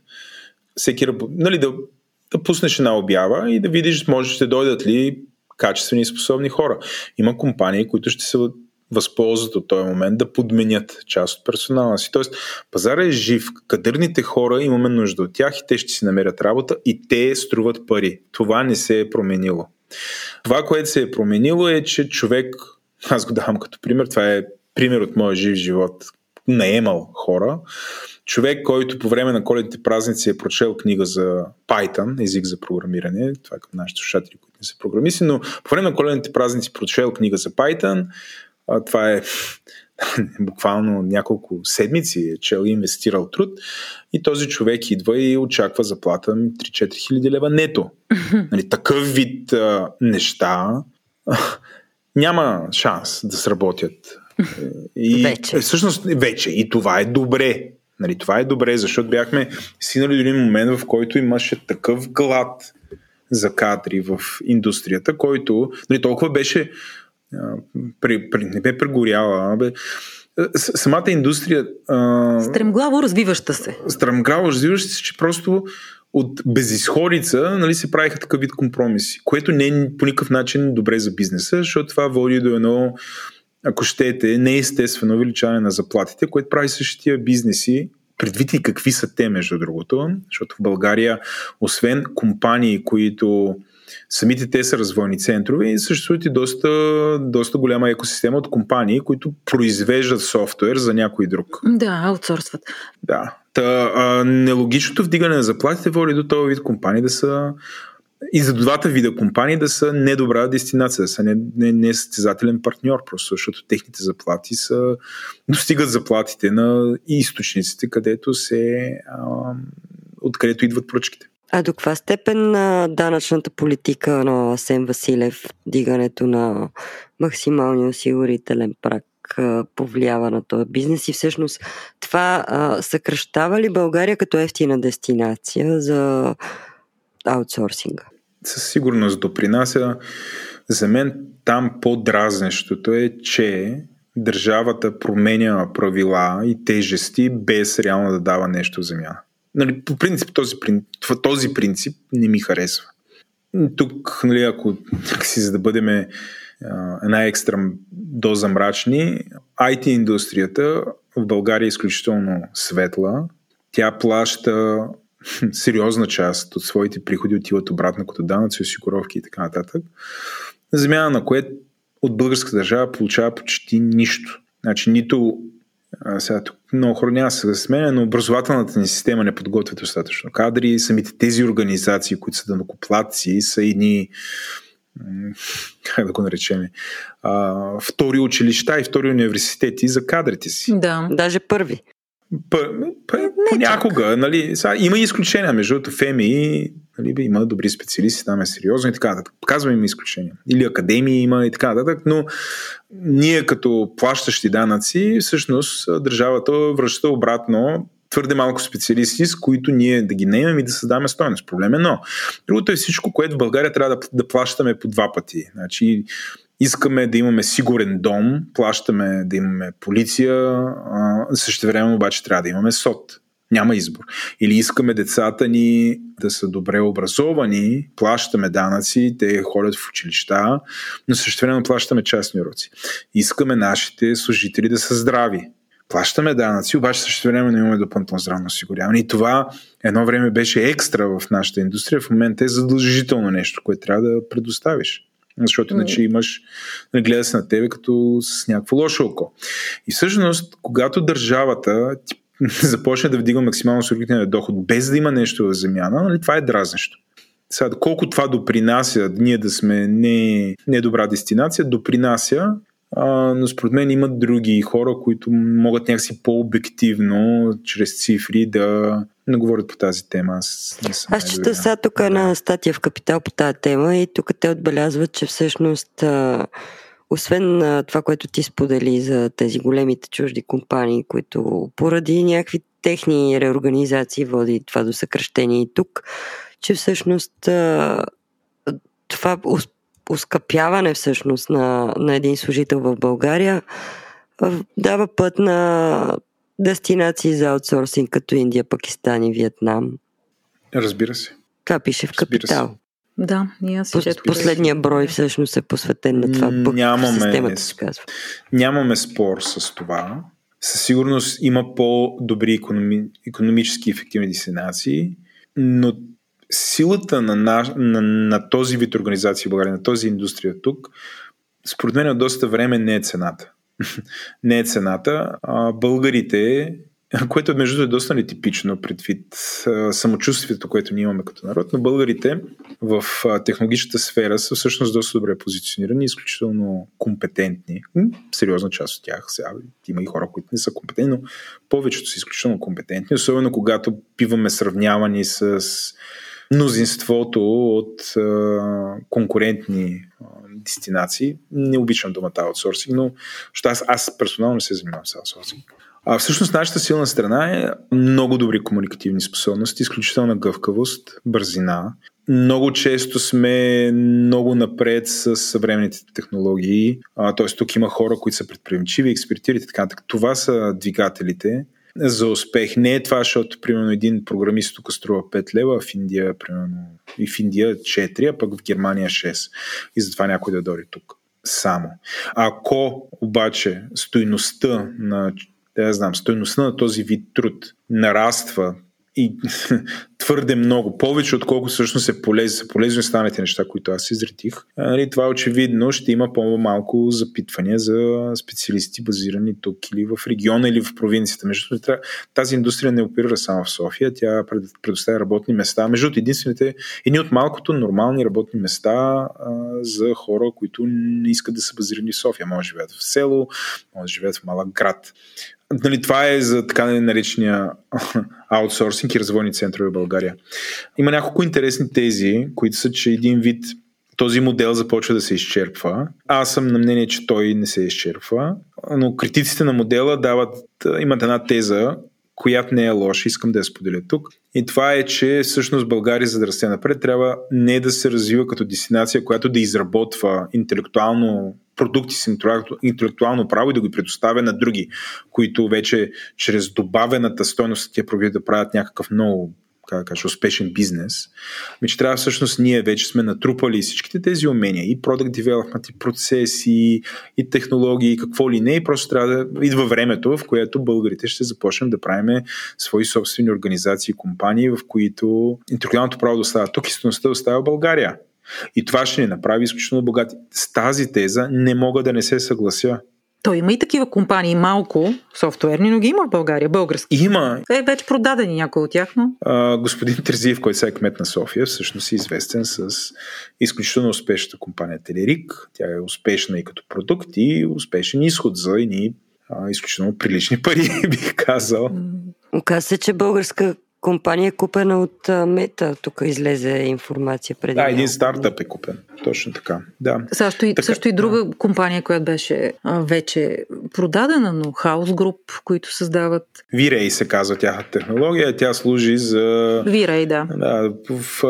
всеки, нали, да, да пуснеш една обява и да видиш, може ще дойдат ли качествени и способни хора. Има компании, които ще се възползват от този момент да подменят част от персонала си. Тоест, пазара е жив, кадърните хора имаме нужда от тях и те ще си намерят работа и те струват пари. Това не се е променило. Това, което се е променило е, че човек, аз го давам като пример, това е пример от моя жив живот, наемал хора, човек, който по време на коледните празници е прочел книга за Python, език за програмиране, това е към нашите слушатели, които не са програмисти, но по време на коледните празници прочел книга за Python, а, това е буквално няколко седмици е чел и инвестирал труд. И този човек идва и очаква заплата ми 3-4 хиляди лева нето. Нали, такъв вид а, неща няма шанс да сработят. И, Вече. е, Всъщност вече. И това е добре. Нали, това е добре, защото бяхме стигнали до един момент, в който имаше такъв глад за кадри в индустрията, който нали, толкова беше а, при, при, не бе прегоряла, а бе, самата индустрия а, Стремглаво развиваща се. страмграло развиващи се, че просто от безисходица нали, се правиха такъв вид компромиси, което не е по никакъв начин добре за бизнеса, защото това води до едно, ако щете, неестествено увеличаване на заплатите, което прави същия бизнеси, предвид и какви са те, между другото, защото в България, освен компании, които самите те са развойни центрове и съществуват и доста, доста голяма екосистема от компании, които произвеждат софтуер за някой друг. Да, аутсорсват. Да. Та, а, нелогичното вдигане на заплатите води до този вид компании да са и за двата вида компании да са недобра дестинация, да са не, не, не партньор, просто защото техните заплати са достигат заплатите на източниците, където се а, откъдето идват поръчките. А до каква степен на данъчната политика на Асен Василев, дигането на максималния осигурителен прак а, повлиява на този бизнес и всъщност това а, съкръщава ли България като ефтина дестинация за аутсорсинга? със сигурност допринася. За мен там по-дразнещото е, че държавата променя правила и тежести без реално да дава нещо в замяна. Нали, по принцип този, този принцип не ми харесва. Тук, нали, ако си за да бъдем а, една екстра доза мрачни, IT индустрията в България е изключително светла. Тя плаща сериозна част от своите приходи отиват обратно като данъци, осигуровки и така нататък. Замяна на което от българската държава получава почти нищо. Значи нито а, сега тук много хора няма да се с мен, но образователната ни система не подготвя достатъчно кадри. Самите тези организации, които са данокоплатци, са едни как да го наречем, а, втори училища и втори университети за кадрите си. Да. Даже първи. П, п, понякога, нали, сега, има и изключения, между другото, ФЕМИ нали, има добри специалисти, там е сериозно и така нататък. Казвам има изключения. Или академии има и така нататък, но ние като плащащи данъци, всъщност държавата връща обратно твърде малко специалисти, с които ние да ги наемем и да създаваме стойност. Проблем е но. Другото е всичко, което в България трябва да, да плащаме по два пъти. Значи, искаме да имаме сигурен дом, плащаме да имаме полиция, време обаче трябва да имаме СОД. Няма избор. Или искаме децата ни да са добре образовани, плащаме данъци, те ходят в училища, но също време плащаме частни уроци. Искаме нашите служители да са здрави. Плащаме данъци, обаче също време не имаме допълнително здравно осигуряване. И това едно време беше екстра в нашата индустрия, в момента е задължително нещо, което трябва да предоставиш. Защото иначе имаш, нали, гледа се на тебе като с някакво лошо око. И всъщност, когато държавата ти започне да вдига максимално осигурителния доход, без да има нещо в замяна, нали, това е дразнещо. Сега, колко това допринася ние да сме не, не добра дестинация, допринася а, но според мен имат други хора, които могат някакси по-обективно, чрез цифри, да не говорят по тази тема. Аз, не съм Аз чета сега тук една статия в Капитал по тази тема и тук те отбелязват, че всъщност а, освен а, това, което ти сподели за тези големите чужди компании, които поради някакви техни реорганизации води това до съкръщение и тук, че всъщност а, това ускъпяване всъщност на, на един служител в България дава път на дестинации за аутсорсинг като Индия, Пакистан и Виетнам. Разбира се. Това пише в Капитал. Да, и аз Пос, Последния брой всъщност е посветен на това. Нямаме, системата се казва. нямаме спор с това. Със сигурност има по-добри економи, економически ефективни дестинации, но силата на, на, на, на този вид организации в България, на този индустрия тук, според мен от доста време не е цената. не е цената. А, българите, което между другото е доста нетипично предвид самочувствието, което ние имаме като народ, но българите в технологичната сфера са всъщност доста добре позиционирани, изключително компетентни. Сериозна част от тях. Сега има и хора, които не са компетентни, но повечето са изключително компетентни, особено когато биваме сравнявани с мнозинството от а, конкурентни а, дестинации. Не обичам думата аутсорсинг, но аз, аз персонално се занимавам с аутсорсинг. А всъщност нашата силна страна е много добри комуникативни способности, изключителна гъвкавост, бързина. Много често сме много напред с съвременните технологии. Т.е. тук има хора, които са предприемчиви, експертират и така. Това са двигателите за успех. Не е това, защото, примерно, един програмист тук струва 5 лева, в Индия, примерно, и в Индия 4, а пък в Германия 6. И затова някой да дойде тук. Само. Ако обаче стойността на да знам, стойността на този вид труд нараства и твърде много, повече отколкото всъщност е полезно, са полезни останалите неща, които аз изретих. Нали, това очевидно ще има по-малко запитвания за специалисти базирани тук или в региона или в провинцията. Между тази индустрия не оперира само в София, тя предоставя работни места. Между единствените, едни от малкото нормални работни места а, за хора, които не искат да са базирани в София. Може да живеят в село, може да живеят в малък град. Нали, това е за така наречения аутсорсинг и развойни центрове в България. Има няколко интересни тези, които са, че един вид този модел започва да се изчерпва. Аз съм на мнение, че той не се изчерпва, но критиците на модела дават, имат една теза, която не е лоша, искам да я споделя тук. И това е, че всъщност България, за да расте напред, трябва не да се развива като дестинация, която да изработва интелектуално продукти с интелектуално право и да го предоставя на други, които вече чрез добавената стойност тия продукти да правят някакъв много как да кажа, успешен бизнес, ми че трябва всъщност ние вече сме натрупали всичките тези умения и product development, и процеси, и технологии, какво ли не, и просто трябва да идва времето, в което българите ще започнем да правим свои собствени организации, компании, в които интелектуалното право да остава тук и стоеността да остава в България. И това ще ни направи изключително богати. С тази теза не мога да не се съглася. То има и такива компании, малко софтуерни, но ги има в България, български. Има. Е, вече продадени някои от тях, но... А, господин Терзиев, който сега е кмет на София, всъщност е известен с изключително успешната компания Телерик. Тя е успешна и като продукт и успешен изход за едни изключително прилични пари, бих казал. Оказва се, че българска компания е купена от Мета. Тук излезе информация преди. Да, един стартъп е купен. Точно така. Да. Също и, така, също и друга да. компания, която беше а, вече продадена, но House Group, които създават. V-Ray се казва тяхната технология. Тя служи за. V-Ray, да. Да, в, в,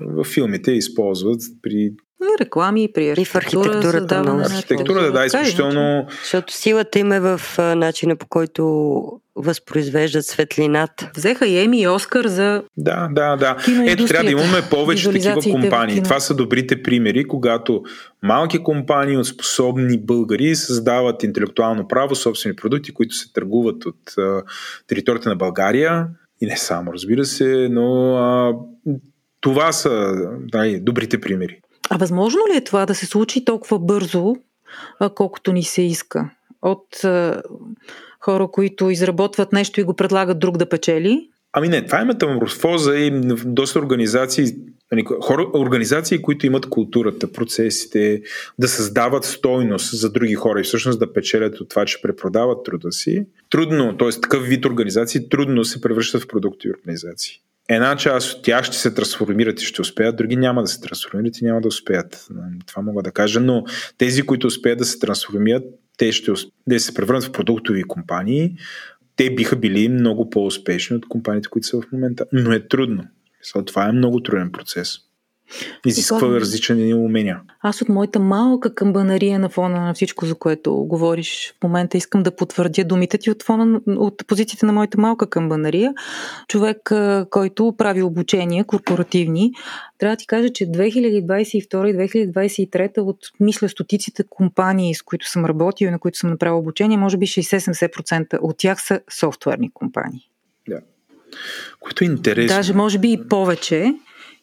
в филмите използват при и реклами, при архитектура. И в архитектурата. Много. Архитектурата, да, изключително. Защото силата им е в начина по който възпроизвеждат светлината. Взеха и Еми и Оскар за. Да, да, да. Ето, трябва да имаме повече такива компании. Това са добрите примери, когато малки компании от способни българи създават интелектуално право, собствени продукти, които се търгуват от а, територията на България. И не само, разбира се, но а, това са да, добрите примери. А възможно ли е това да се случи толкова бързо, колкото ни се иска? От хора, които изработват нещо и го предлагат друг да печели? Ами не, това е метаморфоза и доста организации Нали, хора, организации, които имат културата, процесите, да създават стойност за други хора и всъщност да печелят от това, че препродават труда си, трудно, т.е. такъв вид организации трудно се превръщат в продукти и организации. Една част от тях ще се трансформират и ще успеят, други няма да се трансформират и няма да успеят. Това мога да кажа, но тези, които успеят да се трансформират, те ще да се превърнат в продуктови компании, те биха били много по-успешни от компаниите, които са в момента. Но е трудно. Това е много труден процес. Изисква това... различни умения. Аз от моята малка камбанария на фона на всичко, за което говориш в момента, искам да потвърдя думите ти от, фона, от позицията на моята малка камбанария. Човек, който прави обучения корпоративни, трябва да ти кажа, че 2022 и 2023 от, мисля, стотиците компании, с които съм работил и на които съм направил обучение, може би 60-70% от тях са софтуерни компании. Да. Което е интересно. Даже може би и повече.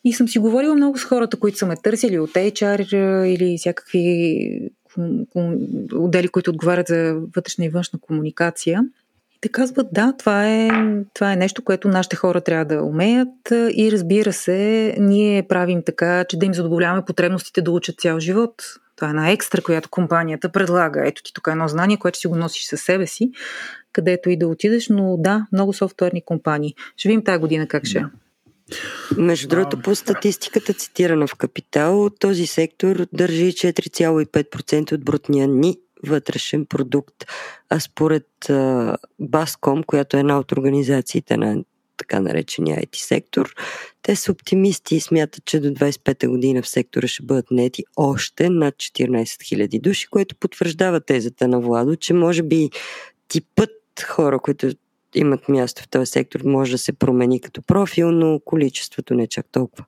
И съм си говорила много с хората, които са ме търсили от HR или всякакви отдели, които отговарят за вътрешна и външна комуникация. И те казват, да, това е, това е нещо, което нашите хора трябва да умеят и разбира се, ние правим така, че да им задоволяваме потребностите да учат цял живот. Това е една екстра, която компанията предлага. Ето ти тук е едно знание, което си го носиш със себе си, където и да отидеш, но да, много софтуерни компании. Ще видим тази година как ще. Да. Между другото, по статистиката цитирана в Капитал, този сектор държи 4,5% от брутния ни вътрешен продукт. А според Баском, която е една от организациите на така наречения IT сектор, те са оптимисти и смятат, че до 25-та година в сектора ще бъдат нети още над 14 000 души, което потвърждава тезата на Владо, че може би типът хора, които имат място в този сектор, може да се промени като профил, но количеството не е чак толкова.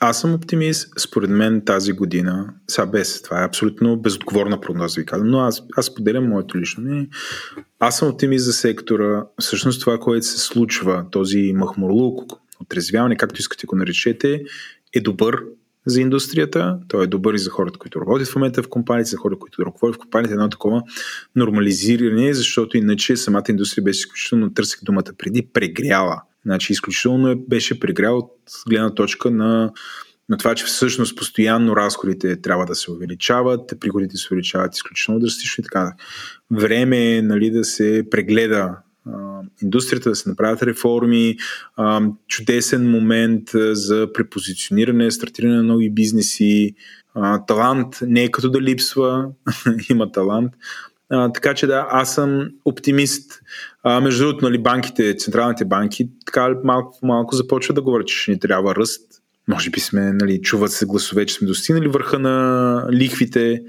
Аз съм оптимист. Според мен тази година, сега без, това е абсолютно безотговорна прогноза, ви казвам, но аз, аз поделям моето лично мнение. Аз съм оптимист за сектора. Всъщност това, което се случва, този махмурлук, отрезвяване, както искате го наречете, е добър за индустрията, той е добър и за хората, които работят в момента в компаниите, за хората, които ръководят в компаниите, едно такова нормализиране, защото иначе самата индустрия беше изключително, търсих думата преди, прегряла. Значи изключително е, беше прегрял от гледна точка на на това, че всъщност постоянно разходите трябва да се увеличават, приходите се увеличават изключително драстично и така. Време е нали, да се прегледа индустрията, да се направят реформи, чудесен момент за препозициониране, стартиране на нови бизнеси, талант не е като да липсва, има талант. Така че да, аз съм оптимист. А, между другото, нали, банките, централните банки, така малко по малко започват да говорят, че ще ни трябва ръст. Може би сме, нали, чуват се гласове, че сме достигнали върха на лихвите.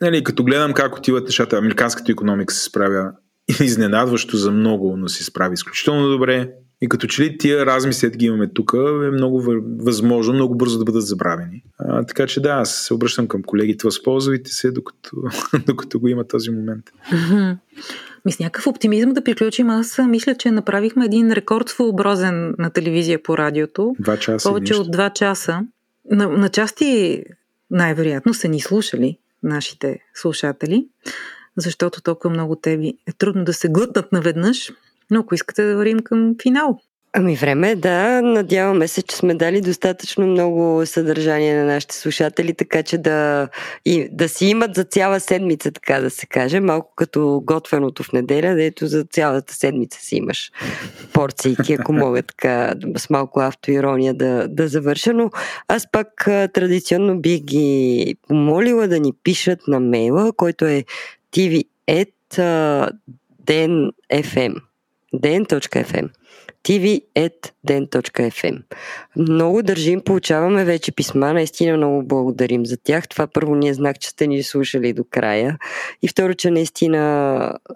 Нали, като гледам как отиват нещата, американската економика се справя изненадващо за много, но се справи изключително добре. И като че ли тия размисли, ги имаме тук, е много възможно, много бързо да бъдат забравени. А, така че да, аз се обръщам към колегите, възползвайте се, докато, докато го има този момент. Мис, някакъв оптимизъм да приключим. Аз мисля, че направихме един рекорд своеобразен на телевизия по радиото. Два часа. Повече от два часа. На, на части най-вероятно са ни слушали нашите слушатели защото толкова много теби е трудно да се глътнат наведнъж, но ако искате да вървим към финал. Ами време е, да. Надяваме се, че сме дали достатъчно много съдържание на нашите слушатели, така че да, и, да си имат за цяла седмица, така да се каже. Малко като готвеното в неделя, дето за цялата седмица си имаш порции, ако мога така с малко автоирония да, да завърша. Но аз пак традиционно би ги помолила да ни пишат на мейла, който е tv.den.fm den.fm tv.den.fm Много държим, получаваме вече писма, наистина много благодарим за тях. Това първо ни е знак, че сте ни слушали до края. И второ, че наистина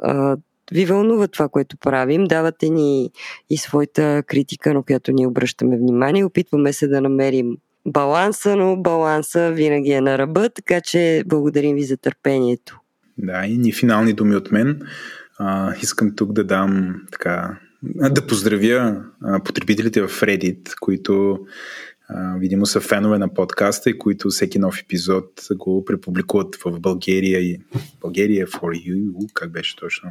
а, ви вълнува това, което правим. Давате ни и своята критика, на която ние обръщаме внимание. Опитваме се да намерим баланса, но баланса винаги е на ръба, така че благодарим ви за търпението. Да, и ни финални думи от мен. А, искам тук да дам така, да поздравя а, потребителите в Reddit, които а, видимо са фенове на подкаста и които всеки нов епизод го препубликуват в България и България for you, как беше точно?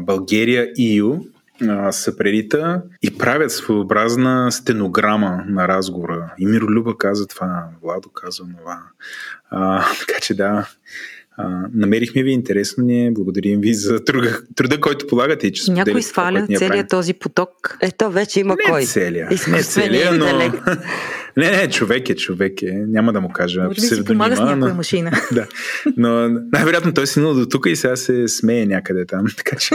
България EU а, съпрерита и правят своеобразна стенограма на разговора. И Миро Люба каза това, Владо каза това. А, така че да, а, намерихме ви интересно ни, благодарим ви за труда, труда който полагате и че Някой сваля целият този поток. Ето вече има не кой. Целия, не целия, но... не, не, човек е, човек е. Няма да му кажа Може би си помага с някоя но... машина. да. Но най-вероятно той си до тук и сега се смее някъде там. Така че...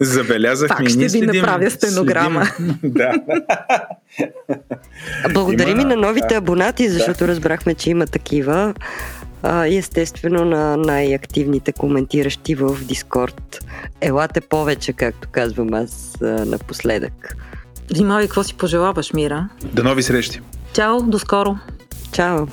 Забелязахме. Пак ще ви следим, направя стенограма. Следим. да. Благодарим и на новите абонати, защото разбрахме, че има такива и естествено на най-активните коментиращи в Дискорд. Елате повече, както казвам аз напоследък. Внимавай, какво си пожелаваш, Мира? До нови срещи! Чао, до скоро! Чао!